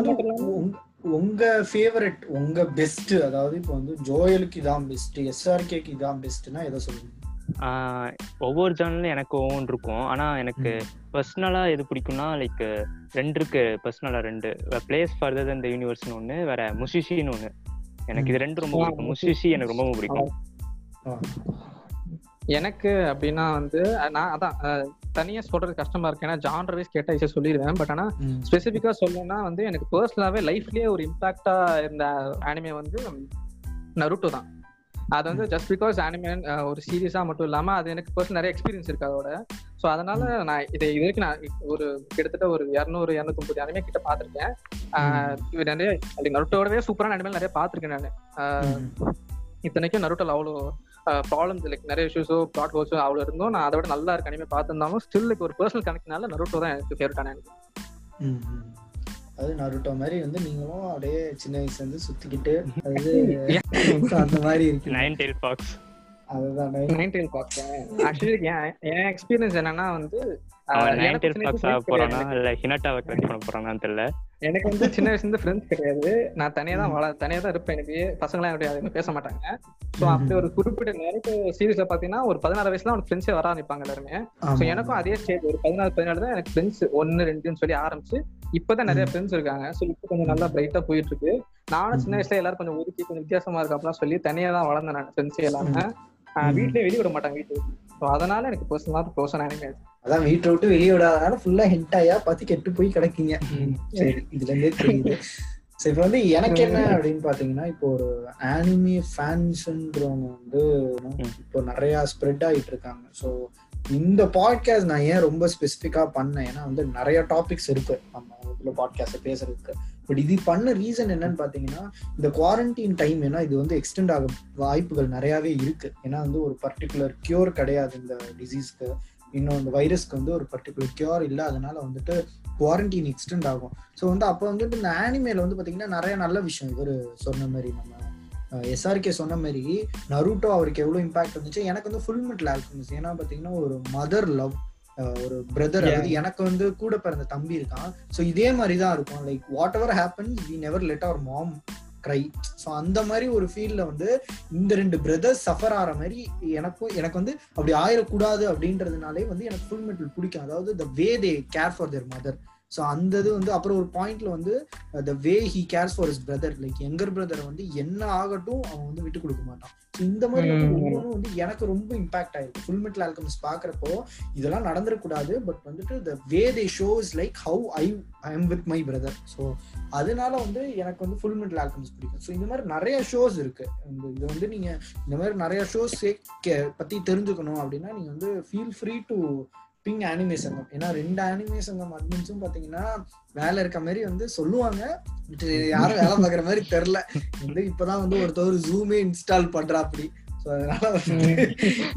உங்க- ஃபேவரட் உங்க பெஸ்ட் அதாவது இப்போ வந்து ஜோயலுக்கு இதான் பெஸ்ட் எஸ்ஆர்கேக்கு இதான் பெஸ்ட்னா எதை சொல்லுவீங்க? ஆஹ் ஒவ்வொரு ஜானலும் எனக்கு ஒவ்வொன்று இருக்கும். ஆனா எனக்கு பர்சனலா எது பிடிக்கும்னா லைக் ரெண்டு இருக்கு பர்சனலா ரெண்டு பிளேஸ் ஃபர்தர் தன் த யூனிவர்ஸ்னு ஒன்று வேற முஷிஷின்னு ஒன்று எனக்கு இது ரெண்டு ரொம்ப பிடிக்கும். முஷிஷி எனக்கு ரொம்ப பிடிக்கும். எனக்கு அப்படின்னா வந்து நான் அதான் தனியா சொல்றது கஷ்டமா இருக்கு. ஏன்னா ஜான்ர வைஸ் கேட்டா ஈஸியா சொல்லிடுவேன். பட் ஆனா ம். ஸ்பெசிஃபிக்கா சொல்லணும்னா வந்து எனக்கு பர்சனலாவே லைஃப்லயே ஒரு இம்பாக்டா இருந்த அனிமே வந்து நருட்டோ தான். அது வந்து ஜஸ்ட் பிகாஸ் அனிமே ஒரு சீரியஸா மட்டும் இல்லாம அது எனக்கு பர்சனல் நிறைய எக்ஸ்பீரியன்ஸ் இருக்கு அதோட. ஸோ அதனால நான் இதை இது வரைக்கும் நான் ஒரு கிட்டத்தட்ட ஒரு இரநூறு இரநூத்தொம்பது அனிமே கிட்ட பார்த்துருக்கேன். இது நிறைய நருட்டோடவே சூப்பரான அனிமே நிறைய பார்த்துருக்கேன் நான். இத்தனைக்கும் நருட்டோல அவ்வளோ ப்ராப்ளம்ஸ் லைக் நிறைய இஷ்யூஸோ ப்ளாட் ஹோல்ஸோ அவ்வளோ இருந்தும் நான் அதை விட நல்லா இருக்க அனிமே பார்த்துருந்தாலும் ஸ்டில் லைக் ஒரு பர்சனல் கனெக்ட்னால நருட்டோ தான் எனக்கு ஃபேவரட்டான ம். அது நருட்டோ மாதிரி வந்து நீங்களும் அப்படியே சின்ன வயசுல இருந்து சுத்திக்கிட்டு அது அந்த மாதிரி இருக்கு நைன் டெயில் பாக்ஸ் அதுதான். நைன் டெயில் பார்த்தேன் ஆக்சுவலி என் எக்ஸ்பீரியன்ஸ் என்னன்னா வந்து அவன் எனக்கு ஆக போறானா. இல்ல ஹினட்டாவை பண்ண போறானான்னு தெரியல. எனக்கு வந்து சின்ன வயசுல இருந்து ஃப்ரெண்ட்ஸ் கிடையாது. நான் தனியா தான் வள தனியா தான் இருப்பேன் எனக்கு. பசங்களாம் எப்படி பேச மாட்டாங்க. ஸோ அப்படி ஒரு குறிப்பிட்ட நேரத்து சீரீஸ்ல பாத்தீங்கன்னா ஒரு பதினாறு வயசுல அவனுக்கு ஃப்ரெண்ட்ஸே வர ஆரம்பிப்பாங்க எல்லாருமே. ஸோ எனக்கும் அதே ஸ்டேஜ் ஒரு பதினாறு பதினாலு தான் எனக்கு ஃப்ரெண்ட்ஸ் ஒன்னு ரெண்டுன்னு சொல்லி ஆரம்பிச்சு இப்பதான் நிறைய ஃப்ரெண்ட்ஸ் இருக்காங்க. ஸோ இப்போ கொஞ்சம் நல்லா பிரைட்டா போயிட்டு இருக்கு நானும் சின்ன வயசுல எல்லாரும் கொஞ்சம் ஒதுக்கி கொஞ்சம் வித்தியாசமா இருக்கு அப்படிலாம் சொல்லி தனியா தான் வளர்ந்தேன் நான் ஃப்ரெண்ட்ஸே எல்லாமே வீட்லயே வெளிய விட மாட்டாங்க வீட்டுக்கு ஸோ அதனால எனக்கு பர்சனலா க்ளோஸ் அனிமே அதான் வீட்டை விட்டு வெளியே விடாதனால ஃபுல்லா ஹென்டாயா பார்த்து கெட்டு போய் கிடக்கீங்க. சரி இதுல இருந்தே தெரியுது. சரி இப்போ வந்து எனக்கு என்ன அப்படின்னு பாத்தீங்கன்னா இப்போ ஒரு ஆனிமே ஃபேன்ஸ்ன்றவங்க வந்து இப்போ நிறைய ஸ்ப்ரெட் ஆயிட்டு இருக்காங்க. ஸோ இந்த பாட்காஸ்ட் நான் ஏன் ரொம்ப ஸ்பெசிஃபிக்கா பண்ணேன்? ஏன்னா வந்து நிறைய டாபிக்ஸ் இருக்கு. நம்ம இதுல பாட்காஸ்ட் பேசுறதுக்கு. பட் இது பண்ண ரீசன் என்னன்னு பாத்தீங்கன்னா இந்த குவாரண்டைன் டைம் ஏன்னா இது வந்து எக்ஸ்டெண்ட் ஆக வாய்ப்புகள் நிறையவே இருக்கு. ஏன்னா வந்து ஒரு பர்டிகுலர் கியூர் கிடையாது இந்த டிசீஸ்க்கு இன்னும் இந்த வைரஸ்க்கு வந்து ஒரு பர்டிகுலர் கியூர் இல்லை அதனால வந்துட்டு குவாரண்டைன் எக்ஸ்டெண்ட் ஆகும். ஸோ வந்து அப்போ வந்துட்டு இந்த ஆனிமேல வந்து பாத்தீங்கன்னா நிறைய நல்ல விஷயம். இவர் சொன்ன மாதிரி நம்ம எஸ்ஆர்கே சொன்ன மாதிரி நருட்டோ அவருக்கு எவ்வளவு இம்பாக்ட் இருந்துச்சு எனக்கு வந்து ஃபுல் மெட்டல் ஆல்கமிஸ் ஏன்னா பாத்தீங்கன்னா ஒரு மதர் லவ் ஒரு பிரதர் அதாவது எனக்கு வந்து கூட பிறந்த தம்பி இருக்கான். ஸோ இதே மாதிரி தான் இருக்கும். Like whatever happen we never let our mom cry so அந்த மாதிரி ஒரு ஃபீல்ட்ல வந்து இந்த ரெண்டு பிரதர்ஸ் சஃபர் ஆகிற மாதிரி எனக்கும் எனக்கு வந்து அப்படி ஆயிடக்கூடாது அப்படின்றதுனாலே வந்து எனக்கு ஃபுல் மெட்டல் பிடிக்கும். அதாவது the way they care for their mother so அந்த இது வந்து அப்புறம் ஒரு பாயிண்ட்ல வந்து the way he cares for his brother like younger brother வந்து என்ன ஆகட்டும் அவன் வந்து விட்டு கொடுக்க மாட்டான். இந்த மாதிரி ஒவ்வொன்றும் வந்து எனக்கு ரொம்ப இம்பாக்ட் ஆயிருக்கு. ஃபுல் மெட்டல் ஆல்கம்ஸ் பாக்குறப்போ இதெல்லாம் நடந்துடக்கூடாது பட் வந்துட்டு the way they shows like how I I am with my brother so அதனால வந்து எனக்கு வந்து ஃபுல் மெட்டல் ஆல்கம்ஸ் பிடிக்கும். ஸோ இந்த மாதிரி நிறைய ஷோஸ் இருக்கு. இந்த இது வந்து நீங்க இந்த மாதிரி நிறைய ஷோஸ் பத்தி தெரிஞ்சுக்கணும் அப்படின்னா நீங்க வந்து feel free to ping anime Sangam ஏன்னா ரெண்டு அனிமே சங்கம் அட்மின்ஸும் பாத்தீங்கன்னா வேலை இருக்க மாதிரி வந்து சொல்லுவாங்க. யாரும் வேலை பாக்குற மாதிரி தெரில வந்து இப்பதான் வந்து ஒருத்தவர் ஜூமே இன்ஸ்டால் பண்றா அப்படி ஸோ அதனால வந்து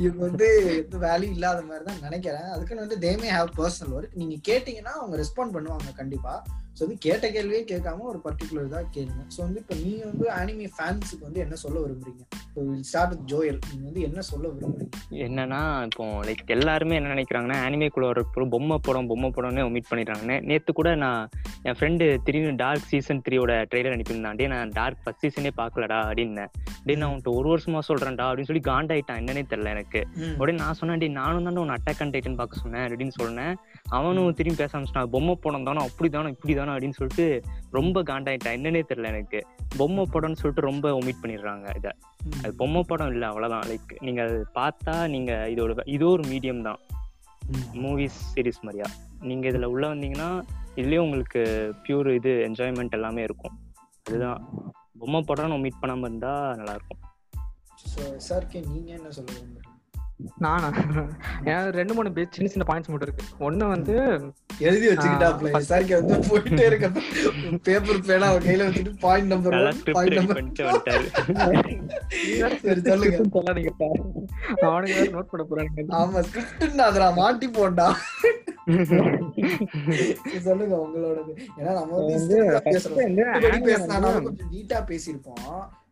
இது வந்து எந்த வேல்யூ இல்லாத மாதிரி தான் நினைக்கிறேன். அதுக்குன்னு வந்து தேமே ஹாவ் பர்சனல் ஒர்க் நீங்க கேட்டீங்கன்னா அவங்க ரெஸ்பாண்ட் பண்ணுவாங்க கண்டிப்பா. ஸோ வந்து கேட்ட கேள்வியே கேட்காம ஒரு பர்டிகுலர் இதாக கேளுங்க. ஸோ வந்து இப்போ நீங்க வந்து அனிமே ஃபேன்ஸுக்கு வந்து என்ன சொல்ல விரும்புறீங்க? ஸோ ஸ்டார்ட் வித் ஜோயல் நீங்க வந்து என்ன சொல்ல விரும்புறீங்க? என்னன்னா இப்போ லைக் எல்லாருமே என்ன நினைக்கிறாங்கன்னா அனிமேக்குள்ள ஒரு பொம்மை படம் பொம்மை படம்னு ஒமிட் பண்ணிடுறாங்க நேத்து கூட நான் என் ஃப்ரெண்டு திடீர்னு டார்க் சீசன் த்ரீயோட ட்ரெய்லர் அனுப்பியிருந்தான். டே நான் டார்க் ஃபர்ஸ்ட் சீசனே பார்க்கலடா அப்படின்னு. டே நான் உன்ட்டு ஒரு வருஷமா சொல்றேன்டா அப்படின்னு சொல்லி காண்டாயிட்டான். என்னன்னே தெரியல எனக்கு. உடனே நான் சொன்னேன் டே நானும் தானே உன் அட்டாக் அண்ட் டைட்டன் பார்க்க சொன்னேன் அப்படின்னு சொன்னேன். அவனும் திரும்பி பேச ஆரம்பிச்சிட்டான். பொம்மை படம் தானே? அப்படி தானே இப்படி தானே அப்படின்னு சொல்லிட்டு ரொம்ப காண்டாயிட்டான். என்னன்னே தெரியல எனக்கு. பொம்மை படம்னு சொல்லிட்டு ரொம்ப ஒமிட் பண்ணிடுறாங்க இதை. அது பொம்மை படம் இல்லை அவ்வளவுதான். லைக் நீங்க அது பார்த்தா நீங்க இதோட இது ஒரு மீடியம் தான். மூவிஸ் சீரிஸ் மாதிரியா. நீங்க இதுல உள்ள வந்தீங்கன்னா இதுலயே உங்களுக்கு பியூர் இது என்ஜாய்மெண்ட் எல்லாமே இருக்கும். அதுதான். பொம்மை படம் ஒமிட் பண்ணாம இருந்தா நல்லா இருக்கும். ஸோ சார்கே நீங்க என்ன சொல்ல விரும்புறீங்க? நானா? ஏன் ரெண்டு மூணு பேர் சின்ன சின்ன பாயிண்ட்ஸ் மட்டும் இருக்கு. ஒண்ணு வந்து எழுதி வச்சுக்கிட்டாப்ல. சார்கே வந்து போயிட்டே இருக்க பேப்பர் பேனா அவன் கையில வச்சுட்டு பாயிண்ட் நம்பர் பாயிண்ட் நம்பர் சரி சொல்லுங்க. சொல்லாதீங்க அவனுக்கு நோட் பண்ண போறானுங்க ஆமா ஸ்கிரிப்ட் அதுல மாட்டி போண்டா சொல்லுங்க உங்களோடது. ஏன்னா நம்ம வந்து பேசுறோம். நீட்டா பேசியிருப்போம்.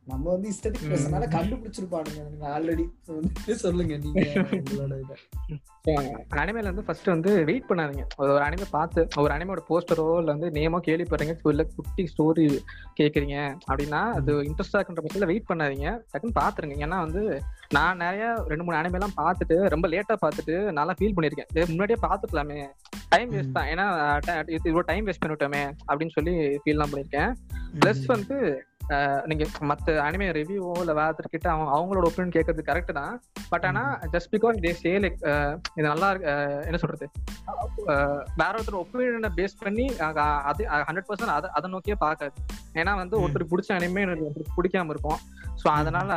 நம்ம வந்து இஷ்டத்துக்கு ம். பேசினால கண்டுபிடிச்சிருப்பானுங்க. ஆல்ரெடி சொல்லுங்க நீங்க அனிமேல வந்து ஃபர்ஸ்ட் வந்து வெயிட் பண்ணாதீங்க. ஒரு அனிமே பார்த்து ஒரு அனிமோட போஸ்டரோ இல்ல வந்து நேமோ கேள்விப்படுறீங்க இல்ல குட்டி ஸ்டோரி கேக்குறீங்க அப்படின்னா அது இன்ட்ரெஸ்டா இருக்குன்ற பட்சத்துல வெயிட் பண்ணாதீங்க. டக்குன்னு பாத்துருங்க. ஏன்னா வந்து நான் நிறைய ரெண்டு மூணு அனிமே எல்லாம் பார்த்துட்டு ரொம்ப லேட்டா பார்த்துட்டு நல்லா ஃபீல் பண்ணிருக்கேன் முன்னாடியே பார்த்துக்கலாமே டைம் வேஸ்ட் தான். ஏன்னா இவ்வளவு டைம் வேஸ்ட் பண்ணிட்டோமே அப்படின்னு சொல்லி ஃபீல்லாம் பண்ணிருக்கேன் பிளஸ் வந்து நீங்க மத்த அனிமே ரிவ்யூவோ இல்ல வேற கிட்ட அவங்க அவங்களோட ஒப்பீனியன் கேட்கறது கரெக்ட் தான். பட் ஆனா just because they say like இது நல்லா இருக்கு என்ன சொல்றது? வேற ஒருத்தர் ஒப்பீனியனை பேஸ் பண்ணி அது ஹண்ட்ரட் பர்சன்ட் அதை அதை நோக்கியே பார்க்காது. ஏன்னா வந்து. ஒருத்தருக்கு பிடிச்ச அனிமே ஒருத்தருக்கு பிடிக்காம இருக்கும். ஸோ அதனால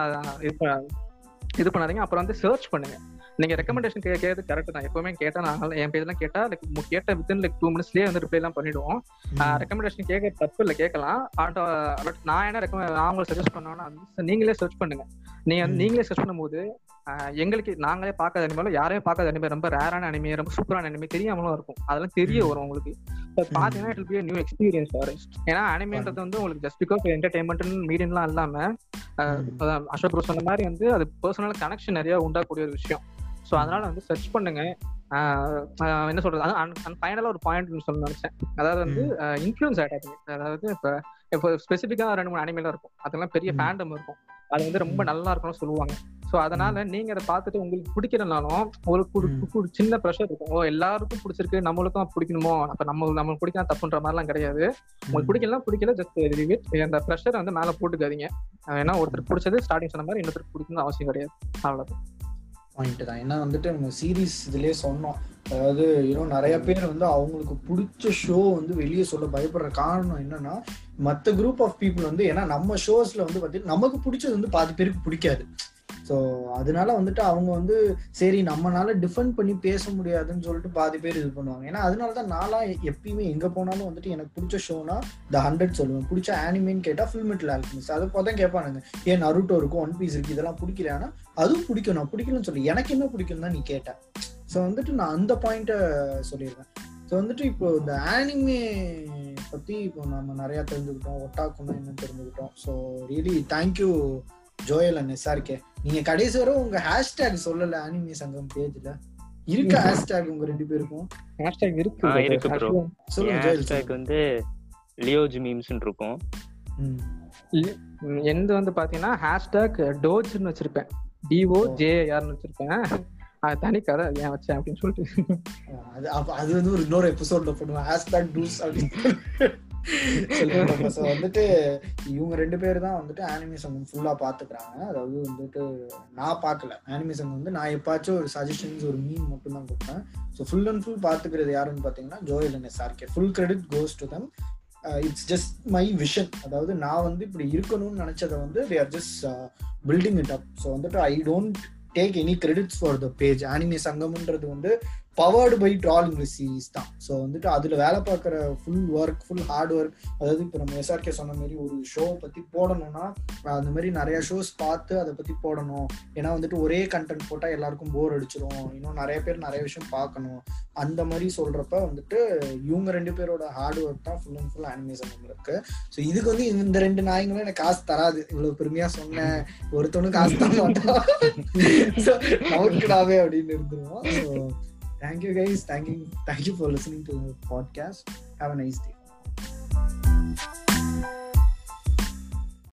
இது பண்ணாதீங்க. அப்புறம் வந்து சர்ச் பண்ணுங்க. நீங்க ரெக்கமெண்டேஷன் கேட்கறது கரெக்ட் தான். எப்பவுமே கேட்டா நான் என் பேஜ்லாம் கேட்டா லைக் கேட்ட வித்தின் லைக் டூ மினிட்ஸ்லயே வந்து ரிப்ளை எல்லாம் பண்ணிடுவோம். ரெக்கமெண்டேஷன் கேட்க தப்பு இல்லை கேட்கலாம். பட் பட் நான் என்ன ரெக்கமெண்ட் நான் உங்களுக்கு சஜஸ்ட் பண்ணோன்னா நீங்களே சர்ச் பண்ணுங்க. நீங்க. நீங்களே சர்ச் பண்ணும்போது எங்களுக்கு நாங்களே பார்க்காத அனிமேலும் யாரையும் பார்க்காத அனிமே ரொம்ப ரேரான அனிமே ரொம்ப சூப்பரான அனிமே தெரியாமலும் இருக்கும். அதெல்லாம் தெரிய. வரும் உங்களுக்கு. இப்போ பார்த்தீங்கன்னா it be new experience for ஏன்னா அனிமேன்றது வந்து உங்களுக்கு ஜஸ்ட் பிகாஸ் என்டர்டைன்மெண்ட் மீடியம்லாம் இல்லாம அசோக் ப்ரோ சொன்ன மாதிரி வந்து அது பர்சனல் கனெக்ஷன் நிறைய உண்டாக்கூடிய ஒரு விஷயம். ஸோ அதனால வந்து சர்ச் பண்ணுங்க. என்ன சொல்றது? ஃபைனலாக ஒரு பாயிண்ட் சொல்ல நினைச்சேன். அதாவது வந்து இன்ஃப்ளூயன்ஸ் ஆகிட்டாங்க அதாவது இப்போ இப்போ ஸ்பெசிஃபிக்காக ரெண்டு மூணு அனிமேல இருக்கும். அதெல்லாம் பெரிய. ஃபேண்டம் இருக்கும். அது வந்து ரொம்ப நல்லா இருக்கும்னு சொல்லுவாங்க. ஸோ அதனால நீங்க அதை பார்த்துட்டு உங்களுக்கு பிடிக்கிறனாலும் உங்களுக்கு ஒரு சின்ன ப்ரெஷர் இருக்கும். ஓ எல்லாருக்கும் பிடிச்சிருக்கு. நம்மளுக்கும் பிடிக்கணுமோ? அப்ப நம்ம நம்மளுக்கு பிடிக்காம தப்புன்ற மாதிரிலாம் கிடையாது. உங்களுக்கு பிடிக்கலாம் பிடிக்கல. ஜஸ்ட் அந்த ப்ரெஷர் வந்து மேல போட்டுக்காதீங்க. ஏன்னா ஒருத்தருக்கு பிடிச்சது ஸ்டார்டிங் சொன்ன மாதிரி இன்னொருத்தருக்கு பிடிக்கணும்னு அவசியம் கிடையாது. அவ்வளவுதான். பாயிண்ட் தான். ஏன்னா வந்துட்டு நம்ம சீரிஸ் இதுலயே சொன்னோம். அதாவது இன்னும் நிறைய பேர் வந்து அவங்களுக்கு பிடிச்ச ஷோ வந்து வெளியே சொல்ல பயப்படுற காரணம் என்னன்னா மற்ற குரூப் ஆஃப் பீப்புள் வந்து ஏன்னா நம்ம ஷோஸ்ல வந்து பார்த்தீங்கன்னா நமக்கு பிடிச்சது வந்து பாதி பேருக்கு பிடிக்காது. ஸோ அதனால வந்துட்டு அவங்க வந்து சரி நம்மளால டிஃபெண்ட் பண்ணி பேச முடியாதுன்னு சொல்லிட்டு பாதி பேர் இது பண்ணுவாங்க. ஏன்னா அதனால தான் நான்லாம் எப்பயுமே எங்கே போனாலும் வந்துட்டு எனக்கு பிடிச்ச ஷோனா த ஹண்ட்ரட் சொல்லுவேன். பிடிச்ச ஆனிமேன்னு கேட்டால் ஃபுல் மெட்டல் ஆல்கமிஸ்ட் அதை பார்த்தா கேட்பானுங்க ஏன் நருட்டோ இருக்கும் ஒன் பீஸ் இருக்கு இதெல்லாம் பிடிக்கல அதுவும் பிடிக்கும். நான் பிடிக்கலன்னு சொல்லி எனக்கு என்ன பிடிக்கும் தான் நீ கேட்டேன் ஸோ வந்துட்டு நான் அந்த பாயிண்ட்டை சொல்லியிருக்கேன் ஸோ வந்துட்டு இப்போ இந்த ஆனிமே பற்றி இப்போ நம்ம நிறையா தெரிஞ்சுக்கிட்டோம். ஒட்டாக்குன்னா என்னன்னு தெரிஞ்சுக்கிட்டோம். So really thank you Joel and SRK நீங்க கடைசி வரை உங்க ஹேஷ்டேக் சொல்லல அனிமே சங்கம் பேஜ்ல. இருக்க ஹேஷ்டேக் உங்க ரெண்டு பேருக்கும்? ஹேஷ்டேக் இருக்கு இருக்கு bro. சொல்லுங்க hashtag வந்து லியோஜ் மீம்ஸ்னு இருக்கும். ம். ம், எந்த வந்து பாத்தீங்கன்னா ஹேஷ்டேக் டோஜ்னு வச்சிருப்பேன். டிஓ ஜேஆர்னு வச்சிருப்பேன். அது தனி கதை அது ஏன் வச்சேன் அப்படின்னு சொல்லிட்டு. அது வந்து ஒரு இன்னொரு எபிசோட்ல போடுவோம் ஹேஷ்டாக் டூஸ் அப்படின்னு. ஸோ வந்துட்டு இவங்க ரெண்டு பேர் தான் வந்துட்டு ஆனிமே ஃபுல்லாக பார்த்துக்கிறாங்க அதாவது வந்துட்டு நான் பார்க்கல ஆனிமே வந்து நான் எப்பாச்சும் ஒரு சஜஷன்ஸ் ஒரு மீன் மட்டும் தான் கொடுப்பேன். ஸோ ஃபுல் அண்ட் ஃபுல் பார்த்துக்கிறது யாருன்னு பார்த்தீங்கன்னா Joel and SRK full credit goes to them it's just my vision அதாவது நான் வந்து இப்படி இருக்கணும்னு நினச்சதை வந்து they are just building it up so வந்துட்டு I don't take any credits for the page anime சங்கம்ன்றது வந்து பவர்டு பை ட்ரால் இங்கிலீஷ் தான். ஸோ வந்துட்டு அதில் வேலை பார்க்குற full work full hard work அதாவது இப்போ நம்ம எஸ்ஆர்கே சொன்ன மாதிரி ஒரு ஷோ பற்றி போடணும்னா அந்த மாதிரி நிறையா ஷோஸ் பார்த்து அதை பற்றி போடணும். ஏன்னா வந்துட்டு ஒரே கண்டென்ட் போட்டால் எல்லாருக்கும் போர் அடிச்சிடும் இன்னும் நிறைய பேர் நிறைய விஷயம் பார்க்கணும். அந்த மாதிரி சொல்கிறப்ப வந்துட்டு இவங்க ரெண்டு பேரோட ஹார்ட் ஒர்க் தான் ஃபுல் அண்ட் ஃபுல் அனிமேஷன் இருக்கு ஸோ இதுக்கு வந்து இந்த ரெண்டு நாயங்களும் எனக்கு காசு தராது. இவ்வளோ பெருமையாக சொன்னேன். ஒருத்தவனும் காசு தர மாட்டான் ஸோ அப்படின்னு இருந்துருவோம். So thank you guys. Thank you. Thank you for listening to the podcast. Have a nice day.